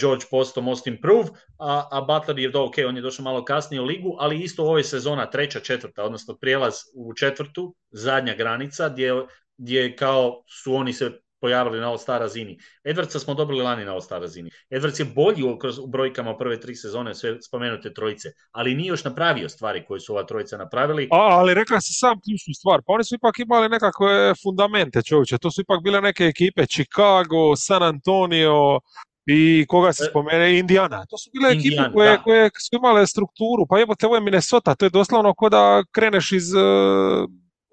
George postao most improve, a, a Butler je do ok, on je došao malo kasnije u ligu, ali isto ovoj sezona, treća, četvrta, odnosno prijelaz u četvrtu, zadnja granica, gdje, gdje kao su oni se pojavili na All-Star razini. Edwardsa smo dobili lani na All-Star razini. Edwards je bolji u, u brojkama prve tri sezone, sve spomenute trojice, ali nije još napravio stvari koje su ova trojica napravili. A, ali rekla se sam ključnu stvar, pa oni su ipak imali nekakve fundamente čovječe, to su ipak bile neke ekipe, Chicago, San Antonio, i koga se e, spomene, Indiana. To su bile ekipe koje, koje su imale strukturu, pa jebote, ovo je Minnesota, to je doslovno kao da kreneš iz uh,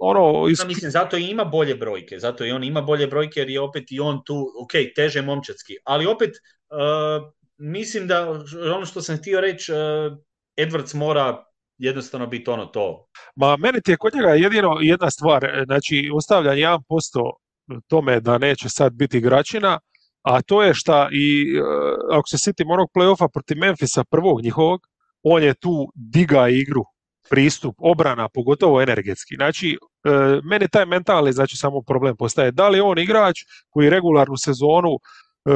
ono... Iz... Mislim, zato i ima bolje brojke, zato i on ima bolje brojke jer je opet i on tu, ok, teže momčatski, ali opet uh, mislim da ono što sam htio reći, uh, Edwards mora jednostavno biti ono to. Ma meni ti je kod njega jedino jedna stvar, znači ostavljanje 1% tome da neće sad biti igračina, a to je šta i ako se sjetim onog playoffa protiv Memphisa prvog njihovog, on je tu diga igru pristup, obrana, pogotovo energetski. Znači, e, meni taj mentalni znači samo problem postaje. Da li on igrač koji regularnu sezonu e,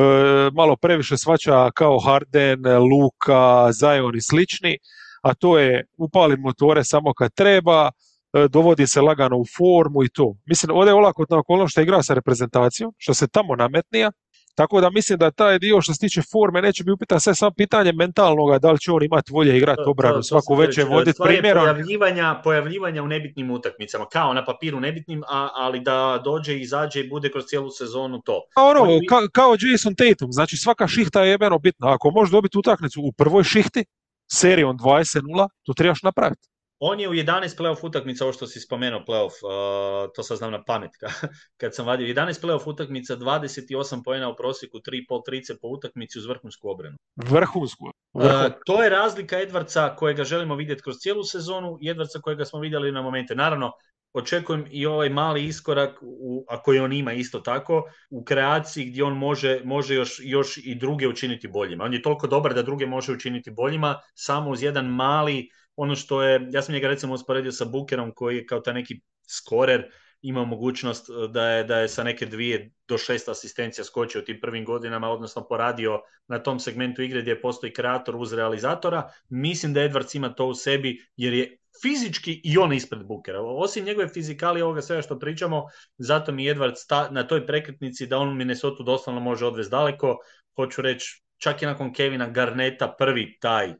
malo previše svaća kao Harden, Luka, Zion i slični, a to je upali motore samo kad treba, e, dovodi se lagano u formu i to. Mislim, ovdje je olakotna okolnost što igra sa reprezentacijom, što se tamo nametnija, tako da mislim da taj dio što se tiče forme neće biti upitan sve samo pitanje mentalnoga da li će on imati volje igrati obranu svaku večer voditi primjerom. Pojavljivanja, pojavljivanja u nebitnim utakmicama, kao na papiru nebitnim, a, ali da dođe i izađe i bude kroz cijelu sezonu to. A ono, kao Jason Tatum, znači svaka šihta je jebeno bitna. Ako možeš dobiti utakmicu u prvoj šihti, serijom 20-0, to trebaš napraviti. On je u 11 playoff utakmica, ovo što si spomenuo playoff, uh, to sad znam na pamet kad sam vadio. 11 playoff utakmica, 28 pojena u prosjeku, 3,5 trice po utakmici uz vrhunsku obranu. Vrhunsku. Uh, to je razlika Edvardca kojega želimo vidjeti kroz cijelu sezonu i Edvardca kojega smo vidjeli na momente. Naravno, očekujem i ovaj mali iskorak, u, a koji on ima isto tako, u kreaciji gdje on može, može još, još i druge učiniti boljima. On je toliko dobar da druge može učiniti boljima, samo uz jedan mali, ono što je, ja sam njega recimo usporedio sa Bukerom koji je kao taj neki skorer, ima mogućnost da je, da je sa neke dvije do šest asistencija skočio u tim prvim godinama, odnosno poradio na tom segmentu igre gdje postoji kreator uz realizatora. Mislim da Edwards ima to u sebi jer je fizički i on ispred Bukera. Osim njegove fizikali ovoga svega što pričamo, zato mi Edward sta, na toj prekretnici da on Minnesota doslovno može odvesti daleko. Hoću reći, čak i nakon Kevina Garneta prvi taj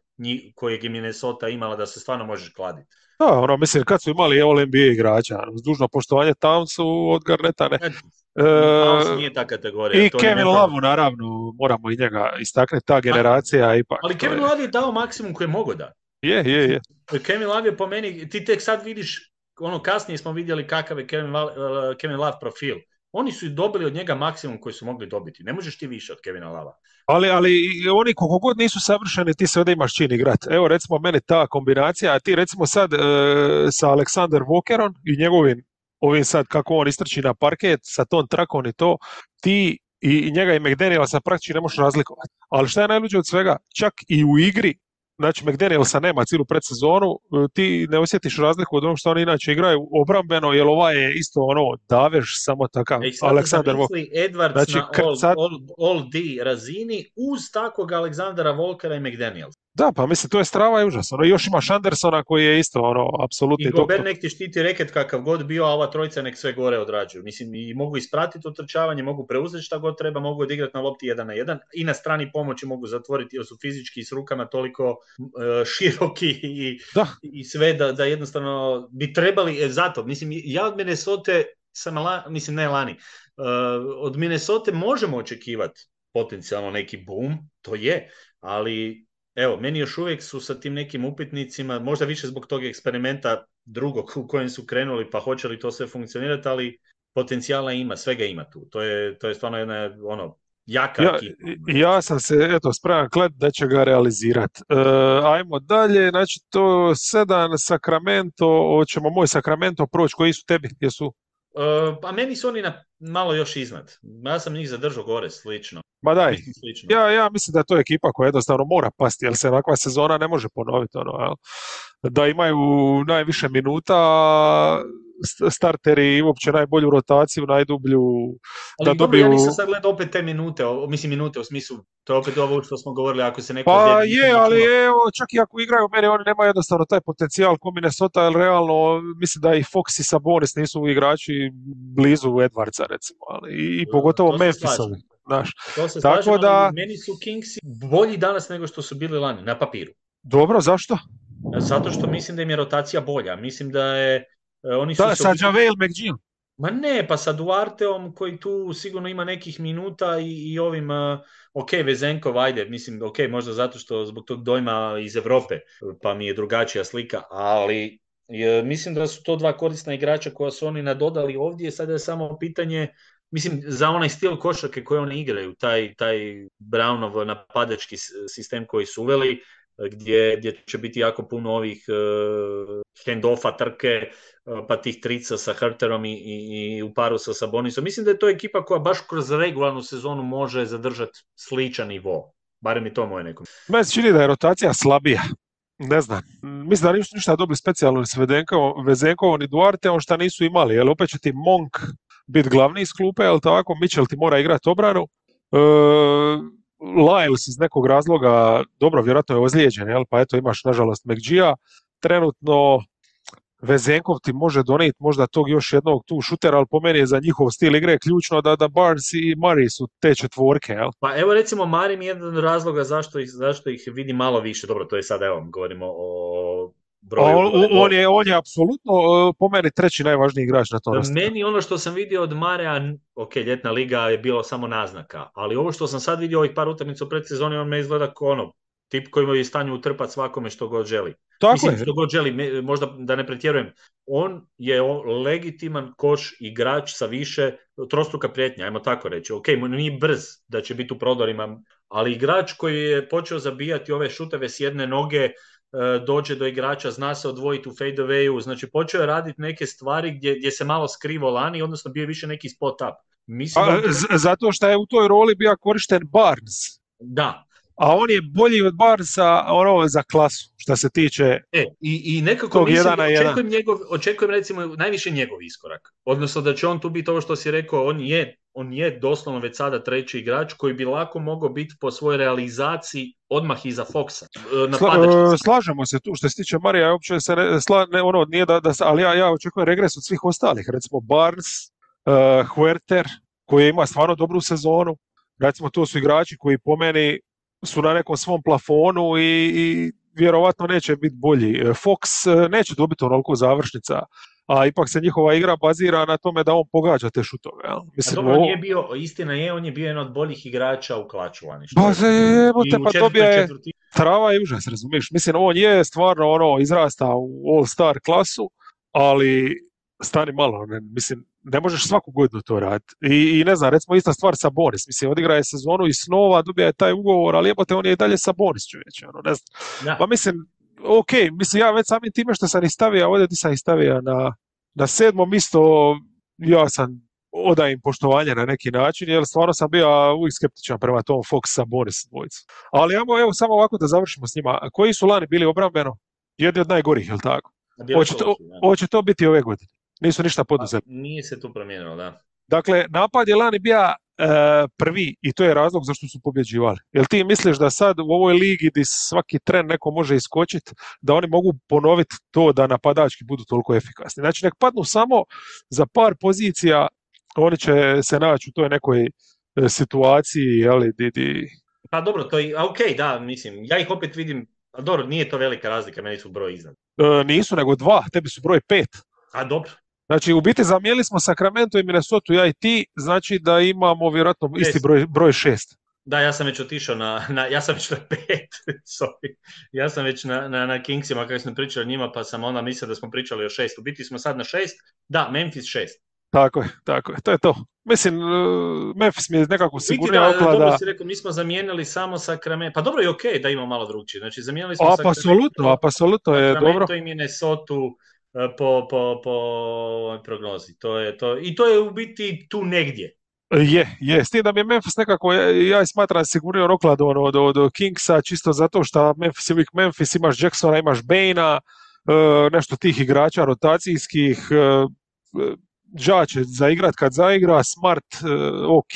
kojeg je Minnesota imala da se stvarno možeš kladiti. Da, ono, mislim, kad su imali All NBA igrača, uz dužno poštovanje Townsu od Garneta ne. E, nije ta kategorija. I to Kevin Love, naravno, moramo i njega istaknuti, ta generacija ipak. Ali Kevin Love je dao maksimum koji je mogao da. Je, je, je. Kevin Love je po meni, ti tek sad vidiš, ono kasnije smo vidjeli kakav je Kevin, Kevin Love profil. Oni su dobili od njega maksimum koji su mogli dobiti. Ne možeš ti više od Kevina Lava. Ali, ali oni koliko god nisu savršeni, ti se ovdje imaš čin igrat. Evo recimo meni ta kombinacija, a ti recimo sad e, sa Aleksandar Walkerom i njegovim ovim sad kako on istrči na parket sa tom trakom i to, ti i njega i McDanielsa praktički ne možeš razlikovati. Ali šta je najluđe od svega? Čak i u igri znači McDanielsa nema cijelu predsezonu, e, ti ne osjetiš razliku od onog što oni inače igraju obrambeno, jer ovaj je isto ono, daveš samo takav e, Aleksandar Edwards znači, na all, sad... all, all, D razini uz takvog Aleksandra Volkera i McDaniels. Da, pa mislim, to je strava i užas. Ono, još imaš Andersona koji je isto, ono, apsolutni I Gobert nek ti štiti reket kakav god bio, a ova trojica nek sve gore odrađuju. Mislim, i mogu ispratiti utrčavanje, mogu preuzeti šta god treba, mogu odigrati na lopti jedan na jedan i na strani pomoći mogu zatvoriti, jer su fizički s rukama toliko uh, široki i, i sve da, da jednostavno bi trebali, e, zato, mislim, ja od Minnesota sam, mislim, ne lani, uh, od Minnesota možemo očekivati potencijalno neki boom, to je, ali evo, meni još uvijek su sa tim nekim upitnicima, možda više zbog tog eksperimenta drugog u kojem su krenuli, pa hoće li to sve funkcionirati, ali potencijala ima, svega ima tu. To je, to je stvarno jedna, ono, jaka ja, ja sam se, eto, spreman kled da će ga realizirati. E, ajmo dalje, znači to sedam Sacramento, hoćemo moj Sacramento proći, koji su tebi, jesu? Uh, pa meni su oni na, malo još iznad. Ja sam njih zadržao gore, slično. Ma daj, ja, ja mislim da je to ekipa koja jednostavno mora pasti, jer se ovakva sezona ne može ponoviti. Ono, jel? Da imaju najviše minuta, starteri uopće najbolju rotaciju, najdublju... Ali da dobro, dobiju... ja nisam sad gledao opet te minute, mislim minute u smislu, to je opet ovo što smo govorili, ako se neko... Pa je, ali evo, čak i ako igraju meni, oni nemaju jednostavno taj potencijal ko Minnesota, jer realno mislim da i Fox i Sabonis nisu igrači blizu Edwardsa, recimo, ali i, pogotovo Memphisovi. Znaš. To se Tako slažem, da... meni su Kingsi bolji danas nego što su bili lani, na papiru. Dobro, zašto? Zato što mislim da im je rotacija bolja. Mislim da je... E, oni su da, sa Javel McGill. Ma ne, pa sa Duarteom koji tu sigurno ima nekih minuta i, i ovim, uh, ok, Vezenkov, ajde, mislim, ok, možda zato što zbog tog dojma iz Europe, pa mi je drugačija slika, ali je, mislim da su to dva korisna igrača koja su oni nadodali ovdje, sada je samo pitanje mislim, za onaj stil košarke koje oni igraju, taj, taj Brownov napadački sistem koji su uveli, gdje, gdje će biti jako puno ovih uh, handoffa, trke, uh, pa tih trica sa Hrterom i, i, i u paru sa Sabonisom. Mislim da je to ekipa koja baš kroz regularnu sezonu može zadržati sličan nivo. Barem mi to moje neko. Meni se čini da je rotacija slabija. Ne znam. Mislim da nisu ništa dobili specijalno s Vezenkovom ni Duarte, on šta nisu imali. Jer opet će ti Monk biti glavni iz klupe, jel tako? Mitchell ti mora igrati obranu. E, Lyles iz nekog razloga, dobro, vjerojatno je ozlijeđen, jel? pa eto imaš nažalost McGee-a. Trenutno Vezenkov ti može donijeti možda tog još jednog tu šutera, ali po meni je za njihov stil igre ključno da, da Barnes i Murray su te četvorke. Jel? Pa evo recimo Murray mi je jedan razloga zašto ih, zašto ih vidi malo više. Dobro, to je sad evo, govorimo o broju. On, on, je, on je apsolutno e, po meni treći najvažniji igrač na tom Meni ono što sam vidio od Marea, ok, ljetna liga je bilo samo naznaka, ali ovo što sam sad vidio ovih par utakmica u predsezoni, on me izgleda kao ono, tip koji je stanju utrpati svakome što god želi. Tako Mislim, je. što god želi, možda da ne pretjerujem, on je legitiman koš igrač sa više trostruka prijetnja, ajmo tako reći. Ok, nije brz da će biti u prodorima, ali igrač koji je počeo zabijati ove šuteve s jedne noge, e, dođe do igrača, zna se odvojiti u fadeawayu, znači počeo je raditi neke stvari gdje, gdje se malo skrivo lani, odnosno bio je više neki spot up. Mislim, A, Zato što je u toj roli bio korišten Barnes. Da, a on je bolji od Barnesa ono za klasu, što se tiče e, i, i nekako tog mislim, očekujem, njegov, očekujem recimo najviše njegov iskorak. Odnosno da će on tu biti ovo što si rekao, on je, on je doslovno već sada treći igrač koji bi lako mogao biti po svojoj realizaciji odmah iza Foxa. E, Sla, e, slažemo se tu što se tiče Marija, uopće se ne, sla, ne, ono, nije da, da, ali ja, ja očekujem regres od svih ostalih, recimo Barnes, uh, Huerter, koji ima stvarno dobru sezonu, recimo to su igrači koji po meni su na nekom svom plafonu i, i vjerovatno neće biti bolji. E, Fox e, neće dobiti onoliko završnica, a ipak se njihova igra bazira na tome da on pogađa te šutove. Ja. Mislim, a dobro, nije bio, istina je, on je bio jedan od boljih igrača u klačuvani. Ba, se, te, pa dobija je trava i užas, razumiješ? Mislim, on je stvarno ono, izrasta u all-star klasu, ali stani malo, ne, mislim, ne možeš svaku godinu to raditi. I, I, ne znam, recimo ista stvar sa Boris. Mislim, odigra je sezonu i snova, dobija je taj ugovor, ali jebote, on je i dalje sa Boris čovječe, ono, ne znam. Pa mislim, ok, mislim, ja već samim time što sam ih stavio, ovdje ti sam ih stavio na, na sedmom isto, ja sam odajem poštovanje na neki način, jer stvarno sam bio uvijek skeptičan prema tom Fox sa Boris dvojicu. Ali evo, evo samo ovako da završimo s njima. Koji su lani bili obrambeno? Jedni od najgorih, je li tako? Hoće to, hoće to biti ove godine. Nisu ništa poduzeli. Nije se tu promijenilo, da. Dakle, napad je lani bio e, prvi i to je razlog zašto su pobjeđivali. Jel ti misliš da sad u ovoj ligi gdje svaki tren neko može iskočiti, da oni mogu ponoviti to da napadački budu toliko efikasni? Znači, nek padnu samo za par pozicija, oni će se naći u toj nekoj e, situaciji, jeli, di, di... Pa dobro, to je, ok, da, mislim, ja ih opet vidim, a dobro, nije to velika razlika, meni su broj iznad. E, nisu, nego dva, tebi su broj pet. A dobro, Znači, u biti zamijenili smo Sacramento i Minnesota ja i ti, znači da imamo vjerojatno isti broj, broj šest. Da, ja sam već otišao na, na ja sam već na pet, sorry. Ja sam već na, na, na Kingsima kada smo pričali o njima, pa sam onda mislio da smo pričali o šest. U biti smo sad na šest. Da, Memphis šest. Tako je, tako je, to je to. Mislim, uh, Memphis mi je nekako sigurnija da, oklada. Dobro si rekao, mi smo zamijenili samo Sacramento. Pa dobro je okej okay da ima malo drugčije. Znači, zamijenili smo Sacramento. Apsolutno, apsolutno je dobro. Sacramento i Minnesota E, po, po, po prognozi. To je to. I to je u biti tu negdje. Je, je. S tim da mi je Memphis nekako, ja, ja smatram sigurnio oklad od, od, od Kingsa, čisto zato što Memphis je uvijek Memphis, imaš Jacksona, imaš Baina, e, nešto tih igrača rotacijskih, uh, će zaigrat kad zaigra, Smart, ok.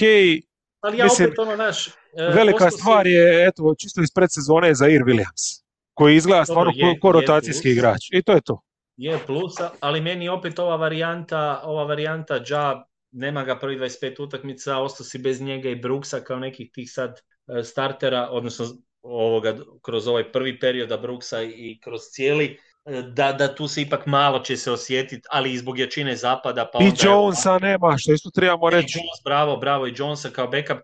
Ali ja Mislim, opet ono naš... velika stvar je, eto, čisto iz predsezone za Ir Williams, koji izgleda stvarno ko, rotacijski igrač. I to je to je plusa, ali meni opet ova varijanta, ova varijanta Ja nema ga prvi 25 utakmica, ostao si bez njega i Brooksa kao nekih tih sad e, startera, odnosno ovoga, kroz ovaj prvi period Brooksa i kroz cijeli, e, da, da tu se ipak malo će se osjetiti, ali i zbog jačine zapada. Pa I Jonesa nema, što isto trebamo reći. Jones, bravo, bravo, i Jonesa kao backup.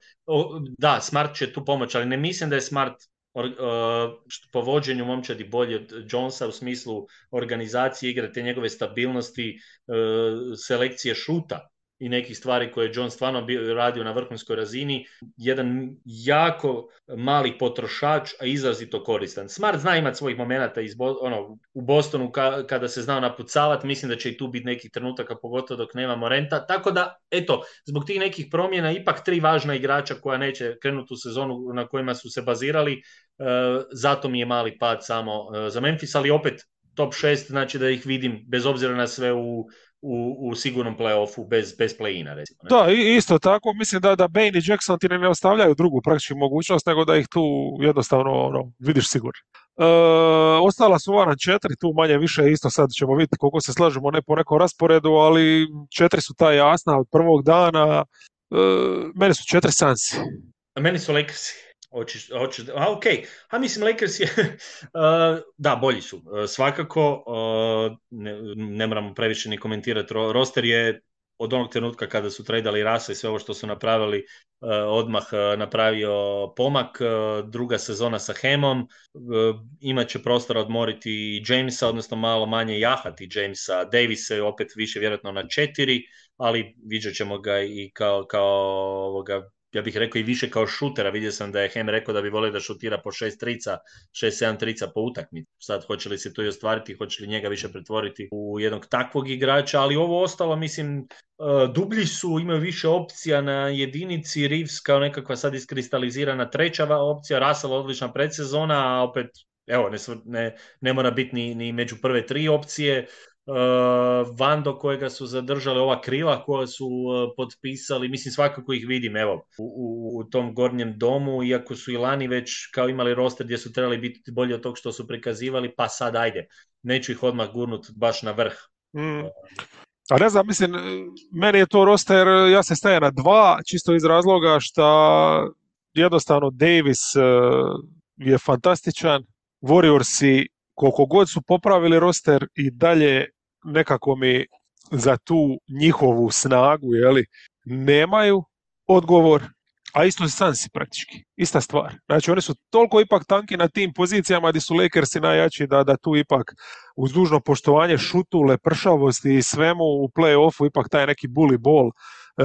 da, Smart će tu pomoći, ali ne mislim da je Smart po vođenju momčadi bolji od Jonesa u smislu organizacije igre, te njegove stabilnosti, selekcije šuta i nekih stvari koje je John stvarno bio, radio na vrhunskoj razini, jedan jako mali potrošač, a izrazito koristan. Smart zna imati svojih momenata iz, ono, u Bostonu kada se znao napucavati, mislim da će i tu biti nekih trenutaka, pogotovo dok nemamo renta. Tako da, eto, zbog tih nekih promjena, ipak tri važna igrača koja neće krenuti u sezonu na kojima su se bazirali, e, zato mi je mali pad samo e, za Memphis, ali opet top 6, znači da ih vidim, bez obzira na sve u u, u sigurnom playoffu bez, bez play-ina, recimo. Ne? Da, isto tako, mislim da, da Bane i Jackson ti ne ostavljaju drugu praktički mogućnost, nego da ih tu jednostavno ono, vidiš sigurno. E, ostala su varan četiri, tu manje više isto sad ćemo vidjeti koliko se slažemo ne po nekom rasporedu, ali četiri su ta jasna od prvog dana. E, meni su četiri Sansi. A meni su Lakersi. Hoćeš, hoćeš, a ok, a mislim Lakers je, da, bolji su, svakako, ne, ne moramo previše ni komentirati, roster je od onog trenutka kada su tradali Rasa i sve ovo što su napravili, odmah napravio pomak. Druga sezona sa Hemom, imat će prostora odmoriti Jamesa, odnosno malo manje jahati Jamesa. Davis je opet više vjerojatno na četiri, ali vidjet ćemo ga i kao, kao ovoga, ja bih rekao i više kao šutera. Vidio sam da je Hem rekao da bi volio da šutira po šest trica, šest, sedam trica po utakmici. Sad hoće li se to i ostvariti, hoće li njega više pretvoriti u jednog takvog igrača, ali ovo ostalo, mislim, e, dublji su, imaju više opcija na jedinici, Reeves kao nekakva sad iskristalizirana treća opcija, Russell odlična predsezona, a opet evo, ne, ne, ne mora biti ni, ni među prve tri opcije. Uh, Vando kojega su zadržali, ova krila koja su uh, potpisali, mislim svakako ih vidim evo u, u, tom gornjem domu, iako su i lani već kao imali roster gdje su trebali biti bolji od tog što su prikazivali, pa sad ajde, neću ih odmah gurnut baš na vrh. Mm. A ne znam, mislim, meni je to roster, ja se stajem na dva, čisto iz razloga što jednostavno Davis je fantastičan, Warriorsi koliko god su popravili roster i dalje nekako mi za tu njihovu snagu jeli, nemaju odgovor, a isto je Sansi praktički, ista stvar. Znači oni su toliko ipak tanki na tim pozicijama gdje su Lakersi najjači da, da tu ipak uz dužno poštovanje šutu, lepršavosti i svemu u play-offu ipak taj neki bully ball e,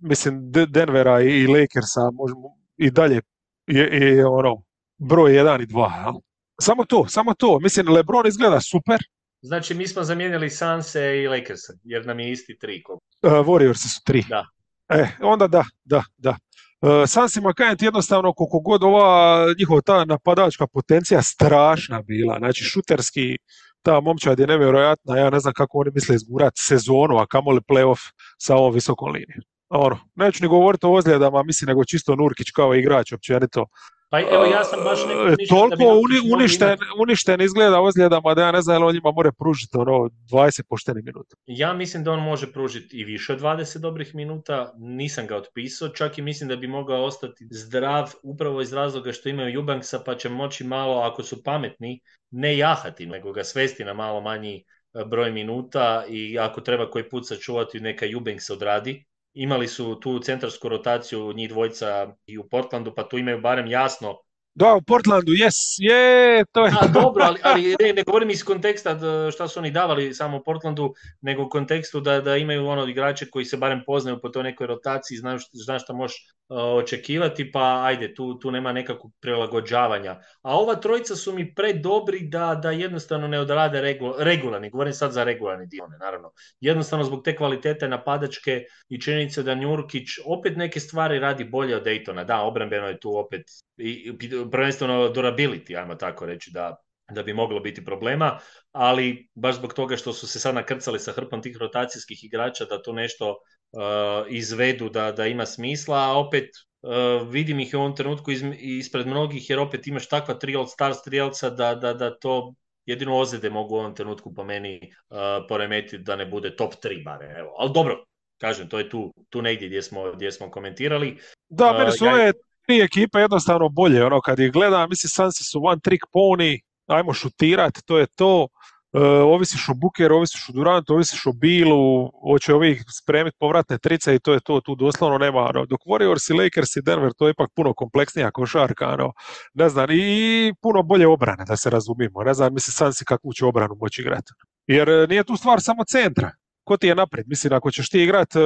mislim Denvera i Lakersa možemo, i dalje je, je ono broj 1 i 2. Samo to, samo to. Mislim, LeBron izgleda super, Znači, mi smo zamijenili Sanse i Lakers, jer nam je isti tri. Uh, Warriors su tri. Da. E, onda da, da, da. Uh, Sansima Kajent jednostavno koliko god ova njihova ta napadačka potencija strašna bila, znači šuterski ta momčad je nevjerojatna, ja ne znam kako oni misle izgurati sezonu, a kamoli playoff sa ovom visokom linijom. Ono, neću ni govoriti o ozljedama, mislim nego čisto Nurkić kao igrač općenito pa evo ja sam baš neko Toliko uni, uništen, uništen izgleda ozljedama da ja ne znam je on njima more pružiti ono 20 poštenih minuta. Ja mislim da on može pružiti i više od 20 dobrih minuta, nisam ga otpisao, čak i mislim da bi mogao ostati zdrav upravo iz razloga što imaju Jubanksa pa će moći malo, ako su pametni, ne jahati, nego ga svesti na malo manji e, broj minuta i ako treba koji put sačuvati neka Jubanks odradi, imali su tu centarsku rotaciju njih dvojca i u Portlandu, pa tu imaju barem jasno da, u Portlandu, yes, je, to je... A, dobro, ali, ali ne, ne, govorim iz konteksta šta su oni davali samo Portlandu, nego u kontekstu da, da imaju ono igrače koji se barem poznaju po toj nekoj rotaciji, znaju šta, šta možeš uh, očekivati, pa ajde, tu, tu nema nekakvog prilagođavanja. A ova trojica su mi predobri da, da jednostavno ne odrade regu, regularni, govorim sad za regularni dio, naravno. Jednostavno zbog te kvalitete napadačke i činjenice da Njurkić opet neke stvari radi bolje od Daytona. Da, obrambeno je tu opet i, prvenstveno durability, ajmo tako reći, da, da bi moglo biti problema, ali baš zbog toga što su se sad nakrcali sa hrpom tih rotacijskih igrača da to nešto uh, izvedu da, da ima smisla, a opet uh, vidim ih u ovom trenutku iz, ispred mnogih jer opet imaš takva tri All Star strijelca da, da, da to jedino ozljede mogu u ovom trenutku po meni uh, poremetiti da ne bude top 3 bare, evo. Ali dobro, kažem, to je tu, tu negdje gdje smo, gdje smo komentirali. Da, meni su ove tri ekipe jednostavno bolje, ono kad ih gledam, mislim Sansi su one trick pony, ajmo šutirat, to je to, e, ovisiš o Bukeru, ovisiš o Durantu, ovisiš o Bilu, hoće ovih spremiti povratne trice i to je to, tu doslovno nema, ono, dok Warriors i Lakers i Denver, to je ipak puno kompleksnija košarka, ono, ne znam, i puno bolje obrane, da se razumimo, ne znam, mislim Sansi kakvu će obranu moći igrati. Jer nije tu stvar samo centra, ko ti je naprijed? Mislim, ako ćeš ti igrat e,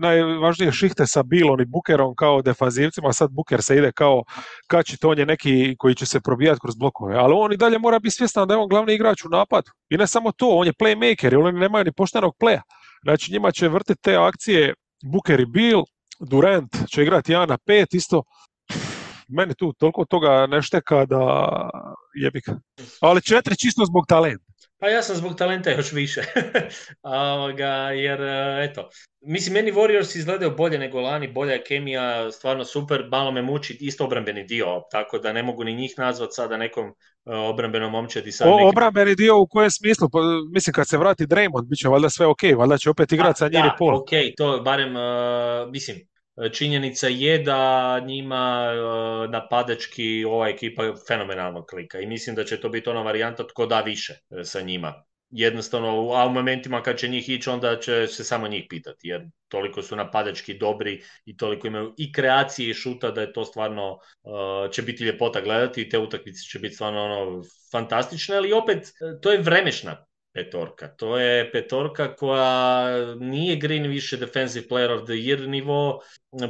najvažnije šihte sa Bilom i Bukerom kao defanzivcima, sad Buker se ide kao kačit, on je neki koji će se probijati kroz blokove, ali on i dalje mora biti svjestan da je on glavni igrač u napadu. I ne samo to, on je playmaker, jer oni nemaju ni poštenog playa. Znači njima će vrtiti te akcije Buker i Bill, Durant će igrati 1 na 5, isto meni tu toliko toga ne šteka da jebika. Ali četiri čisto zbog talenta. Pa ja sam zbog talenta još više. Ovoga, jer, e, eto, mislim, meni Warriors izgledaju bolje nego lani, bolja je kemija, stvarno super, malo me muči isto obrambeni dio, tako da ne mogu ni njih nazvat sada nekom uh, obrambenom momčadi. Sad o, Obrambeni dio u kojem smislu? Pa, mislim, kad se vrati Draymond, bit će valjda sve ok, valjda će opet igrati sa njim pol. ok, to barem, uh, mislim, činjenica je da njima uh, napadački ova ekipa fenomenalno klika i mislim da će to biti ona varijanta tko da više sa njima. jednostavno, a u momentima kad će njih ići, onda će se samo njih pitati, jer toliko su napadački dobri i toliko imaju i kreacije i šuta da je to stvarno će biti ljepota gledati i te utakmice će biti stvarno ono fantastične, ali opet to je vremešna petorka. To je petorka koja nije Green više Defensive Player of the Year nivo,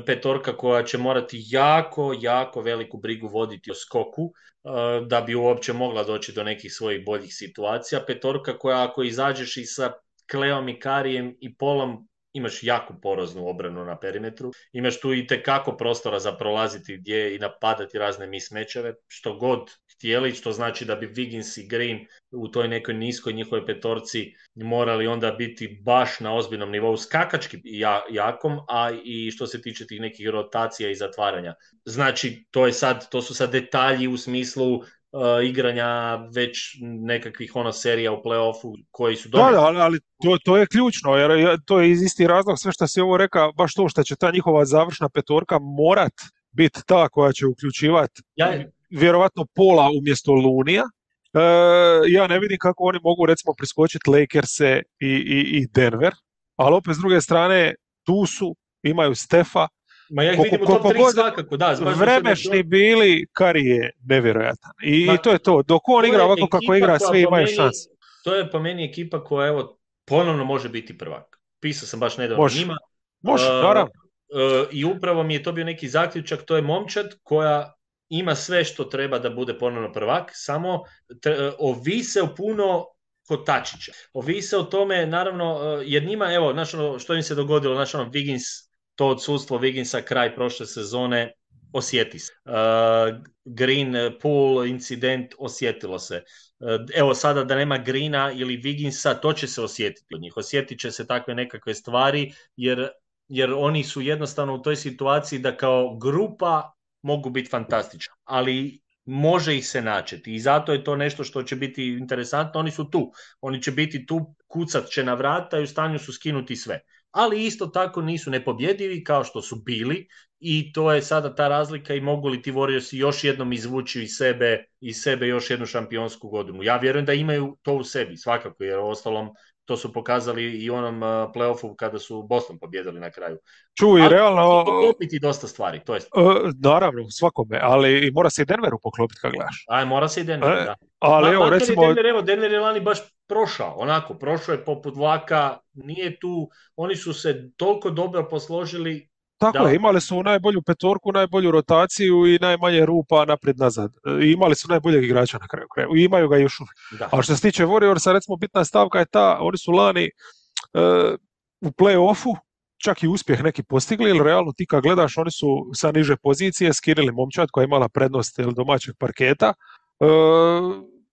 petorka koja će morati jako, jako veliku brigu voditi o skoku uh, da bi uopće mogla doći do nekih svojih boljih situacija. Petorka koja ako izađeš i sa Kleom i Karijem i Polom imaš jako poroznu obranu na perimetru, imaš tu i tekako prostora za prolaziti gdje i napadati razne mismečeve, što god htjeli, što znači da bi Wiggins i Green u toj nekoj niskoj njihovoj petorci morali onda biti baš na ozbiljnom nivou skakački jakom, a i što se tiče tih nekih rotacija i zatvaranja. Znači, to je sad, to su sad detalji u smislu uh, igranja već nekakvih ono serija u playoffu koji su dobri. Da, da, ali to, to je ključno, jer to je iz isti razlog sve što si ovo rekao, baš to što će ta njihova završna petorka morat biti ta koja će uključivati ja... vjerovatno pola umjesto Lunija. E, ja ne vidim kako oni mogu recimo priskočiti Lakerse i, i, i Denver, ali opet s druge strane tu su, imaju Stefa, Ma ja ih vidim u top 3 svakako, da. Vremešni bili, Kari je nevjerojatan. I, Ma, to je to. Dok on igra ovako kako igra, svi imaju šans. To je po meni ekipa koja evo, ponovno može biti prvak. Pisao sam baš nedavno može. njima. Može, uh, naravno. Uh, I upravo mi je to bio neki zaključak, to je momčad koja ima sve što treba da bude ponovno prvak, samo tre, uh, ovise u puno kotačića. Ovise o tome, naravno, uh, jer njima, evo, znaš, ono, što im se dogodilo, znaš, ono, Wiggins to odsustvo Wigginsa kraj prošle sezone osjeti se. Uh, Green pool incident osjetilo se. Uh, evo sada da nema Greena ili Wigginsa, to će se osjetiti od njih. Osjetit će se takve nekakve stvari jer, jer oni su jednostavno u toj situaciji da kao grupa mogu biti fantastični. Ali može ih se načeti i zato je to nešto što će biti interesantno. Oni su tu. Oni će biti tu, kucat će na vrata i u stanju su skinuti sve ali isto tako nisu nepobjedivi kao što su bili i to je sada ta razlika i mogu li ti Warriorsi još jednom izvući iz sebe, iz sebe još jednu šampionsku godinu. Ja vjerujem da imaju to u sebi svakako jer ostalom to su pokazali i u onom uh, playoffu kada su Boston pobjedili na kraju. Čuj, ali realno... Poklopiti dosta stvari, to je... Uh, naravno, svakome, ali mora se i Denveru poklopiti kad gledaš. Aj, mora se i Denver, e, da. Ali Ma, evo, recimo... Denver, evo, Denver je lani baš prošao, onako, prošao je poput vlaka, nije tu, oni su se toliko dobro posložili tako da. je, imali su najbolju petorku, najbolju rotaciju i najmanje rupa naprijed nazad. I imali su najboljeg igrača na kraju kraja. I imaju ga još uvijek. A što se tiče Warriorsa, recimo bitna stavka je ta, oni su lani uh, u play-offu čak i uspjeh neki postigli, ili realno ti kad gledaš, oni su sa niže pozicije skinili momčad koja je imala prednost ili domaćeg parketa. Uh,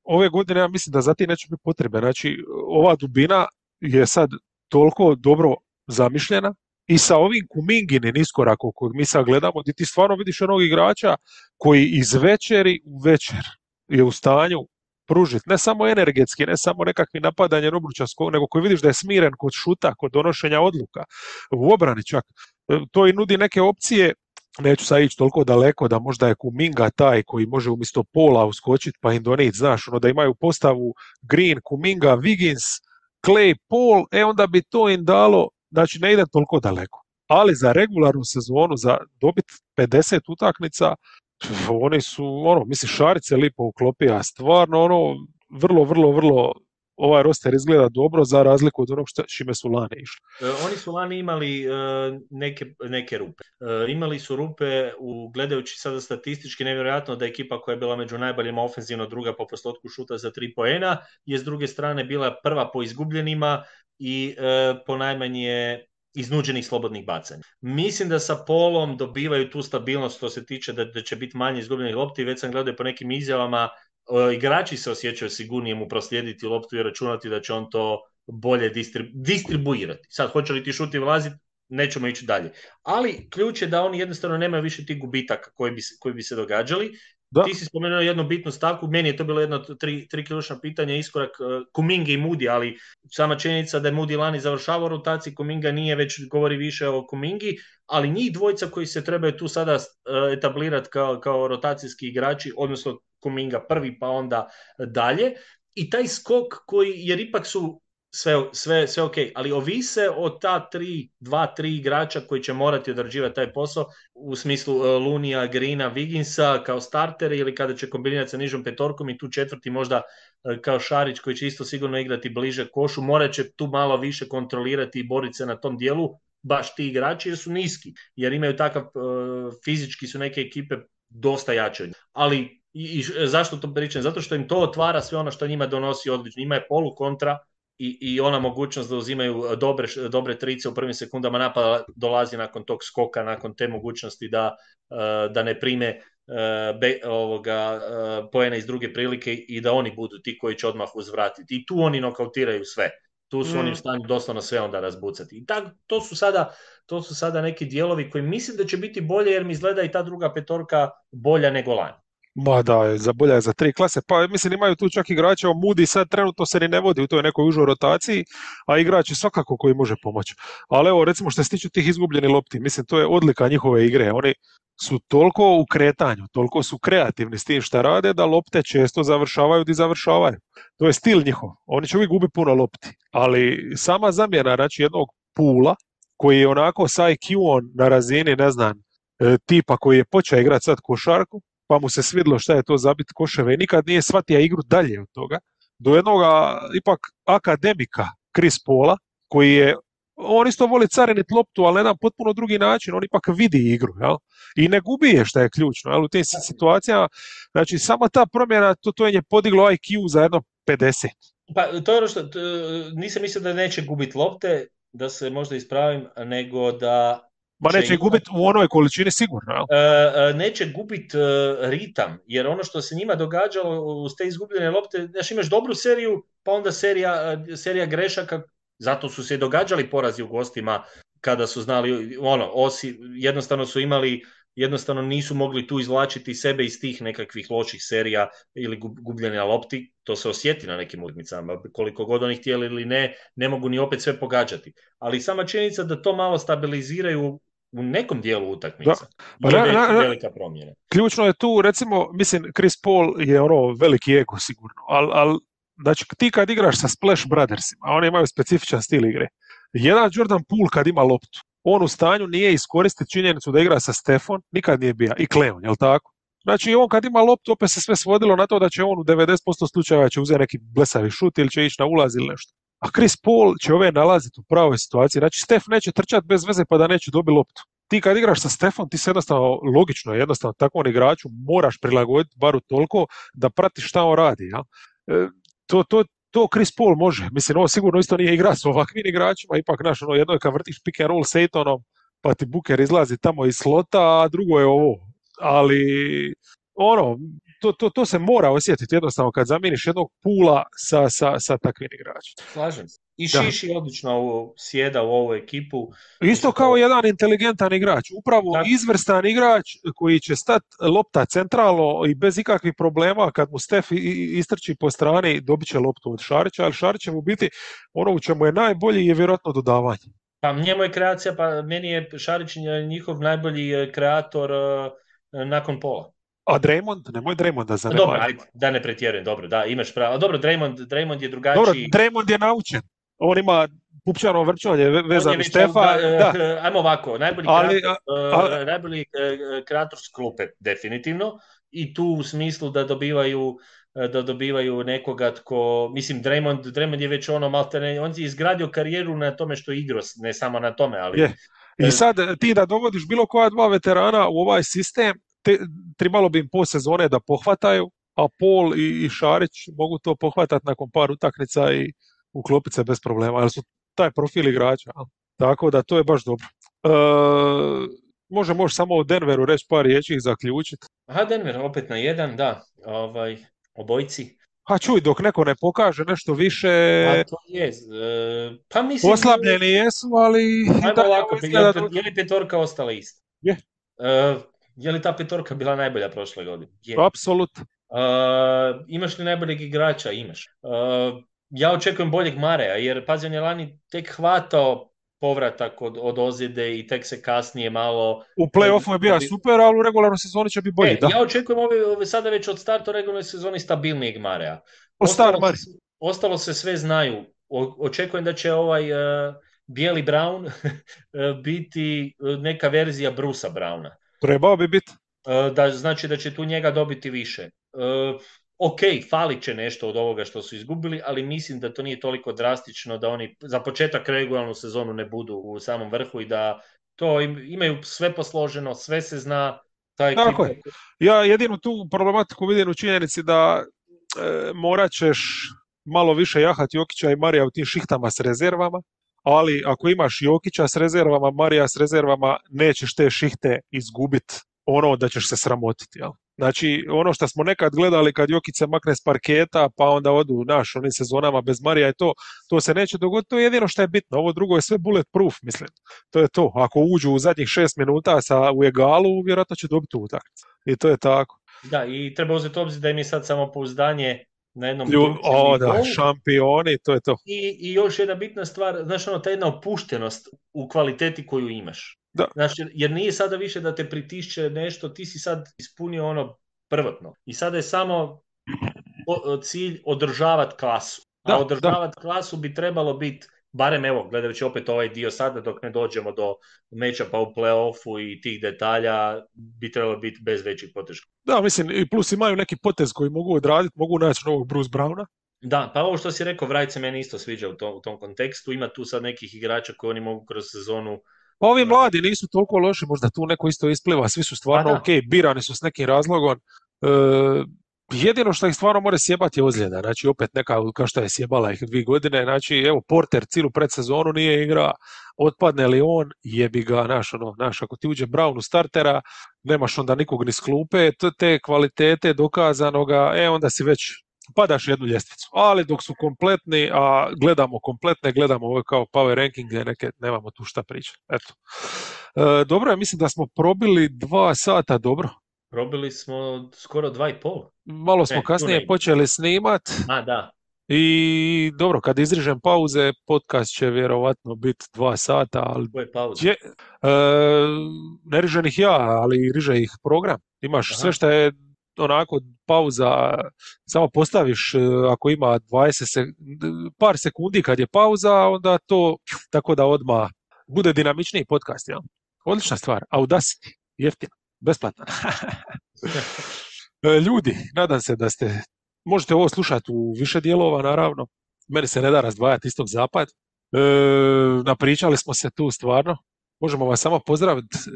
ove godine ja mislim da za ti neće biti potrebe. Znači, ova dubina je sad toliko dobro zamišljena i sa ovim Kuminginim iskorakom kojeg mi sad gledamo, gdje ti stvarno vidiš onog igrača koji iz večeri u večer je u stanju pružiti ne samo energetski, ne samo nekakvi napadanje obruča, nego koji vidiš da je smiren kod šuta, kod donošenja odluka, u obrani čak. E, to i nudi neke opcije, neću sad ići toliko daleko da možda je Kuminga taj koji može umjesto pola uskočiti pa im doniti, znaš, ono da imaju postavu Green, Kuminga, Wiggins, Clay, Paul, e onda bi to im dalo znači ne ide toliko daleko. Ali za regularnu sezonu, za dobit 50 utakmica, oni su, ono, misli, šarice lipo uklopija, stvarno, ono, vrlo, vrlo, vrlo ovaj roster izgleda dobro za razliku od onog što, čime su lani išli. E, oni su lani imali e, neke, neke rupe. E, imali su rupe, u, gledajući sada statistički, nevjerojatno da ekipa koja je bila među najboljima ofenzivno druga po postotku šuta za tri poena, je s druge strane bila prva po izgubljenima, i e, ponajmanje iznuđenih slobodnih bacanja. Mislim da sa polom dobivaju tu stabilnost što se tiče da, da će biti manje izgubljenih lopti, već sam gledao po nekim izjavama, e, igrači se osjećaju sigurnije mu proslijediti loptu i računati da će on to bolje distribu distribuirati. Sad, hoće li ti šuti vlaziti, nećemo ići dalje. Ali ključ je da oni jednostavno nemaju više tih gubitaka koji bi, koji bi se događali da. Ti si spomenuo jednu bitnu stavku, meni je to bilo jedno tri, tri ključna pitanja, iskorak uh, Kuminga i Moody, ali sama činjenica da je Moody lani završavao rotaciju, Kuminga nije, već govori više o Kumingi, ali njih dvojica koji se trebaju tu sada uh, etablirati kao, kao rotacijski igrači, odnosno Kuminga prvi pa onda dalje, i taj skok koji, jer ipak su sve, sve, sve ok, ali ovise o ta tri, dva, tri igrača koji će morati odrađivati taj posao u smislu uh, Lunija, Grina, Viginsa kao starter ili kada će kombinirati sa nižom petorkom i tu četvrti možda uh, kao Šarić koji će isto sigurno igrati bliže košu, morat će tu malo više kontrolirati i boriti se na tom dijelu, baš ti igrači jer su niski, jer imaju takav, uh, fizički su neke ekipe dosta jače. Ali i, i zašto to pričam? Zato što im to otvara sve ono što njima donosi odlično. Njima je polu kontra, i, i ona mogućnost da uzimaju dobre, dobre trice u prvim sekundama napada dolazi nakon tog skoka, nakon te mogućnosti da, da ne prime be, ovoga, poena iz druge prilike i da oni budu ti koji će odmah uzvratiti. I tu oni nokautiraju sve. Tu su mm. oni u stanju doslovno sve onda razbucati. I tak, to, su sada, to su sada neki dijelovi koji mislim da će biti bolje jer mi izgleda i ta druga petorka bolja nego lani. Ma da, za bolja za tri klase. Pa mislim imaju tu čak igrača, Mudi sad trenutno se ni ne vodi u toj nekoj užoj rotaciji, a igrač je svakako koji može pomoći. Ali evo recimo što se tiče tih izgubljenih lopti, mislim to je odlika njihove igre. Oni su toliko u kretanju, toliko su kreativni s tim šta rade da lopte često završavaju di završavaju. To je stil njihov. Oni će uvijek gubi puno lopti, ali sama zamjena znači jednog pula koji je onako sa IQ-on na razini, ne znam, e, tipa koji je počeo igrati sad košarku, pa mu se svidlo šta je to zabit koševe i nikad nije shvatio igru dalje od toga, do jednog ipak akademika Chris Paula, koji je on isto voli carinit loptu, ali na jedan potpuno drugi način, on ipak vidi igru, jel? I ne gubi je što je ključno, jel? U tim situacijama, znači sama ta promjena, to, to je podiglo IQ za jedno 50. Pa to je ono što, nisam mislio da neće gubiti lopte, da se možda ispravim, nego da Ma neće gubiti u onoj količini sigurno. Jel? E, neće gubiti e, ritam, jer ono što se njima događalo uz te izgubljene lopte, znaš imaš dobru seriju, pa onda serija, serija grešaka, zato su se događali porazi u gostima kada su znali, ono, osi, jednostavno su imali jednostavno nisu mogli tu izvlačiti sebe iz tih nekakvih loših serija ili gubljenja lopti, to se osjeti na nekim utakmicama, koliko god oni htjeli ili ne, ne mogu ni opet sve pogađati. Ali sama činjenica da to malo stabiliziraju u nekom dijelu utakmica. Pa, je na, na, velika promjena. Ključno je tu, recimo, mislim, Chris Paul je ono veliki ego sigurno, ali al, znači ti kad igraš sa Splash Brothersima, oni imaju specifičan stil igre. Jedan Jordan Poole kad ima loptu, on u stanju nije iskoristiti činjenicu da igra sa Stefan, nikad nije bio, i Kleon, jel tako? Znači on kad ima loptu, opet se sve svodilo na to da će on u 90% slučajeva će uzeti neki blesavi šut ili će ići na ulaz ili nešto. A Chris Paul će ove nalaziti u pravoj situaciji. Znači Stef neće trčati bez veze pa da neće dobiti loptu. Ti kad igraš sa Stefan, ti se jednostavno, logično, jednostavno takvom igraču moraš prilagoditi baru toliko da pratiš šta on radi. Ja? E, to, to, to Chris Paul može. Mislim, ovo sigurno isto nije igra s ovakvim igračima, ipak, znaš, ono, jedno je kad vrtiš pick and roll s Ejtonom, pa ti Booker izlazi tamo iz slota, a drugo je ovo. Ali, ono, to, to, to se mora osjetiti jednostavno kad zamijeniš jednog pula sa, sa, sa takvim igračom. Slažem se. I Šiši odlično ovo, sjeda u ovu ekipu. Isto kao jedan inteligentan igrač. Upravo Tako. izvrstan igrač koji će stati lopta centralno i bez ikakvih problema kad mu Stef istrči po strani dobit će loptu od Šarića, ali Šarić će mu biti ono u čemu je najbolji je vjerojatno dodavanje. Pa njemu je kreacija, pa meni je Šarić njihov najbolji kreator uh, nakon pola. A Draymond, nemoj Draymonda za Dobro, ajde, da ne pretjerujem, dobro, da, imaš pravo. Dobro, Draymond, Draymond je drugačiji. Dobro, Draymond je naučen. On ima pupčano vrčanje vezano uz Stefa. Da. Ajmo ovako, najbolji, Ali, kreator, a, a, najbolji kreator s klupe, definitivno. I tu u smislu da dobivaju da dobivaju nekoga tko, mislim Draymond, Draymond je već ono maltene, on je izgradio karijeru na tome što igro, ne samo na tome, ali... Je. I sad ti da dovodiš bilo koja dva veterana u ovaj sistem, te, trebalo bi im po sezone da pohvataju, a Pol i, i Šarić mogu to pohvatati nakon par utakmica i uklopiti se bez problema, jer su taj profil igrača. Tako da to je baš dobro. E, može, može samo o Denveru reći par riječi i zaključiti. Aha, Denver opet na jedan, da, ovaj, obojci. Pa čuj, dok neko ne pokaže nešto više... Pa to je, e, pa mislim... Oslabljeni jesu, ali... Ajmo ovako, je li petorka ostala ista? Je. E, je li ta petorka bila najbolja prošle godine? Je. Apsolutno. Uh, imaš li najboljeg igrača? Imaš. Uh, ja očekujem boljeg Mareja, jer pazi, on je lani tek hvatao povratak od, od ozljede i tek se kasnije malo... U play-offu je bio super, ali u regularnoj sezoni će biti bolji. E, da. Ja očekujem ove, ove sada već od starta regularnoj sezoni stabilnijeg Mareja. Ostalo, Mari. se, ostalo se sve znaju. O- očekujem da će ovaj uh, bijeli Brown biti neka verzija Brusa Browna. Trebao bi biti. Uh, da znači da će tu njega dobiti više. Uh, ok, falit će nešto od ovoga što su izgubili, ali mislim da to nije toliko drastično da oni za početak regularnu sezonu ne budu u samom vrhu i da to im- imaju sve posloženo, sve se zna. Ta Tako ekipa- Ja jedinu tu problematiku vidim u činjenici da e, morat ćeš malo više jahati Jokića i Marija u tim šihtama s rezervama, ali ako imaš Jokića s rezervama, Marija s rezervama, nećeš te šihte izgubit ono da ćeš se sramotiti. Jel? Znači, ono što smo nekad gledali kad Jokić se makne s parketa, pa onda odu naš onim sezonama bez Marija i to, to se neće dogoditi, to je jedino što je bitno. Ovo drugo je sve bulletproof, mislim. To je to. Ako uđu u zadnjih šest minuta sa, u egalu, vjerojatno će dobiti utakmicu. I to je tako. Da, i treba uzeti obzir da je sad samo pouzdanje na jednom Lju, o, da, šampioni, to je to. I, I još jedna bitna stvar, znaš ono, ta jedna opuštenost u kvaliteti koju imaš. Da. Znaš, jer, jer nije sada više da te pritišće nešto, ti si sad ispunio ono prvotno. I sada je samo o- o- cilj održavati klasu. Da, A održavati klasu bi trebalo biti, barem evo, gledajući opet ovaj dio sada dok ne dođemo do meča pa u play-offu i tih detalja, bi trebalo biti bez većih poteškoća. Da, mislim, i plus imaju neki potez koji mogu odraditi, mogu naći novog Bruce Browna. Da, pa ovo što si rekao, Vrajt se meni isto sviđa u tom, u tom kontekstu. Ima tu sad nekih igrača koji oni mogu kroz sezonu Pa ovi mladi nisu toliko loši, možda tu neko isto ispliva, svi su stvarno Pa ok, birani su s nekim razlogom. E, jedino što ih stvarno može sjebati je ozljeda, znači opet neka kao što je sjebala ih dvije godine, znači evo Porter cijelu predsezonu nije igra, otpadne li on, jebi ga, naš, ono, naš, ako ti uđe Brown u startera, nemaš onda nikog ni s klupe, t- te kvalitete dokazanoga, e onda si već padaš jednu ljestvicu. Ali dok su kompletni, a gledamo kompletne, gledamo ove kao power rankinge, neke, nemamo tu šta pričati. Eto. E, dobro je, mislim da smo probili dva sata dobro. Probili smo skoro dva i pol. Malo smo E, kasnije počeli snimat A, da. i dobro, kad izrižem pauze, podcast će vjerovatno biti dva sata, ali Koje pauze? je, e, ne rižem ih ja, ali riže ih program. Imaš Aha. sve što je onako pauza, samo postaviš e, ako ima 20 sek, par sekundi kad je pauza, onda to tako da odmah bude dinamičniji podcast, jel? Odlična stvar. Audacity, jeftino, besplatan. E, Ljudi, nadam se da ste, možete ovo slušati u više dijelova, naravno. Meni se ne da razdvajati istog zapad. E, napričali smo se tu stvarno. Možemo vas samo pozdraviti e,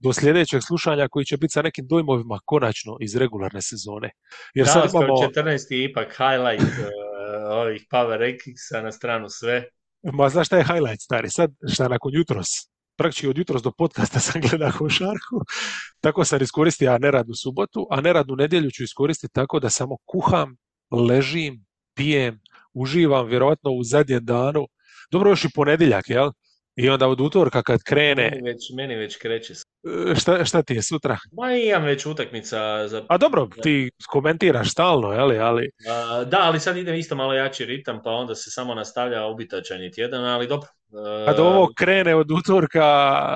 do sljedećeg slušanja koji će biti sa nekim dojmovima konačno iz regularne sezone. Jer sad Danas kao imamo, 14. je ipak highlight uh, ovih power rankingsa na stranu sve. ma znaš šta je highlight stari, sad šta nakon jutros, praktički od jutros do podcasta sam gledao košarku, tako sam iskoristio neradnu subotu, a neradnu nedjelju ću iskoristiti tako da samo kuham, ležim, pijem, uživam vjerojatno u zadnjem danu. Dobro još i ponedjeljak, jel? I onda od utorka kad krene, Meni već, meni već kreće. e, šta, šta ti je sutra? Ma imam već utakmica za... A dobro, ti komentiraš stalno, jeli, ali A, da, ali sad idem isto malo jači ritam, pa onda se samo nastavlja ubitačajni tjedan, ali dobro. E, kad ovo krene od utorka,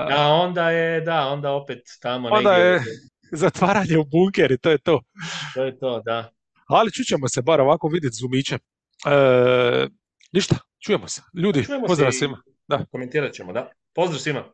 Da, onda je, da, onda opet tamo Onda negdje. je- zatvaranje u bunker i to je to. To je to, da. Ali čućemo se bar ovako vidjeti zumiće. E, ništa, čujemo se. Ljudi, Čujemo se pozdrav i svima. Komentirat ćemo, da. Pozdrav svima.